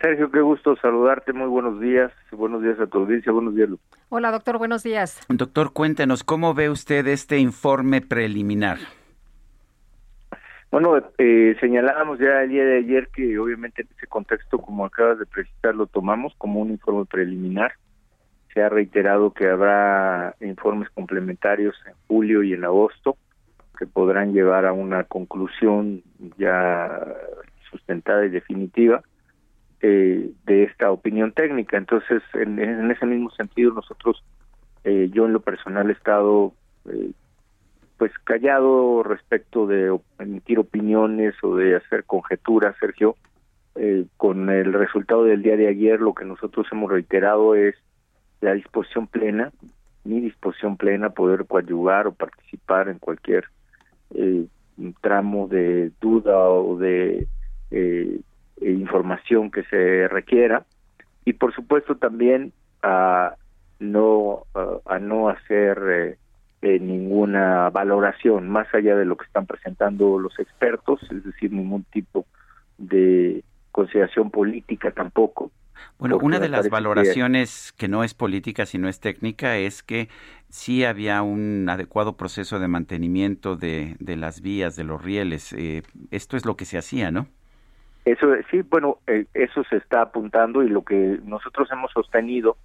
Sergio, qué gusto saludarte. Muy buenos días. Buenos días a tu audiencia. Buenos días. Hola, doctor. Buenos días. Doctor, cuéntenos, ¿cómo ve usted este informe preliminar? Bueno, eh, señalábamos ya el día de ayer que obviamente en ese contexto, como acabas de precisar, lo tomamos como un informe preliminar se ha reiterado que habrá informes complementarios en julio y en agosto que podrán llevar a una conclusión ya sustentada y definitiva eh, de esta opinión técnica. Entonces, en, ese mismo sentido, nosotros, eh, yo en lo personal he estado eh, pues callado respecto de emitir opiniones o de hacer conjeturas, Sergio. con el resultado del día de ayer, lo que nosotros hemos reiterado es la disposición plena, mi disposición plena poder coadyuvar o participar en cualquier eh, tramo de duda o de eh, información que se requiera. Y por supuesto también a no a no hacer eh, ninguna valoración más allá de lo que están presentando los expertos es decir ningún tipo de consideración política tampoco bueno, una de las valoraciones que no es política sino es técnica es que sí había un adecuado proceso de mantenimiento de, de las vías, de los rieles. Eh, esto es lo que se hacía, ¿no? Eso sí, bueno, eh, eso se está apuntando y lo que nosotros hemos sostenido,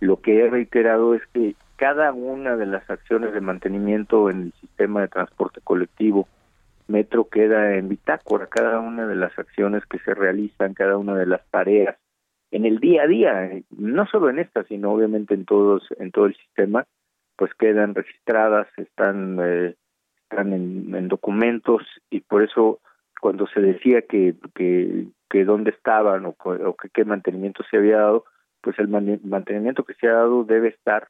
lo que he reiterado es que cada una de las acciones de mantenimiento en el sistema de transporte colectivo metro queda en bitácora, cada una de las acciones que se realizan, cada una de las tareas en el día a día, no solo en esta, sino obviamente en todos, en todo el sistema, pues quedan registradas, están, eh, en, documentos y por eso cuando se decía que, que, que dónde estaban o, que qué mantenimiento se había dado, pues el mantenimiento que se ha dado debe estar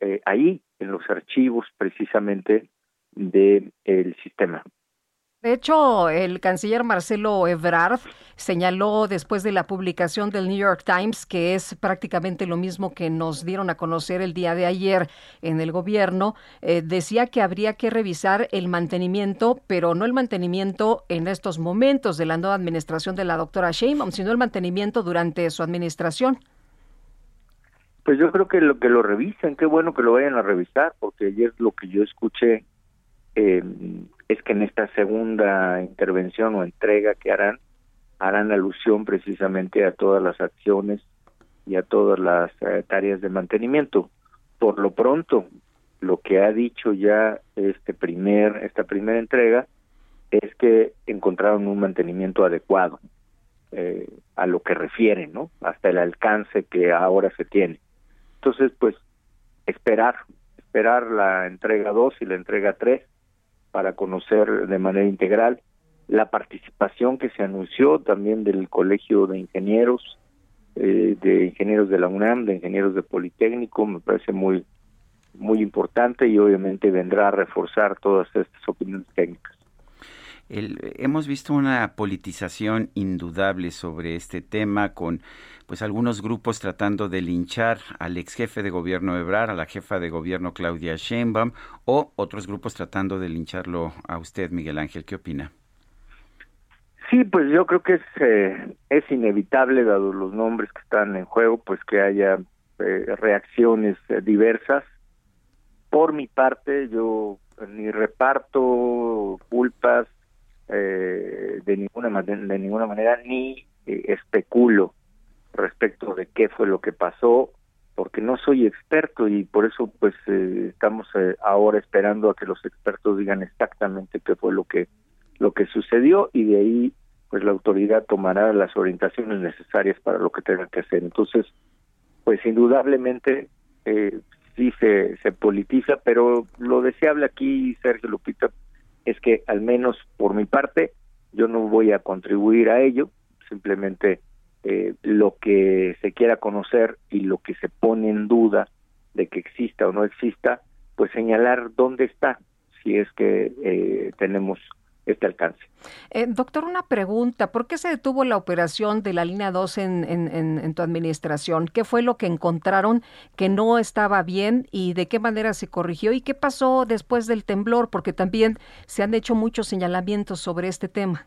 eh, ahí en los archivos precisamente del el sistema. De hecho, el canciller Marcelo Ebrard señaló después de la publicación del New York Times, que es prácticamente lo mismo que nos dieron a conocer el día de ayer en el gobierno, eh, decía que habría que revisar el mantenimiento, pero no el mantenimiento en estos momentos de la nueva administración de la doctora Sheinbaum, sino el mantenimiento durante su administración. Pues yo creo que lo que lo revisen, qué bueno que lo vayan a revisar, porque ayer lo que yo escuché es que en esta segunda intervención o entrega que harán, harán alusión precisamente a todas las acciones y a todas las eh, tareas de mantenimiento. Por lo pronto, lo que ha dicho ya este primer esta primera entrega es que encontraron un mantenimiento adecuado eh, a lo que refieren, ¿no? Hasta el alcance que ahora se tiene. Entonces, pues esperar, esperar la entrega 2 y la entrega 3 para conocer de manera integral la participación que se anunció también del Colegio de Ingenieros, eh, de ingenieros de la UNAM, de ingenieros de Politécnico, me parece muy muy importante y obviamente vendrá a reforzar todas estas opiniones técnicas hemos visto una politización indudable sobre este tema con pues algunos grupos tratando de linchar al ex jefe de gobierno Ebrar, a la jefa de gobierno Claudia Sheinbaum o otros grupos tratando de lincharlo a usted, Miguel Ángel. ¿Qué opina? Sí, pues yo creo que es, eh, es inevitable, dado los nombres que están en juego, pues que haya eh, reacciones eh, diversas. Por mi parte, yo ni reparto culpas eh, de ninguna de ninguna manera ni eh, especulo respecto de qué fue lo que pasó porque no soy experto y por eso pues eh, estamos ahora esperando a que los expertos digan exactamente qué fue lo que lo que sucedió y de ahí pues la autoridad tomará las orientaciones necesarias para lo que tenga que hacer. Entonces pues indudablemente sí se, se politiza, pero lo deseable aquí, Sergio Lupita, es que al menos por mi parte yo no voy a contribuir a ello, simplemente eh, lo que se quiera conocer y lo que se pone en duda de que exista o no exista, pues señalar dónde está, si es que eh, tenemos este alcance. Eh, doctor, una pregunta. ¿Por qué se detuvo la operación de la línea 2 en, en, en, tu administración? ¿Qué fue lo que encontraron que no estaba bien y de qué manera se corrigió? ¿Y qué pasó después del temblor? Porque también se han hecho muchos señalamientos sobre este tema.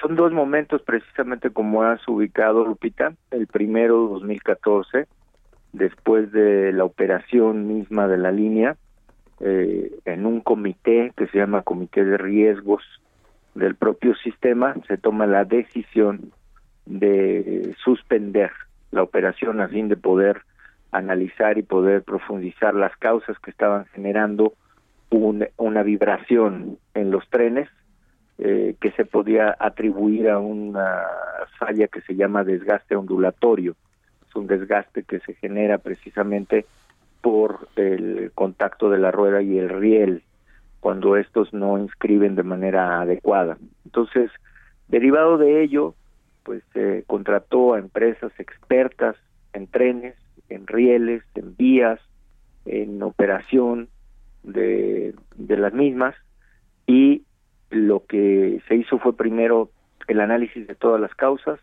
Son dos momentos precisamente como has ubicado, Lupita. El primero, 2014, después de la operación misma de la línea, eh, en un comité que se llama Comité de Riesgos del propio sistema, se toma la decisión de suspender la operación a fin de poder analizar y poder profundizar las causas que estaban generando una vibración en los trenes eh, que se podía atribuir a una falla que se llama desgaste ondulatorio. Es un desgaste que se genera precisamente por el contacto de la rueda y el riel cuando estos no inscriben de manera adecuada. Entonces, derivado de ello, pues se contrató a empresas expertas en trenes, en rieles, en vías, en operación de, de las mismas y lo que se hizo fue primero el análisis de todas las causas,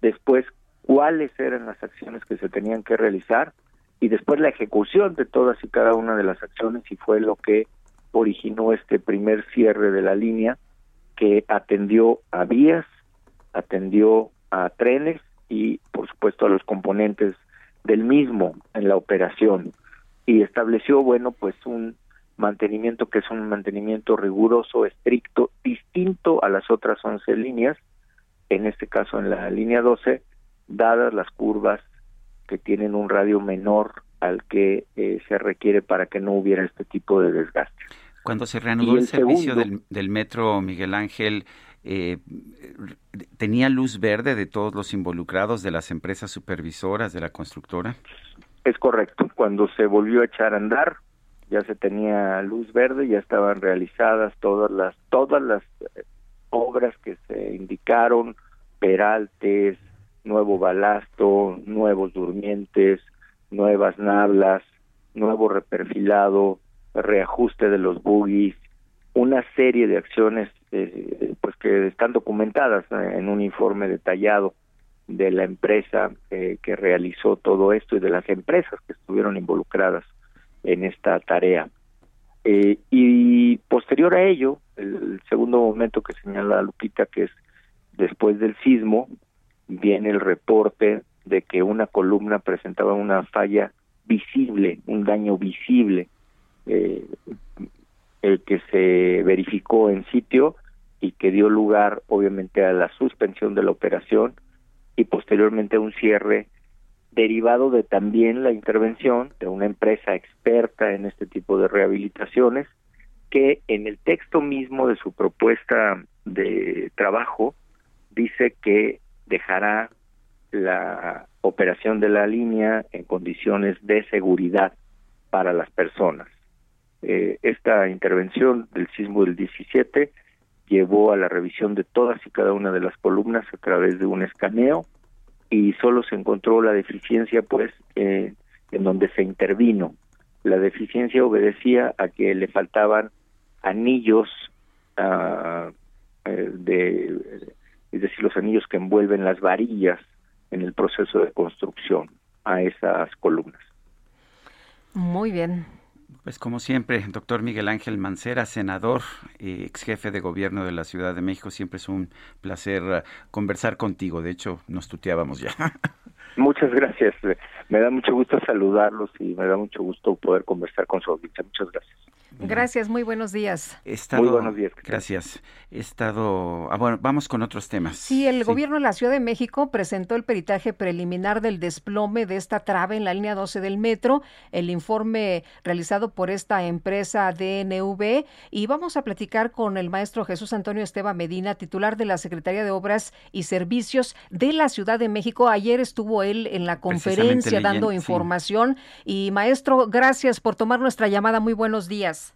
después cuáles eran las acciones que se tenían que realizar y después la ejecución de todas y cada una de las acciones y fue lo que originó este primer cierre de la línea que atendió a vías, atendió a trenes y por supuesto a los componentes del mismo en la operación. Y estableció bueno pues un mantenimiento que es un mantenimiento riguroso, estricto, distinto a las otras 11 líneas, en este caso en la línea 12, dadas las curvas que tienen un radio menor al que eh, se requiere para que no hubiera este tipo de desgaste. Cuando se reanudó el, servicio del, metro Miguel Ángel, eh, ¿tenía luz verde de todos los involucrados, de las empresas supervisoras, de la constructora? Es correcto. Cuando se volvió a echar a andar, ya se tenía luz verde, ya estaban realizadas todas las todas las eh, obras que se indicaron, peraltes, nuevo balasto, nuevos durmientes, nuevas nablas, nuevo reperfilado, reajuste de los buggies, una serie de acciones eh, pues que están documentadas eh, en un informe detallado de la empresa eh, que realizó todo esto y de las empresas que estuvieron involucradas en esta tarea. y posterior a ello, el segundo momento que señala Lupita, que es después del sismo, viene el reporte de que una columna presentaba una falla visible, un daño visible, eh, el que se verificó en sitio y que dio lugar obviamente a la suspensión de la operación y posteriormente a un cierre derivado de también la intervención de una empresa experta en este tipo de rehabilitaciones que en el texto mismo de su propuesta de trabajo dice que dejará la operación de la línea en condiciones de seguridad para las personas. Eh, esta intervención del sismo del 17 llevó a la revisión de todas y cada una de las columnas a través de un escaneo y solo se encontró la deficiencia pues eh, en donde se intervino. La deficiencia obedecía a que le faltaban anillos uh, de es decir, los anillos que envuelven las varillas en el proceso de construcción a esas columnas. Muy bien. Pues como siempre, doctor Miguel Ángel Mancera, senador y ex jefe de gobierno de la Ciudad de México, siempre es un placer uh, conversar contigo. De hecho, nos tuteábamos ya. [LAUGHS] Muchas gracias. Me da mucho gusto saludarlos y me da mucho gusto poder conversar con su audiencia. Muchas gracias. Gracias, muy buenos días. muy buenos días. Gracias. He estado. Ah, bueno, vamos con otros temas. Sí, el gobierno de la Ciudad de México presentó el peritaje preliminar del desplome de esta trave en la línea 12 del metro, el informe realizado por esta empresa DNV. Y vamos a platicar con el maestro Jesús Antonio Esteban Medina, titular de la Secretaría de Obras y Servicios de la Ciudad de México. Ayer estuvo estuvo él en la conferencia dando información. Y maestro, gracias por tomar nuestra llamada. Muy buenos días.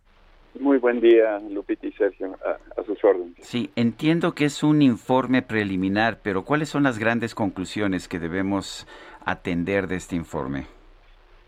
Muy buen día, Lupita y Sergio, a, sus órdenes. Sí, entiendo que es un informe preliminar, pero ¿cuáles son las grandes conclusiones que debemos atender de este informe?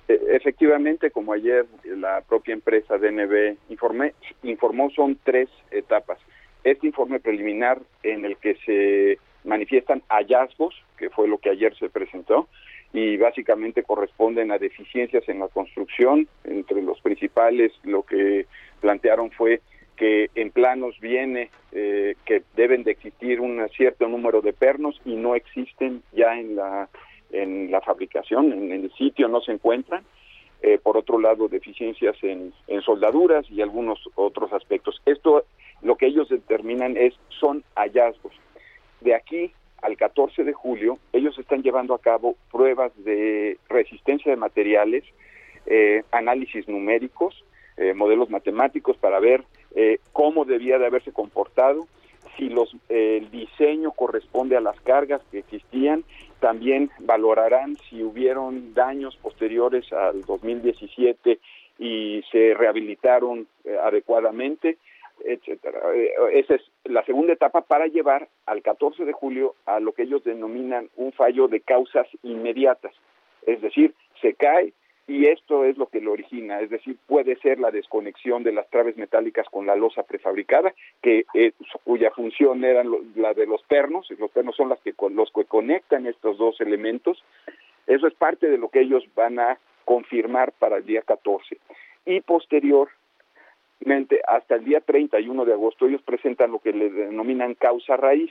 E, efectivamente, como ayer la propia empresa DNB informé, informó, son tres etapas. Este informe preliminar en el que se manifiestan hallazgos, que fue lo que ayer se presentó, y básicamente corresponden a deficiencias en la construcción. Entre los principales, lo que plantearon fue que en planos viene eh, que deben de existir un cierto número de pernos y no existen ya en la en la fabricación, en, el sitio no se encuentran. Eh, por otro lado, deficiencias en, en soldaduras y algunos otros aspectos. Esto, lo que ellos determinan es, son hallazgos. De aquí al 14 de julio, ellos están llevando a cabo pruebas de resistencia de materiales, eh, análisis numéricos, eh, modelos matemáticos para ver eh, cómo debía de haberse comportado, si los, el diseño corresponde a las cargas que existían, también valorarán si hubieron daños posteriores al 2017 y se rehabilitaron adecuadamente, etcétera. Eh, esa es la segunda etapa para llevar al 14 de julio a lo que ellos denominan un fallo de causas inmediatas. Es decir, se cae y esto es lo que lo origina, es decir, puede ser la desconexión de las traves metálicas con la losa prefabricada, que eh, cuya función era la de los pernos, y los pernos son las que los que conectan estos dos elementos. Eso es parte de lo que ellos van a confirmar para el día 14. Y posterior hasta el día 31 de agosto ellos presentan lo que le denominan causa raíz.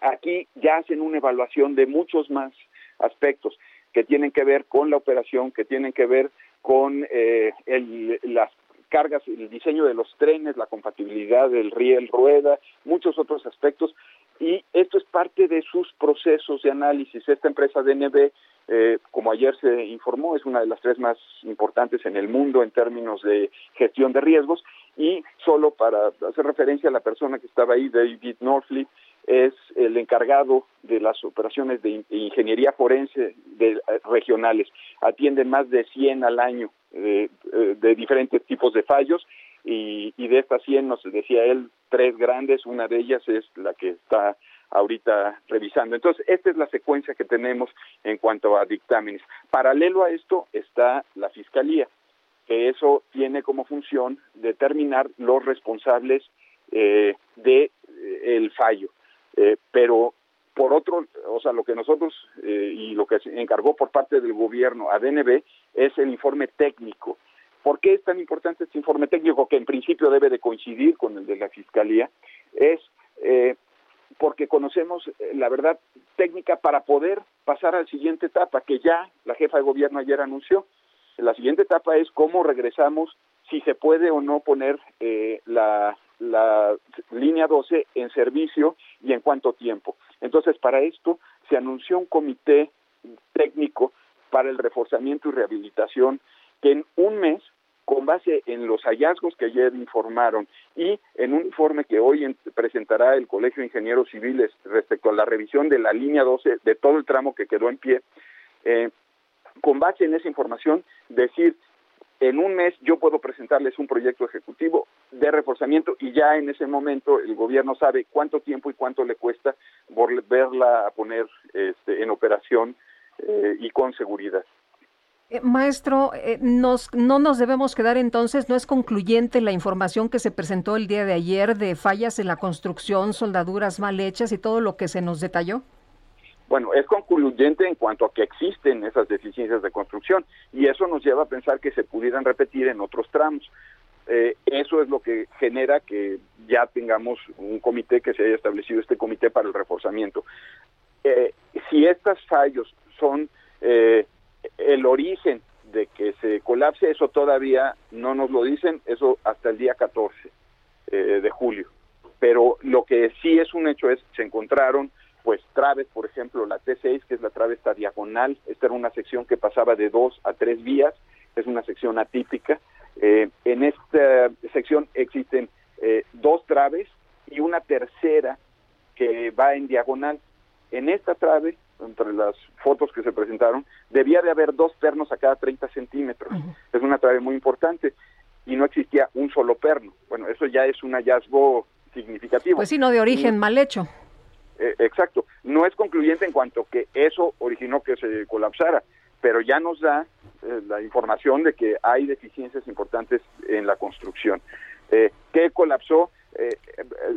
Aquí ya hacen una evaluación de muchos más aspectos que tienen que ver con la operación, que tienen que ver con eh, las cargas, el diseño de los trenes, la compatibilidad del riel rueda, muchos otros aspectos. Y esto es parte de sus procesos de análisis. Esta empresa DNB eh, como ayer se informó, es una de las tres más importantes en el mundo en términos de gestión de riesgos y solo para hacer referencia a la persona que estaba ahí, David Norfleet, es el encargado de las operaciones de ingeniería forense de, eh, regionales. Atienden más de 100 al año eh, de diferentes tipos de fallos y, y de estas 100 nos decía él tres grandes, una de ellas es la que está ahorita revisando. Entonces, esta es la secuencia que tenemos en cuanto a dictámenes. Paralelo a esto está la Fiscalía, que eso tiene como función determinar los responsables eh, de eh, el fallo. Eh, pero por otro, o sea, lo que nosotros eh, y lo que se encargó por parte del gobierno a DNB es el informe técnico. ¿Por qué es tan importante este informe técnico que en principio debe de coincidir con el de la Fiscalía? Es eh, porque conocemos eh, la verdad técnica para poder pasar a la siguiente etapa, que ya la jefa de gobierno ayer anunció. La siguiente etapa es cómo regresamos, si se puede o no poner eh, la, la línea 12 en servicio y en cuánto tiempo. Entonces, para esto se anunció un comité técnico para el reforzamiento y rehabilitación que en un mes con base en los hallazgos que ayer informaron y en un informe que hoy presentará el Colegio de Ingenieros Civiles respecto a la revisión de la línea 12 de todo el tramo que quedó en pie, eh, con base en esa información, decir, en un mes yo puedo presentarles un proyecto ejecutivo de reforzamiento y ya en ese momento el gobierno sabe cuánto tiempo y cuánto le cuesta volverla a poner este, en operación eh, y con seguridad. Eh, maestro, eh, no nos debemos quedar entonces, no es concluyente la información que se presentó el día de ayer de fallas en la construcción, soldaduras mal hechas y todo lo que se nos detalló. Bueno, es concluyente en cuanto a que existen esas deficiencias de construcción y eso nos lleva a pensar que se pudieran repetir en otros tramos. Eh, eso es lo que genera que ya tengamos un comité, que se haya establecido este comité para el reforzamiento. si estos fallos son el origen de que se colapse, eso todavía no nos lo dicen, eso hasta el día 14 eh, de julio. Pero lo que sí es un hecho es, se encontraron pues traves, por ejemplo, la T6, que es la trave esta diagonal, esta era una sección que pasaba de dos a tres vías, es una sección atípica. Eh, en esta sección existen eh, dos traves y una tercera que va en diagonal. En esta trave entre las fotos que se presentaron, debía de haber dos pernos a cada 30 centímetros. Es una trave muy importante y no existía un solo perno. Bueno, eso ya es un hallazgo significativo. Pues sí, no de origen mal hecho. Eh, exacto. No es concluyente en cuanto que eso originó que se colapsara, pero ya nos da eh, la información de que hay deficiencias importantes en la construcción. Eh, ¿Qué colapsó?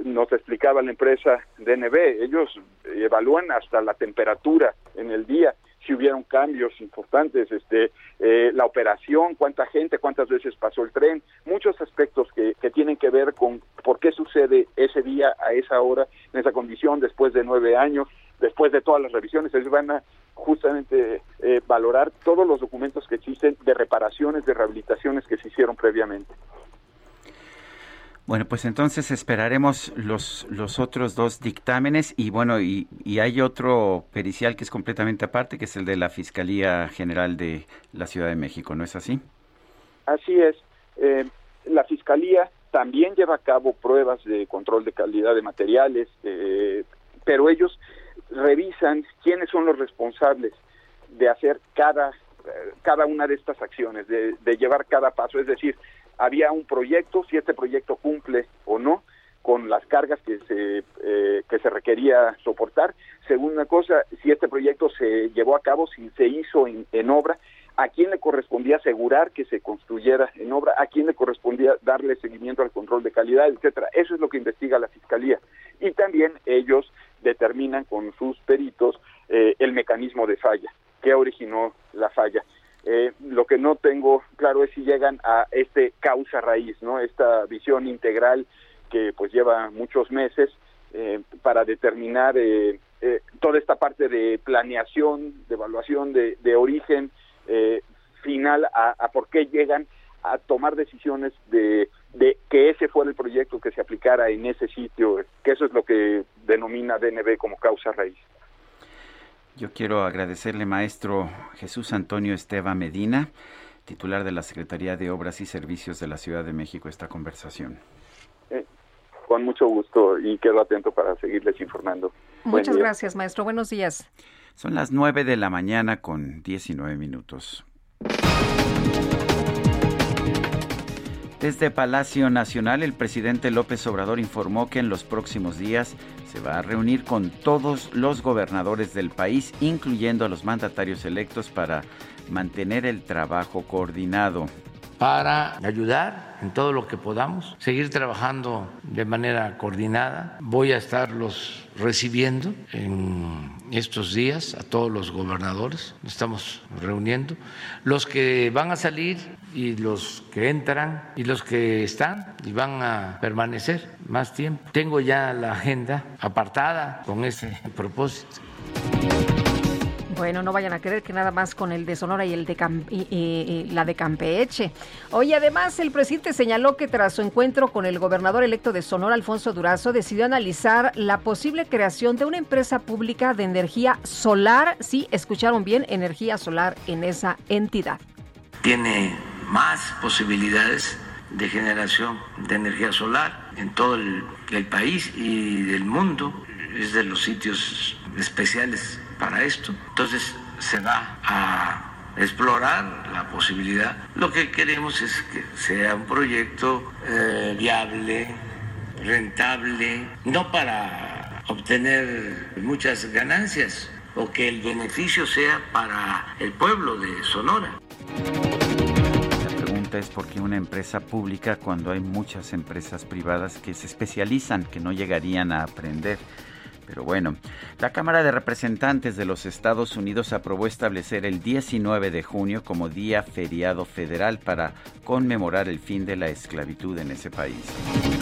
Nos explicaba la empresa DNB, ellos evalúan hasta la temperatura en el día, si hubieron cambios importantes, este, eh, la operación, cuánta gente, cuántas veces pasó el tren, muchos aspectos que, que, tienen que ver con por qué sucede ese día a esa hora, en esa condición, después de nueve años, después de todas las revisiones, ellos van a justamente eh, valorar todos los documentos que existen de reparaciones, de rehabilitaciones que se hicieron previamente. Bueno, pues entonces esperaremos los, los otros dos dictámenes y bueno, y, hay otro pericial que es completamente aparte, que es el de la Fiscalía General de la Ciudad de México, ¿no es así? Así es. Eh, la Fiscalía también lleva a cabo pruebas de control de calidad de materiales, eh, pero ellos revisan quiénes son los responsables de hacer cada, cada una de estas acciones, de, de llevar cada paso. Es decir, había un proyecto, si este proyecto cumple o no con las cargas que se eh, que se requería soportar. Segunda cosa, si este proyecto se llevó a cabo, si se hizo en, en, obra, a quién le correspondía asegurar que se construyera en obra, a quién le correspondía darle seguimiento al control de calidad, etcétera. Eso es lo que investiga la fiscalía. Y también ellos determinan con sus peritos eh, el mecanismo de falla, que originó la falla. Eh, lo que no tengo claro es si llegan a este causa raíz, ¿no? Esta visión integral que pues lleva muchos meses eh, para determinar eh, eh, toda esta parte de planeación, de evaluación de, de origen eh, final a, a, por qué llegan a tomar decisiones de, de que ese fuera el proyecto que se aplicara en ese sitio, que eso es lo que denomina DNB como causa raíz. Yo quiero agradecerle, maestro Jesús Antonio Esteba Medina, titular de la Secretaría de Obras y Servicios de la Ciudad de México, esta conversación. Eh, con mucho gusto y quedo atento para seguirles informando. Muchas gracias, maestro. Buenos días. Son las 9 de la mañana con 19 minutos. Desde Palacio Nacional, el presidente López Obrador informó que en los próximos días se va a reunir con todos los gobernadores del país, incluyendo a los mandatarios electos, para mantener el trabajo coordinado. Para ayudar en todo lo que podamos, seguir trabajando de manera coordinada. Voy a estarlos recibiendo en estos días a todos los gobernadores, nos estamos reuniendo, los que van a salir y los que entran y los que están y van a permanecer más tiempo. Tengo ya la agenda apartada con ese propósito. Bueno, no vayan a creer que nada más con el de Sonora y el de Cam y, la de Campeche. Hoy además el presidente señaló que tras su encuentro con el gobernador electo de Sonora, Alfonso Durazo, decidió analizar la posible creación de una empresa pública de energía solar. Sí, escucharon bien, energía solar en esa entidad. Tiene más posibilidades de generación de energía solar en todo el, el país y del mundo. Es de los sitios especiales para esto. Entonces se va a explorar la posibilidad. Lo que queremos es que sea un proyecto eh, viable, rentable, no para obtener muchas ganancias o que el beneficio sea para el pueblo de Sonora. La pregunta es por qué una empresa pública cuando hay muchas empresas privadas que se especializan, que no llegarían a aprender. Pero bueno, la Cámara de Representantes de los Estados Unidos aprobó establecer el 19 de junio como día feriado federal para conmemorar el fin de la esclavitud en ese país.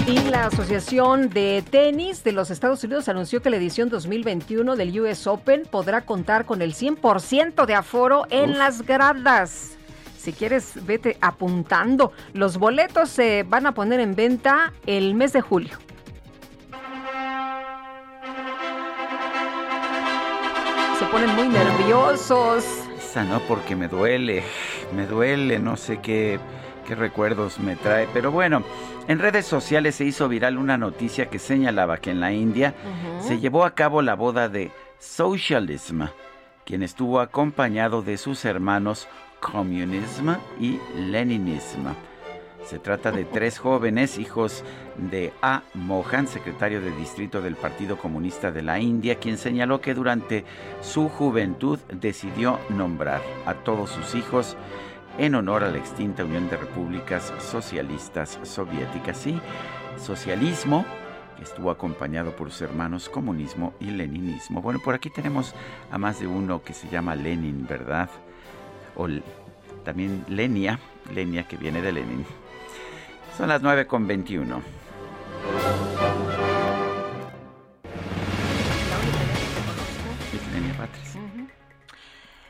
Y la Asociación de Tenis de los Estados Unidos anunció que la edición 2021 del US Open podrá contar con el 100% de aforo en Uf. las gradas. Si quieres, vete apuntando. Los boletos se van a poner en venta el mes de julio. Se ponen muy nerviosos. Esa no, porque me duele, me duele, no sé qué, qué recuerdos me trae. Pero bueno, en redes sociales se hizo viral una noticia que señalaba que en la India uh -huh. se llevó a cabo la boda de Socialism, quien estuvo acompañado de sus hermanos Communism y Leninism. Se trata de tres jóvenes hijos de A. Mohan, secretario de distrito del Partido Comunista de la India, quien señaló que durante su juventud decidió nombrar a todos sus hijos en honor a la extinta Unión de Repúblicas Socialistas Soviéticas y socialismo que estuvo acompañado por sus hermanos comunismo y leninismo. Bueno, por aquí tenemos a más de uno que se llama Lenin, ¿verdad? O también Lenia, Lenia que viene de Lenin. Son las 9 con 21.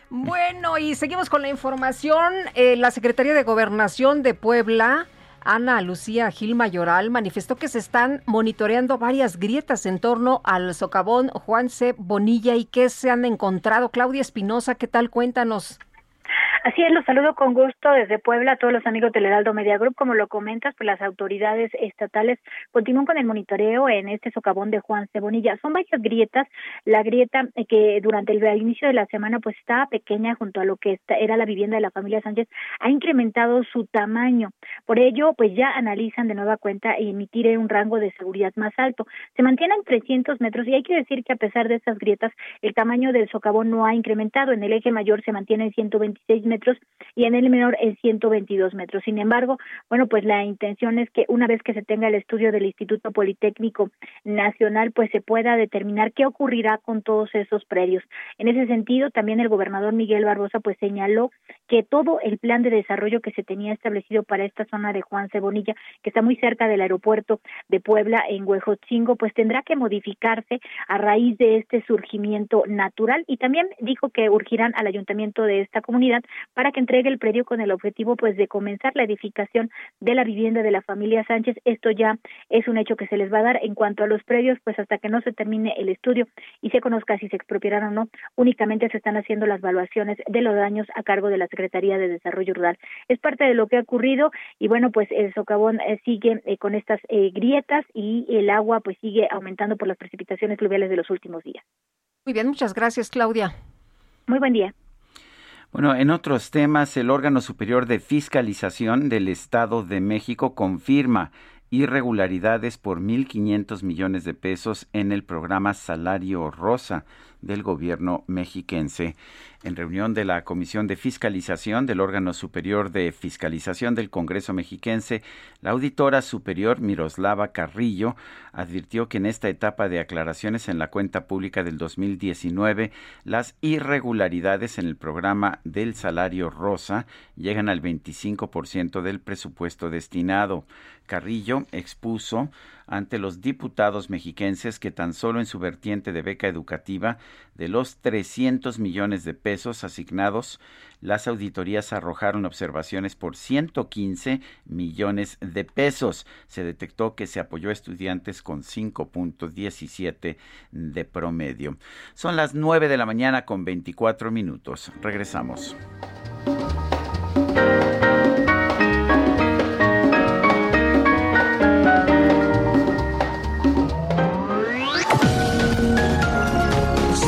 Bueno, y seguimos con la información. Eh, la Secretaría de Gobernación de Puebla, Ana Lucía Gil Mayoral, manifestó que se están monitoreando varias grietas en torno al socavón Juan C. Bonilla y que se han encontrado. Claudia Espinosa, ¿qué tal? Cuéntanos. Así es, los saludo con gusto desde Puebla a todos los amigos del Heraldo Media Group. Como lo comentas, pues las autoridades estatales continúan con el monitoreo en este socavón de Juan Cebonilla. Son varias grietas. La grieta eh, que durante el, inicio de la semana pues estaba pequeña junto a lo que era la vivienda de la familia Sánchez ha incrementado su tamaño. Por ello, pues ya analizan de nueva cuenta emitir un rango de seguridad más alto. Se mantiene en 300 metros y hay que decir que a pesar de estas grietas, el tamaño del socavón no ha incrementado. En el eje mayor se mantiene en 126 metros y en el menor en 122 metros. Sin embargo, bueno, pues la intención es que una vez que se tenga el estudio del Instituto Politécnico Nacional, pues se pueda determinar qué ocurrirá con todos esos predios. En ese sentido, también el gobernador Miguel Barbosa pues señaló que todo el plan de desarrollo que se tenía establecido para esta zona de Juan Cebonilla, que está muy cerca del aeropuerto de Puebla en Huejotzingo, pues tendrá que modificarse a raíz de este surgimiento natural y también dijo que urgirán al ayuntamiento de esta comunidad para que entregue el predio con el objetivo pues de comenzar la edificación de la vivienda de la familia Sánchez. Esto ya es un hecho que se les va a dar en cuanto a los predios, pues hasta que no se termine el estudio y se conozca si se expropiarán o no, únicamente se están haciendo las evaluaciones de los daños a cargo de la Secretaría de Desarrollo Rural. Es parte de lo que ha ocurrido y bueno, pues el socavón eh, sigue eh, con estas eh, grietas y el agua pues sigue aumentando por las precipitaciones pluviales de los últimos días. Muy bien, muchas gracias, Claudia. Muy buen día. Bueno, en otros temas, el órgano superior de fiscalización del Estado de México confirma irregularidades por 1.500 millones de pesos en el programa Salario Rosa del gobierno mexiquense. En reunión de la Comisión de Fiscalización del órgano superior de fiscalización del Congreso mexiquense, la auditora superior Miroslava Carrillo advirtió que en esta etapa de aclaraciones en la cuenta pública del 2019, las irregularidades en el programa del salario rosa llegan al 25% del presupuesto destinado. Carrillo expuso ante los diputados mexiquenses que tan solo en su vertiente de beca educativa de los 300 millones de pesos asignados, las auditorías arrojaron observaciones por 115 millones de pesos. Se detectó que se apoyó a estudiantes con 5.17 de promedio. Son las 9 de la mañana con 24 minutos. Regresamos.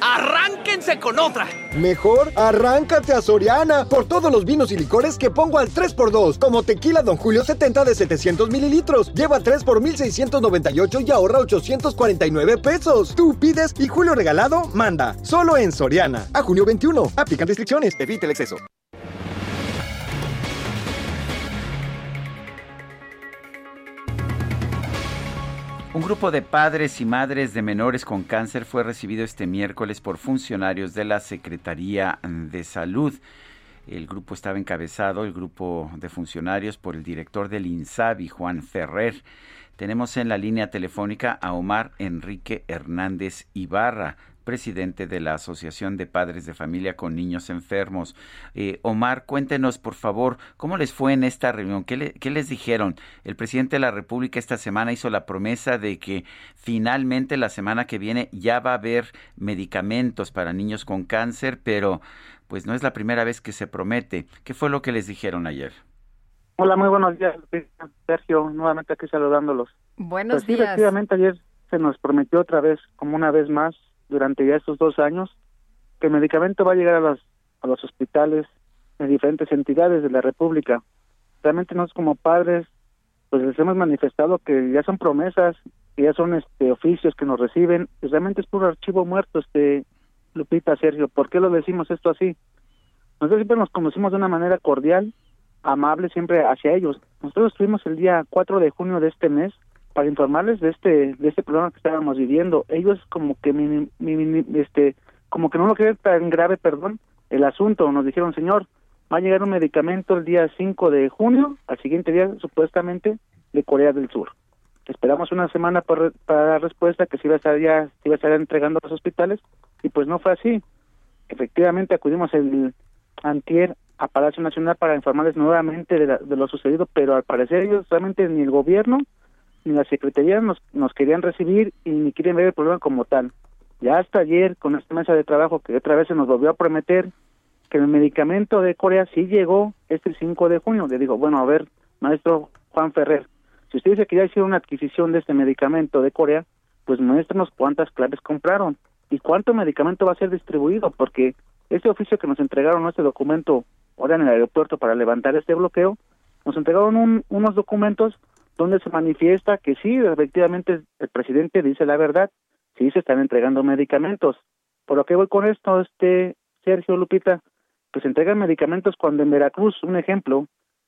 Arránquense con otra. Mejor arráncate a Soriana por todos los vinos y licores que pongo al 3x2, como tequila Don Julio 70 de 700 mililitros. Lleva 3 por 1698 y ahorra 849 pesos. Tú pides y Julio regalado manda. Solo en Soriana. A junio 21. Aplican restricciones. Evite el exceso. Un grupo de padres y madres de menores con cáncer fue recibido este miércoles por funcionarios de la Secretaría de Salud. El grupo estaba encabezado, el grupo de funcionarios, por el director del INSABI, Juan Ferrer. Tenemos en la línea telefónica a Omar Enrique Hernández Ibarra, presidente de la Asociación de Padres de Familia con Niños Enfermos. Eh, Omar, cuéntenos, por favor, cómo les fue en esta reunión, ¿Qué, ¿Qué, les dijeron. El presidente de la República esta semana hizo la promesa de que finalmente la semana que viene ya va a haber medicamentos para niños con cáncer, pero pues no es la primera vez que se promete. ¿Qué fue lo que les dijeron ayer? Hola, muy buenos días, Sergio, nuevamente aquí saludándolos. Buenos pues días. Efectivamente, ayer se nos prometió otra vez, como una vez más, durante ya estos dos años, que el medicamento va a llegar a los, a los hospitales de diferentes entidades de la República. Realmente nosotros como padres, pues les hemos manifestado que ya son promesas, que ya son este oficios que nos reciben, realmente es puro archivo muerto, este Lupita, Sergio. ¿Por qué lo decimos esto así? Nosotros siempre nos conocimos de una manera cordial, amable siempre hacia ellos. Nosotros estuvimos el día 4 de junio de este mes para informarles de este de este problema que estábamos viviendo. Ellos como que este como que no lo creen tan grave, perdón, el asunto. Nos dijeron, "Señor, va a llegar un medicamento el día 5 de junio, al siguiente día supuestamente de Corea del Sur." Esperamos una semana para, para dar respuesta que se iba a estar ya se iba a estar entregando a los hospitales y pues no fue así. Efectivamente acudimos el antier a Palacio Nacional para informarles nuevamente de, lo sucedido, pero al parecer ellos realmente ni el gobierno ni la Secretaría nos, nos querían recibir y ni quieren ver el problema como tal. Ya hasta ayer, con esta mesa de trabajo que otra vez se nos volvió a prometer que el medicamento de Corea sí llegó este 5 de junio. Le digo, bueno, a ver, maestro Juan Ferrer, si usted dice que ya hicieron una adquisición de este medicamento de Corea, pues muéstrenos cuántas claves compraron y cuánto medicamento va a ser distribuido, porque este oficio que nos entregaron, este documento ahora en el aeropuerto para levantar este bloqueo, nos entregaron unos documentos donde se manifiesta que sí, efectivamente el presidente dice la verdad, sí se están entregando medicamentos. ¿Por lo que voy con esto, este Sergio Lupita? Pues entregan medicamentos cuando en Veracruz, un ejemplo,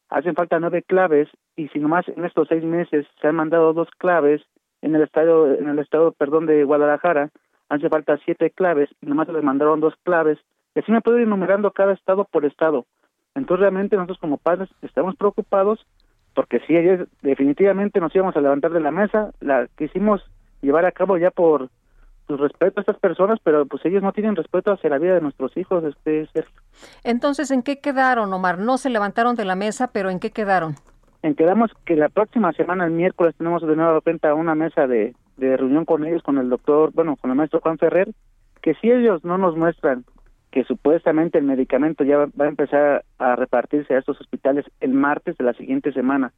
hacen falta nueve claves y si nomás en estos seis meses se han mandado dos claves en el estado, en el estado, perdón, de Guadalajara, hace falta siete claves y nomás se les mandaron dos claves y así me puedo ir enumerando cada estado por estado. Entonces realmente nosotros como padres estamos preocupados porque si ayer definitivamente nos íbamos a levantar de la mesa, la quisimos llevar a cabo ya por pues, respeto a estas personas, pero pues ellos no tienen respeto hacia la vida de nuestros hijos, este Entonces, ¿en qué quedaron, Omar? No se levantaron de la mesa, pero ¿en qué quedaron? En quedamos que la próxima semana, el miércoles, tenemos de nuevo cuenta una mesa de, de reunión con ellos, con el doctor, bueno, con el maestro Juan Ferrer, que si ellos no nos muestran que supuestamente el medicamento ya va, a empezar a repartirse a estos hospitales el martes de la siguiente semana.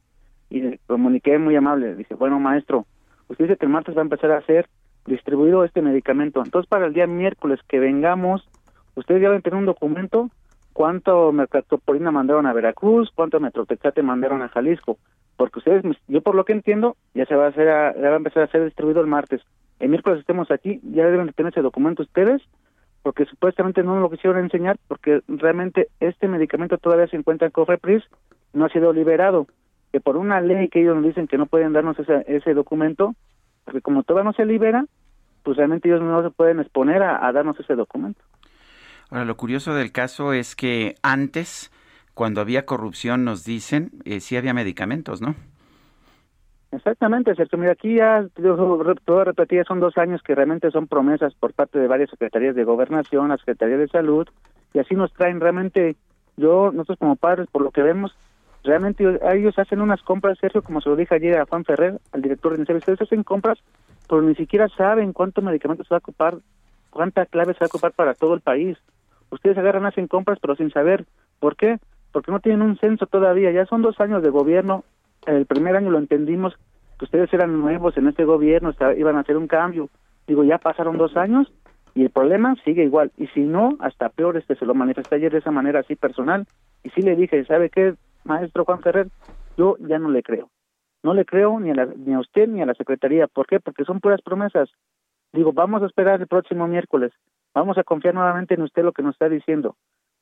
Y le comuniqué muy amable, dice, bueno maestro, usted dice que el martes va a empezar a ser distribuido este medicamento. Entonces para el día miércoles que vengamos, ustedes ya van a tener un documento cuánto mercatopolina mandaron a Veracruz, cuánto metrotexate mandaron a Jalisco, porque ustedes, yo por lo que entiendo, ya se va a hacer, ya va a empezar a ser distribuido el martes. El miércoles estemos aquí, ya deben tener ese documento ustedes porque supuestamente no nos lo quisieron enseñar porque realmente este medicamento todavía se encuentra en Cofepris, no ha sido liberado, que por una ley que ellos nos dicen que no pueden darnos ese, ese documento, porque como todavía no se libera, pues realmente ellos no se pueden exponer a, darnos ese documento. Ahora, lo curioso del caso es que antes, cuando había corrupción, nos dicen, eh, sí había medicamentos, ¿no? Exactamente, cierto. Mira, aquí ya, todo repetir, son dos años que realmente son promesas por parte de varias secretarías de gobernación, la Secretaría de Salud, y así nos traen realmente, yo, nosotros como padres, por lo que vemos, realmente ellos hacen unas compras, Sergio, como se lo dije ayer a Juan Ferrer, al director de INSER, ustedes hacen compras, pero ni siquiera saben cuánto medicamento se va a ocupar, cuánta clave se va a ocupar para todo el país. Ustedes agarran, hacen compras, pero sin saber. ¿Por qué? Porque no tienen un censo todavía. Ya son dos años de gobierno el primer año lo entendimos que ustedes eran nuevos en este gobierno, iban a hacer un cambio. Digo, ya pasaron dos años y el problema sigue igual. Y si no, hasta peor, este se lo manifesté ayer de esa manera así personal. Y sí le dije, ¿sabe qué, maestro Juan Ferrer? Yo ya no le creo. No le creo ni a, ni a usted ni a la Secretaría. ¿Por qué? Porque son puras promesas. Digo, vamos a esperar el próximo miércoles. Vamos a confiar nuevamente en usted lo que nos está diciendo.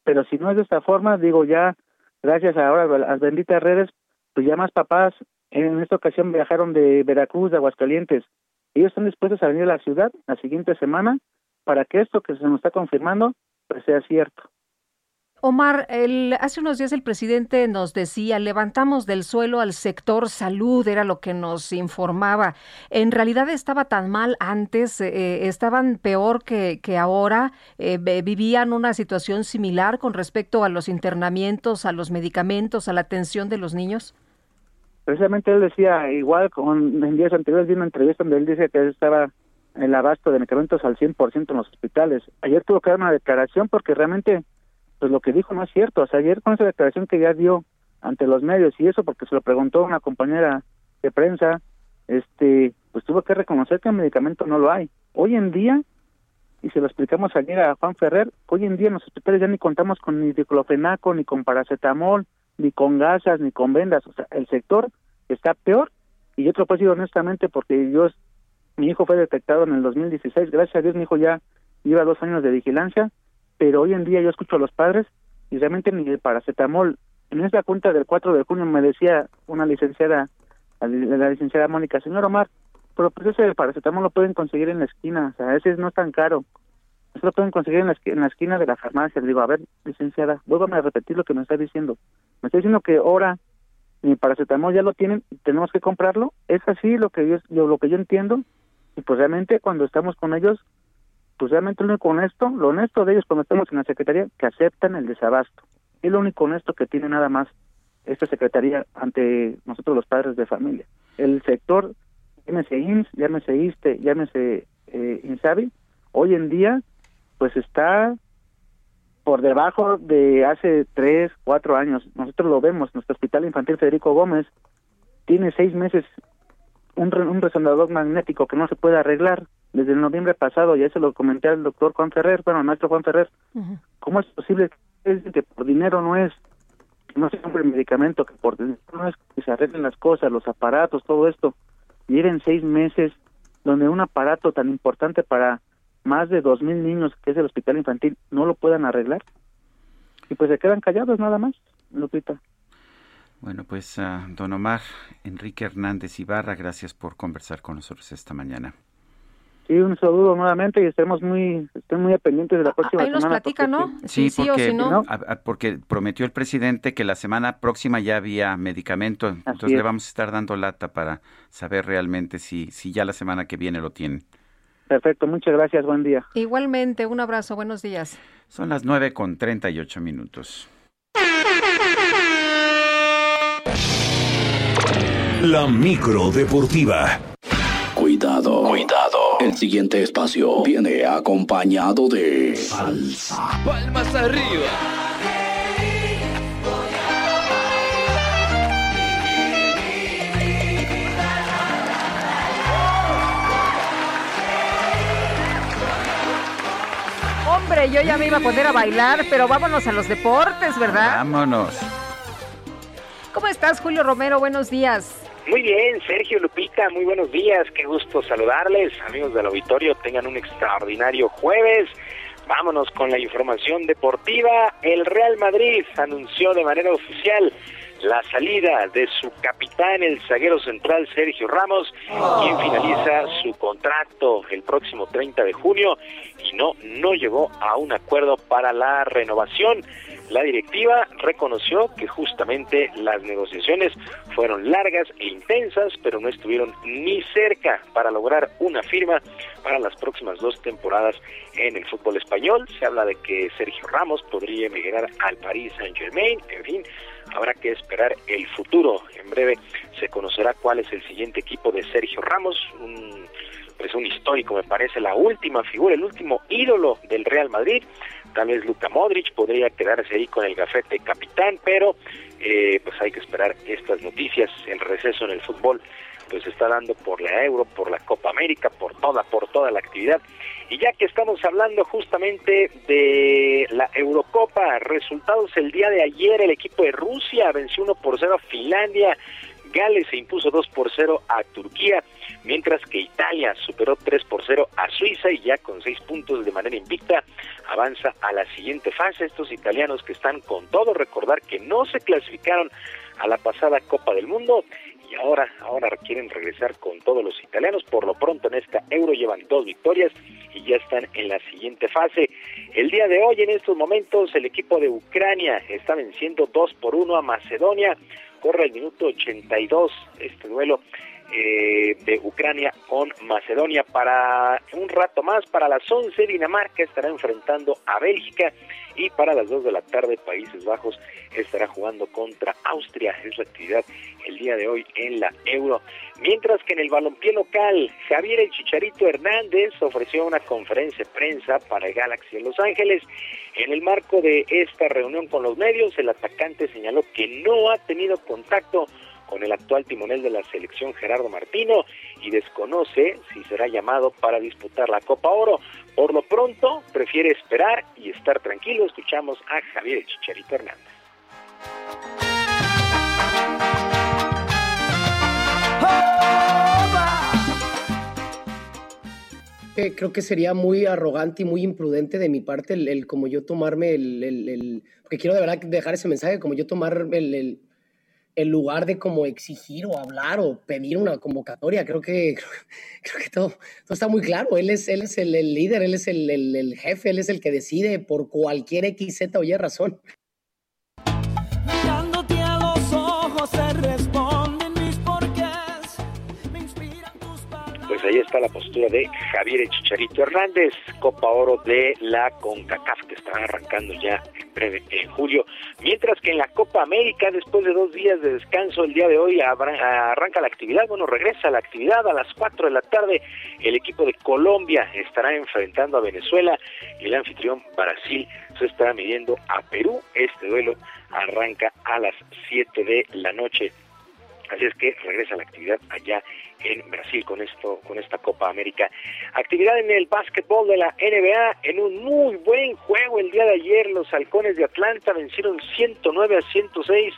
Pero si no es de esta forma, digo, ya, gracias ahora a las benditas redes, pues ya más papás en esta ocasión viajaron de Veracruz, de Aguascalientes. Ellos están dispuestos a venir a la ciudad la siguiente semana para que esto que se nos está confirmando pues sea cierto. Omar, el, hace unos días el presidente nos decía, levantamos del suelo al sector salud, era lo que nos informaba. En realidad estaba tan mal antes, eh, estaban peor que, que ahora, eh, vivían una situación similar con respecto a los internamientos, a los medicamentos, a la atención de los niños. Precisamente él decía, igual en días anteriores, vi una entrevista donde él dice que estaba el abasto de medicamentos al 100% en los hospitales. Ayer tuvo que dar una declaración porque realmente pues lo que dijo no es cierto. O sea, ayer con esa declaración que ya dio ante los medios y eso porque se lo preguntó una compañera de prensa, este, pues tuvo que reconocer que el medicamento no lo hay. Hoy en día, y se lo explicamos ayer a Juan Ferrer, hoy en día en los hospitales ya ni contamos con ni diclofenaco, ni con paracetamol, ni con gasas, ni con vendas. O sea, el sector está peor y yo te lo puedo decir honestamente porque yo mi hijo fue detectado en el 2016, gracias a Dios mi hijo ya lleva dos años de vigilancia, pero hoy en día yo escucho a los padres y realmente ni el paracetamol. En esa cuenta del 4 de junio me decía una licenciada, la licenciada Mónica, señor Omar, pero pues ese paracetamol lo pueden conseguir en la esquina, o sea, ese no es tan caro. Eso lo pueden conseguir en la, en la esquina de la farmacia. Le digo, a ver, licenciada, vuélvame a repetir lo que me está diciendo. Me está diciendo que ahora mi paracetamol ya lo tienen, tenemos que comprarlo. Es así lo que yo, lo que yo entiendo y pues realmente cuando estamos con ellos, pues realmente lo único honesto, lo honesto de ellos cuando estamos en la Secretaría, que aceptan el desabasto. Es lo único honesto que tiene nada más esta Secretaría ante nosotros los padres de familia. El sector, llámese IMSS, llámese ISTE, llámese eh, INSABI, hoy en día pues está por debajo de hace tres, cuatro años. Nosotros lo vemos, nuestro Hospital Infantil Federico Gómez tiene seis meses un, un resonador magnético que no se puede arreglar desde el noviembre pasado, ya se lo comenté al doctor Juan Ferrer, bueno, al maestro Juan Ferrer, ¿cómo es posible que por dinero no es, que no se compre el medicamento, que por dinero no es que se arreglen las cosas, los aparatos, todo esto? Lleven seis meses donde un aparato tan importante para más de dos mil niños, que es el hospital infantil, no lo puedan arreglar. Y pues se quedan callados nada más, Lupita. Bueno, pues uh, don Omar Enrique Hernández Ibarra, gracias por conversar con nosotros esta mañana. Sí, un saludo nuevamente y estemos muy, estén muy pendientes de la próxima Ahí nos platica, ¿no? Sí, porque, no. porque prometió el presidente que la semana próxima ya había medicamento, entonces le vamos a estar dando lata para saber realmente si, si ya la semana que viene lo tienen. Perfecto, muchas gracias, buen día. Igualmente, un abrazo, buenos días. Son las nueve con treinta y ocho minutos. La micro deportiva. Cuidado, cuidado. El siguiente espacio viene acompañado de salsa. Palmas arriba. Hombre, yo ya me iba a poner a bailar, pero vámonos a los deportes, ¿verdad? Vámonos. ¿Cómo estás, Julio Romero? Buenos días. Muy bien, Sergio Lupita, muy buenos días, qué gusto saludarles, amigos del auditorio, tengan un extraordinario jueves. Vámonos con la información deportiva. El Real Madrid anunció de manera oficial la salida de su capitán, el zaguero central Sergio Ramos, quien finaliza su contrato el próximo 30 de junio y no, no llegó a un acuerdo para la renovación. La directiva reconoció que justamente las negociaciones fueron largas e intensas, pero no estuvieron ni cerca para lograr una firma para las próximas dos temporadas en el fútbol español. Se habla de que Sergio Ramos podría emigrar al Paris Saint-Germain, en fin, habrá que esperar el futuro. En breve se conocerá cuál es el siguiente equipo de Sergio Ramos, un pues un histórico me parece la última figura, el último ídolo del Real Madrid tal vez Luka Modric podría quedarse ahí con el gafete capitán, pero eh, pues hay que esperar estas noticias. El receso en el fútbol pues está dando por la Euro, por la Copa América, por toda, por toda la actividad. Y ya que estamos hablando justamente de la Eurocopa, resultados el día de ayer, el equipo de Rusia venció 1 por 0 a Finlandia, Gales se impuso 2 por 0 a Turquía, mientras que Italia superó 3 por 0 a Suiza y ya con 6 puntos de manera invicta avanza a la siguiente fase. Estos italianos que están con todo, recordar que no se clasificaron a la pasada Copa del Mundo y ahora, ahora quieren regresar con todos los italianos. Por lo pronto en esta Euro llevan dos victorias y ya están en la siguiente fase. El día de hoy, en estos momentos, el equipo de Ucrania está venciendo 2 por 1 a Macedonia. Corre el minuto 82 este duelo eh, de Ucrania con Macedonia. Para un rato más, para las 11, Dinamarca estará enfrentando a Bélgica y para las 2 de la tarde, Países Bajos estará jugando contra Austria. Es la actividad el día de hoy en la Euro. Mientras que en el balompié local, Javier El Chicharito Hernández ofreció una conferencia de prensa para el Galaxy en Los Ángeles. En el marco de esta reunión con los medios, el atacante señaló que no ha tenido contacto con el actual timonel de la selección Gerardo Martino y desconoce si será llamado para disputar la Copa Oro. Por lo pronto, prefiere esperar y estar tranquilo. Escuchamos a Javier Chicharito Hernández. creo que sería muy arrogante y muy imprudente de mi parte el, como yo tomarme el, el, porque quiero de verdad dejar ese mensaje, como yo tomar el, en lugar de como exigir o hablar o pedir una convocatoria. [LAUGHS] Creo que, creo, que todo, todo, está muy claro. Él es, él es el, líder, él es el, el, jefe, él es el que decide por cualquier X, Z o Y razón. Ahí está la postura de Javier Chicharito Hernández, Copa Oro de la CONCACAF, que está arrancando ya en breve en julio. Mientras que en la Copa América, después de dos días de descanso, el día de hoy arranca la actividad, bueno, regresa la actividad a las 4 de la tarde. El equipo de Colombia estará enfrentando a Venezuela y el anfitrión Brasil se estará midiendo a Perú. Este duelo arranca a las 7 de la noche. Así es que regresa la actividad allá en Brasil con esto, con esta Copa América. Actividad en el básquetbol de la NBA en un muy buen juego el día de ayer. Los halcones de Atlanta vencieron 109 a 106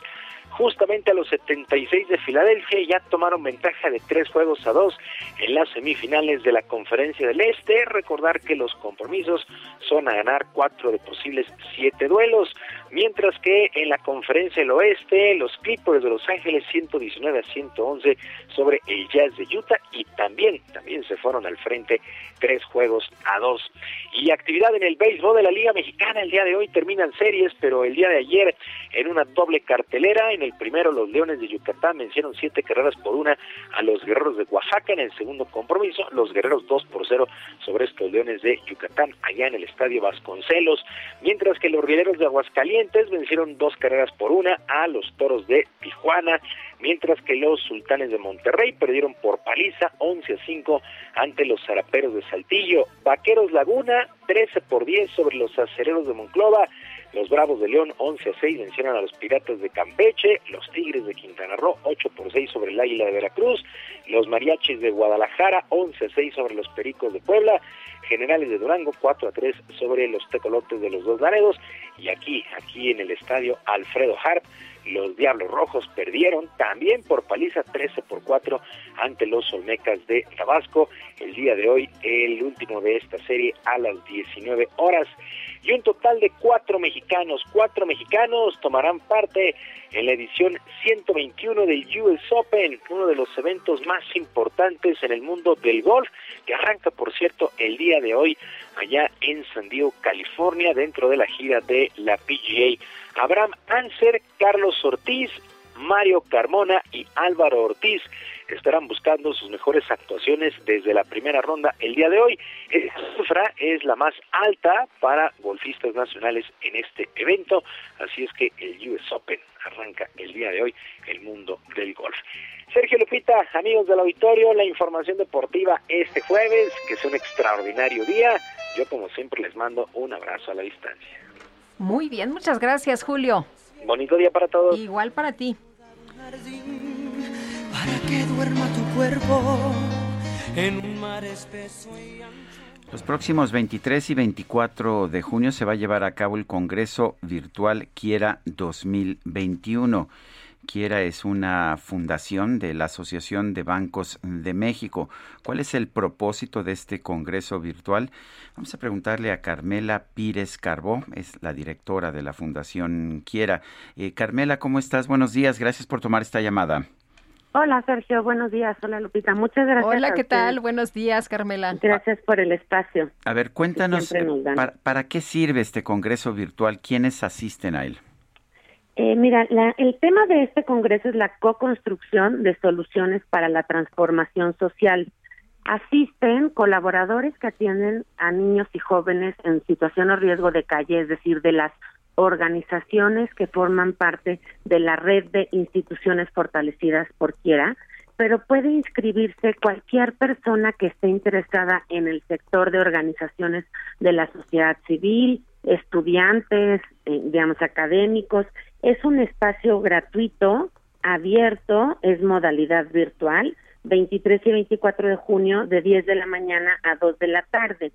justamente a los 76 de Filadelfia y ya tomaron ventaja de tres juegos a dos en las semifinales de la Conferencia del Este. Recordar que los compromisos son a ganar cuatro de posibles siete duelos, mientras que en la Conferencia del Oeste los Clippers de Los Ángeles 119 a 111 sobre el Jazz de Utah y también, también se fueron al frente tres juegos a dos. Y actividad en el béisbol de la Liga Mexicana el día de hoy terminan series, pero el día de ayer en una doble cartelera en el primero, los Leones de Yucatán vencieron siete carreras por una a los Guerreros de Oaxaca. En el segundo compromiso, los Guerreros dos por cero sobre estos Leones de Yucatán, allá en el Estadio Vasconcelos. Mientras que los Rieleros de Aguascalientes vencieron dos carreras por una a los Toros de Tijuana mientras que los sultanes de Monterrey perdieron por paliza 11 a 5 ante los zaraperos de Saltillo, Vaqueros Laguna 13 por 10 sobre los acereros de Monclova, los Bravos de León 11 a 6 vencieron a los Piratas de Campeche, los Tigres de Quintana Roo 8 por 6 sobre el Águila de Veracruz, los Mariachis de Guadalajara 11 a 6 sobre los Pericos de Puebla, Generales de Durango 4 a 3 sobre los Tecolotes de los Dos Laredos. Y aquí, aquí en el estadio Alfredo Harp los Diablos Rojos perdieron también por paliza 13 por 4 ante los Olmecas de Tabasco. El día de hoy, el último de esta serie a las 19 horas. Y un total de cuatro mexicanos, cuatro mexicanos tomarán parte en la edición 121 del US Open, uno de los eventos más importantes en el mundo del golf, que arranca, por cierto, el día de hoy allá en San Diego, California, dentro de la gira de la PGA. Abraham Anser, Carlos Ortiz, Mario Carmona y Álvaro Ortiz estarán buscando sus mejores actuaciones desde la primera ronda el día de hoy. Esta cifra es la más alta para golfistas nacionales en este evento, así es que el US Open arranca el día de hoy el mundo del golf. Sergio Lupita, amigos del auditorio, la información deportiva este jueves, que es un extraordinario día. Yo como siempre les mando un abrazo a la distancia. Muy bien, muchas gracias Julio. Bonito día para todos. Igual para ti. Para que duerma tu cuerpo en un mar espeso y los próximos 23 y 24 de junio se va a llevar a cabo el Congreso Virtual Quiera 2021. Quiera es una fundación de la Asociación de Bancos de México. ¿Cuál es el propósito de este Congreso Virtual? Vamos a preguntarle a Carmela Pírez Carbó, es la directora de la Fundación Quiera. Eh, Carmela, ¿cómo estás? Buenos días, gracias por tomar esta llamada. Hola Sergio, buenos días. Hola Lupita, muchas gracias. Hola, ¿qué tal? Buenos días, Carmela. Gracias por el espacio. A ver, cuéntanos, para, ¿para, qué sirve este Congreso virtual? ¿Quiénes asisten a él? Eh, mira, el tema de este Congreso es la co-construcción de soluciones para la transformación social. Asisten colaboradores que atienden a niños y jóvenes en situación o riesgo de calle, es decir, de las organizaciones que forman parte de la red de instituciones fortalecidas por quiera, pero puede inscribirse cualquier persona que esté interesada en el sector de organizaciones de la sociedad civil, estudiantes, eh, digamos, académicos. Es un espacio gratuito, abierto, es modalidad virtual, 23 y 24 de junio, de 10 de la mañana a 2 de la tarde.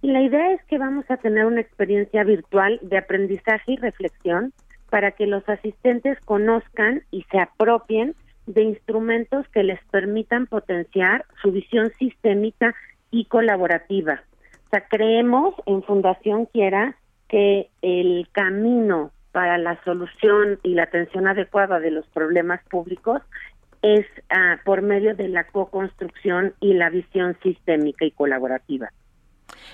Y la idea es que vamos a tener una experiencia virtual de aprendizaje y reflexión para que los asistentes conozcan y se apropien de instrumentos que les permitan potenciar su visión sistémica y colaborativa. O sea, creemos en Fundación Quiera que el camino para la solución y la atención adecuada de los problemas públicos es ah, por medio de la co-construcción y la visión sistémica y colaborativa.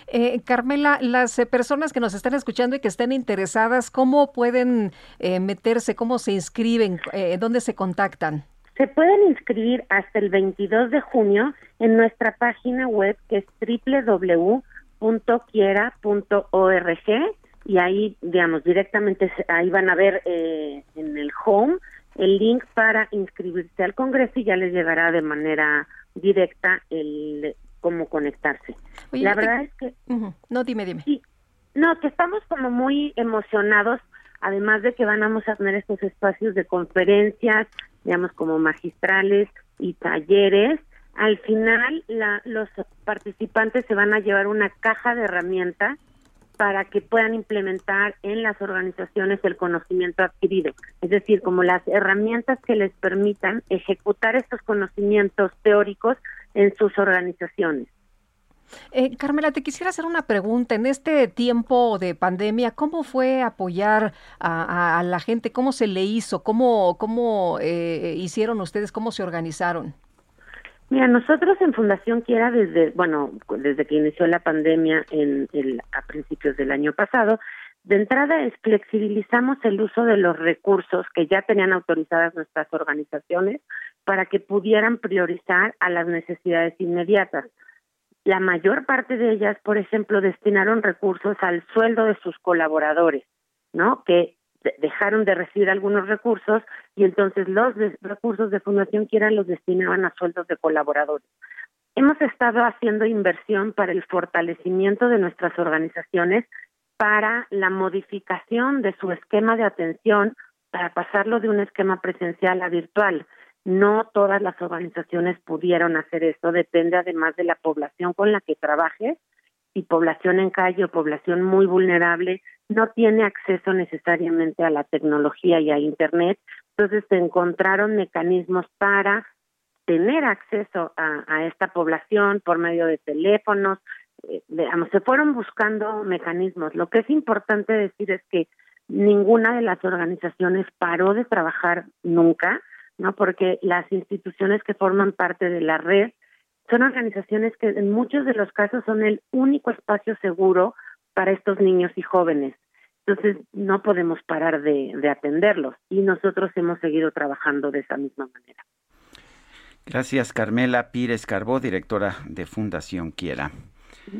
Eh, Carmela, las eh, personas que nos están escuchando y que estén interesadas, ¿cómo pueden eh, meterse? ¿Cómo se inscriben? ¿Dónde se contactan? Se pueden inscribir hasta el 22 de junio en nuestra página web que es www.quiera.org y ahí, digamos, directamente ahí van a ver en el home el link para inscribirse al Congreso y ya les llegará de manera directa el cómo conectarse. la verdad es que... No, dime, dime. Sí, no, que estamos como muy emocionados, además de que vamos a tener estos espacios de conferencias, digamos, como magistrales y talleres. Al final, la, los participantes se van a llevar una caja de herramientas para que puedan implementar en las organizaciones el conocimiento adquirido, es decir, como las herramientas que les permitan ejecutar estos conocimientos teóricos en sus organizaciones. Eh, Carmela, te quisiera hacer una pregunta. En este tiempo de pandemia, ¿cómo fue apoyar a, la gente? ¿Cómo se le hizo? ¿Cómo, cómo eh, hicieron ustedes? ¿Cómo se organizaron? Mira, nosotros en Fundación Quiera desde, bueno, desde que inició la pandemia en el, a principios del año pasado, de entrada es flexibilizamos el uso de los recursos que ya tenían autorizadas nuestras organizaciones para que pudieran priorizar a las necesidades inmediatas. La mayor parte de ellas, por ejemplo, destinaron recursos al sueldo de sus colaboradores, ¿no? Que dejaron de recibir algunos recursos y entonces los recursos de Fundación Quiera los destinaban a sueldos de colaboradores. Hemos estado haciendo inversión para el fortalecimiento de nuestras organizaciones, para la modificación de su esquema de atención, para pasarlo de un esquema presencial a virtual. No todas las organizaciones pudieron hacer esto, depende además de la población con la que trabajes y población en calle o población muy vulnerable no tiene acceso necesariamente a la tecnología y a Internet, entonces se encontraron mecanismos para tener acceso a, esta población por medio de teléfonos, eh, se fueron buscando mecanismos. Lo que es importante decir es que ninguna de las organizaciones paró de trabajar nunca, ¿no? Porque las instituciones que forman parte de la red son organizaciones que en muchos de los casos son el único espacio seguro para estos niños y jóvenes. Entonces no podemos parar de, atenderlos y nosotros hemos seguido trabajando de esa misma manera. Gracias, Carmela Pires Carbó, directora de Fundación Quiera.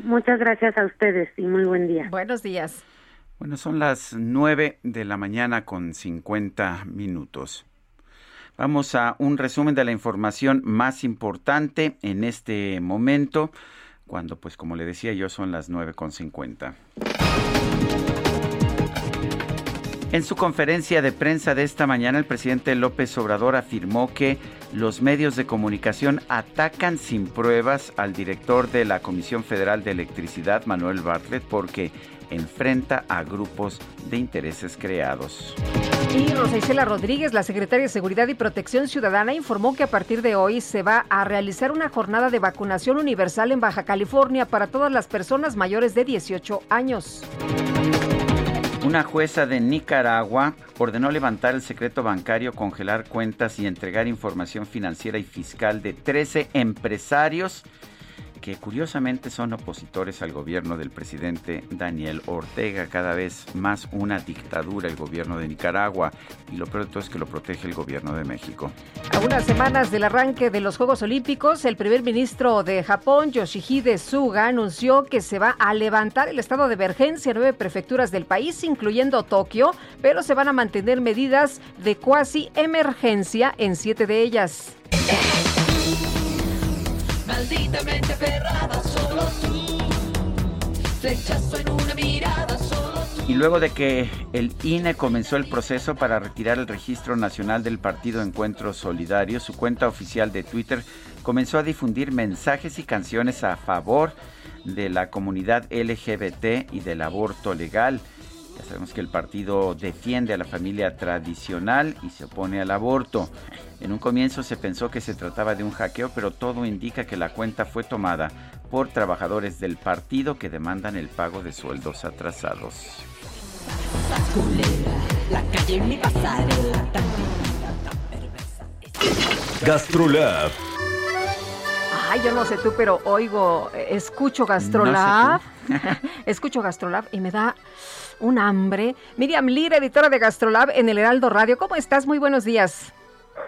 Muchas gracias a ustedes y muy buen día. Buenos días. Bueno, son las nueve de la mañana con 50 minutos. Vamos a un resumen de la información más importante en este momento, cuando, pues como le decía yo, son las 9.50. En su conferencia de prensa de esta mañana, el presidente López Obrador afirmó que los medios de comunicación atacan sin pruebas al director de la Comisión Federal de Electricidad, Manuel Bartlett, porque enfrenta a grupos de intereses creados. Y Rosa Isela Rodríguez, la secretaria de Seguridad y Protección Ciudadana, informó que a partir de hoy se va a realizar una jornada de vacunación universal en Baja California para todas las personas mayores de 18 años. Una jueza de Nicaragua ordenó levantar el secreto bancario, congelar cuentas y entregar información financiera y fiscal de 13 empresarios que curiosamente son opositores al gobierno del presidente Daniel Ortega, cada vez más una dictadura el gobierno de Nicaragua y lo todo es que lo protege el gobierno de México. A unas semanas del arranque de los Juegos Olímpicos, el primer ministro de Japón, Yoshihide Suga, anunció que se va a levantar el estado de emergencia en nueve prefecturas del país, incluyendo Tokio, pero se van a mantener medidas de cuasi emergencia en siete de ellas. Solo tú. en una mirada, solo Y luego de que el INE comenzó el proceso para retirar el registro nacional del partido Encuentro Solidario, su cuenta oficial de Twitter comenzó a difundir mensajes y canciones a favor de la comunidad LGBT y del aborto legal. Ya sabemos que el partido defiende a la familia tradicional y se opone al aborto. En un comienzo se pensó que se trataba de un hackeo, pero todo indica que la cuenta fue tomada por trabajadores del partido que demandan el pago de sueldos atrasados. Gastrolab. Ay, yo no sé tú, pero oigo, escucho Gastrolab. [LAUGHS] escucho Gastrolab y me da un hambre. Miriam Lira, editora de Gastrolab en el Heraldo Radio. ¿Cómo estás? Muy buenos días.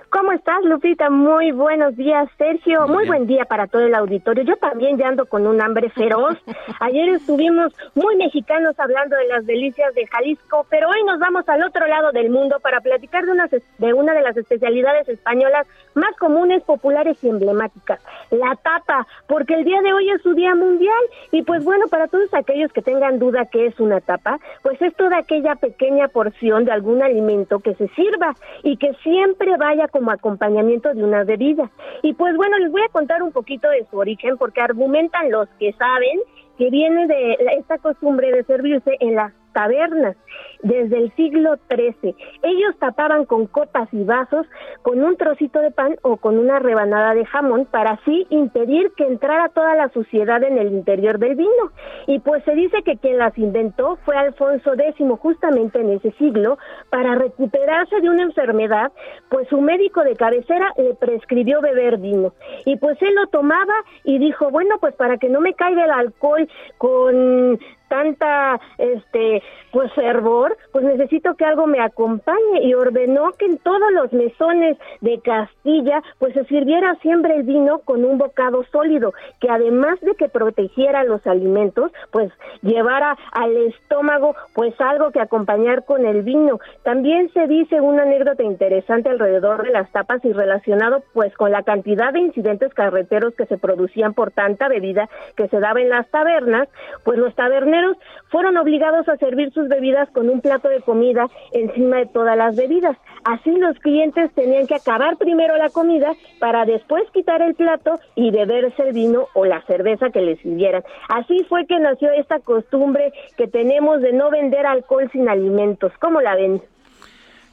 ¿Cómo estás, Lupita? Muy buenos días, Sergio. Muy, buen día para todo el auditorio. Yo también ya ando con un hambre feroz. [LAUGHS] Ayer estuvimos muy mexicanos hablando de las delicias de Jalisco, pero hoy nos vamos al otro lado del mundo para platicar de una, de una de las especialidades españolas más comunes, populares y emblemáticas, la tapa, porque el día de hoy es su día mundial. Y pues bueno, para todos aquellos que tengan duda qué es una tapa, pues es toda aquella pequeña porción de algún alimento que se sirva y que siempre vaya como acompañamiento de una bebida. Y pues bueno, les voy a contar un poquito de su origen porque argumentan los que saben que viene de esta costumbre de servirse en las tabernas desde el siglo XIII. Ellos tapaban con copas y vasos con un trocito de pan o con una rebanada de jamón para así impedir que entrara toda la suciedad en el interior del vino. Y pues se dice que quien las inventó fue Alfonso X justamente en ese siglo para recuperarse de una enfermedad, pues su médico de cabecera le prescribió beber vino. Y pues él lo tomaba y dijo, bueno, pues para que no me caiga el alcohol con tanta este pues fervor, pues necesito que algo me acompañe y ordenó que en todos los mesones de Castilla pues se sirviera siempre el vino con un bocado sólido, que además de que protegiera los alimentos, pues llevara al estómago pues algo que acompañar con el vino. También se dice una anécdota interesante alrededor de las tapas y relacionado pues con la cantidad de incidentes carreteros que se producían por tanta bebida que se daba en las tabernas, pues los taberneros fueron obligados a servir sus bebidas con un plato de comida encima de todas las bebidas. Así los clientes tenían que acabar primero la comida para después quitar el plato y beberse el vino o la cerveza que les sirvieran. Así fue que nació esta costumbre que tenemos de no vender alcohol sin alimentos. ¿Cómo la ven?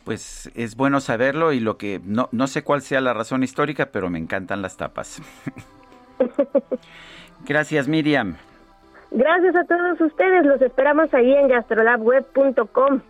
Pues es bueno saberlo y lo que no, no sé cuál sea la razón histórica, pero me encantan las tapas. [LAUGHS] Gracias, Miriam. Gracias a todos ustedes, los esperamos ahí en gastrolabweb.com.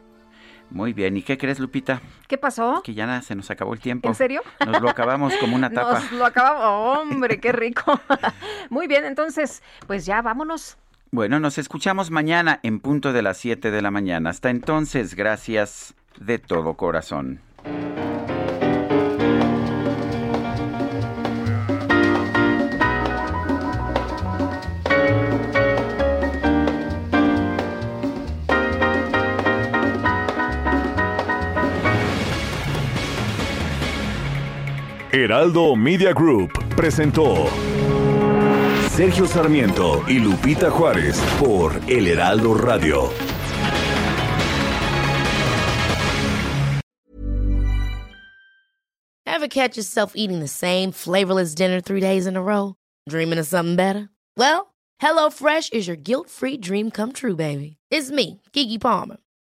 Muy bien, ¿y qué crees, Lupita? ¿Qué pasó? Que ya se nos acabó el tiempo. ¿En serio? Nos lo acabamos como una [LAUGHS] tapa. Nos lo acabamos, hombre, qué rico. [LAUGHS] Muy bien, entonces, pues ya vámonos. Bueno, nos escuchamos mañana en punto de las 7 de la mañana. Hasta entonces, gracias de todo corazón. Heraldo Media Group presentó Sergio Sarmiento y Lupita Juárez por El Heraldo Radio. Ever catch yourself eating the same flavorless dinner three days in a row? Dreaming of something better? Well, HelloFresh is your guilt-free dream come true, baby. It's me, Kiki Palmer.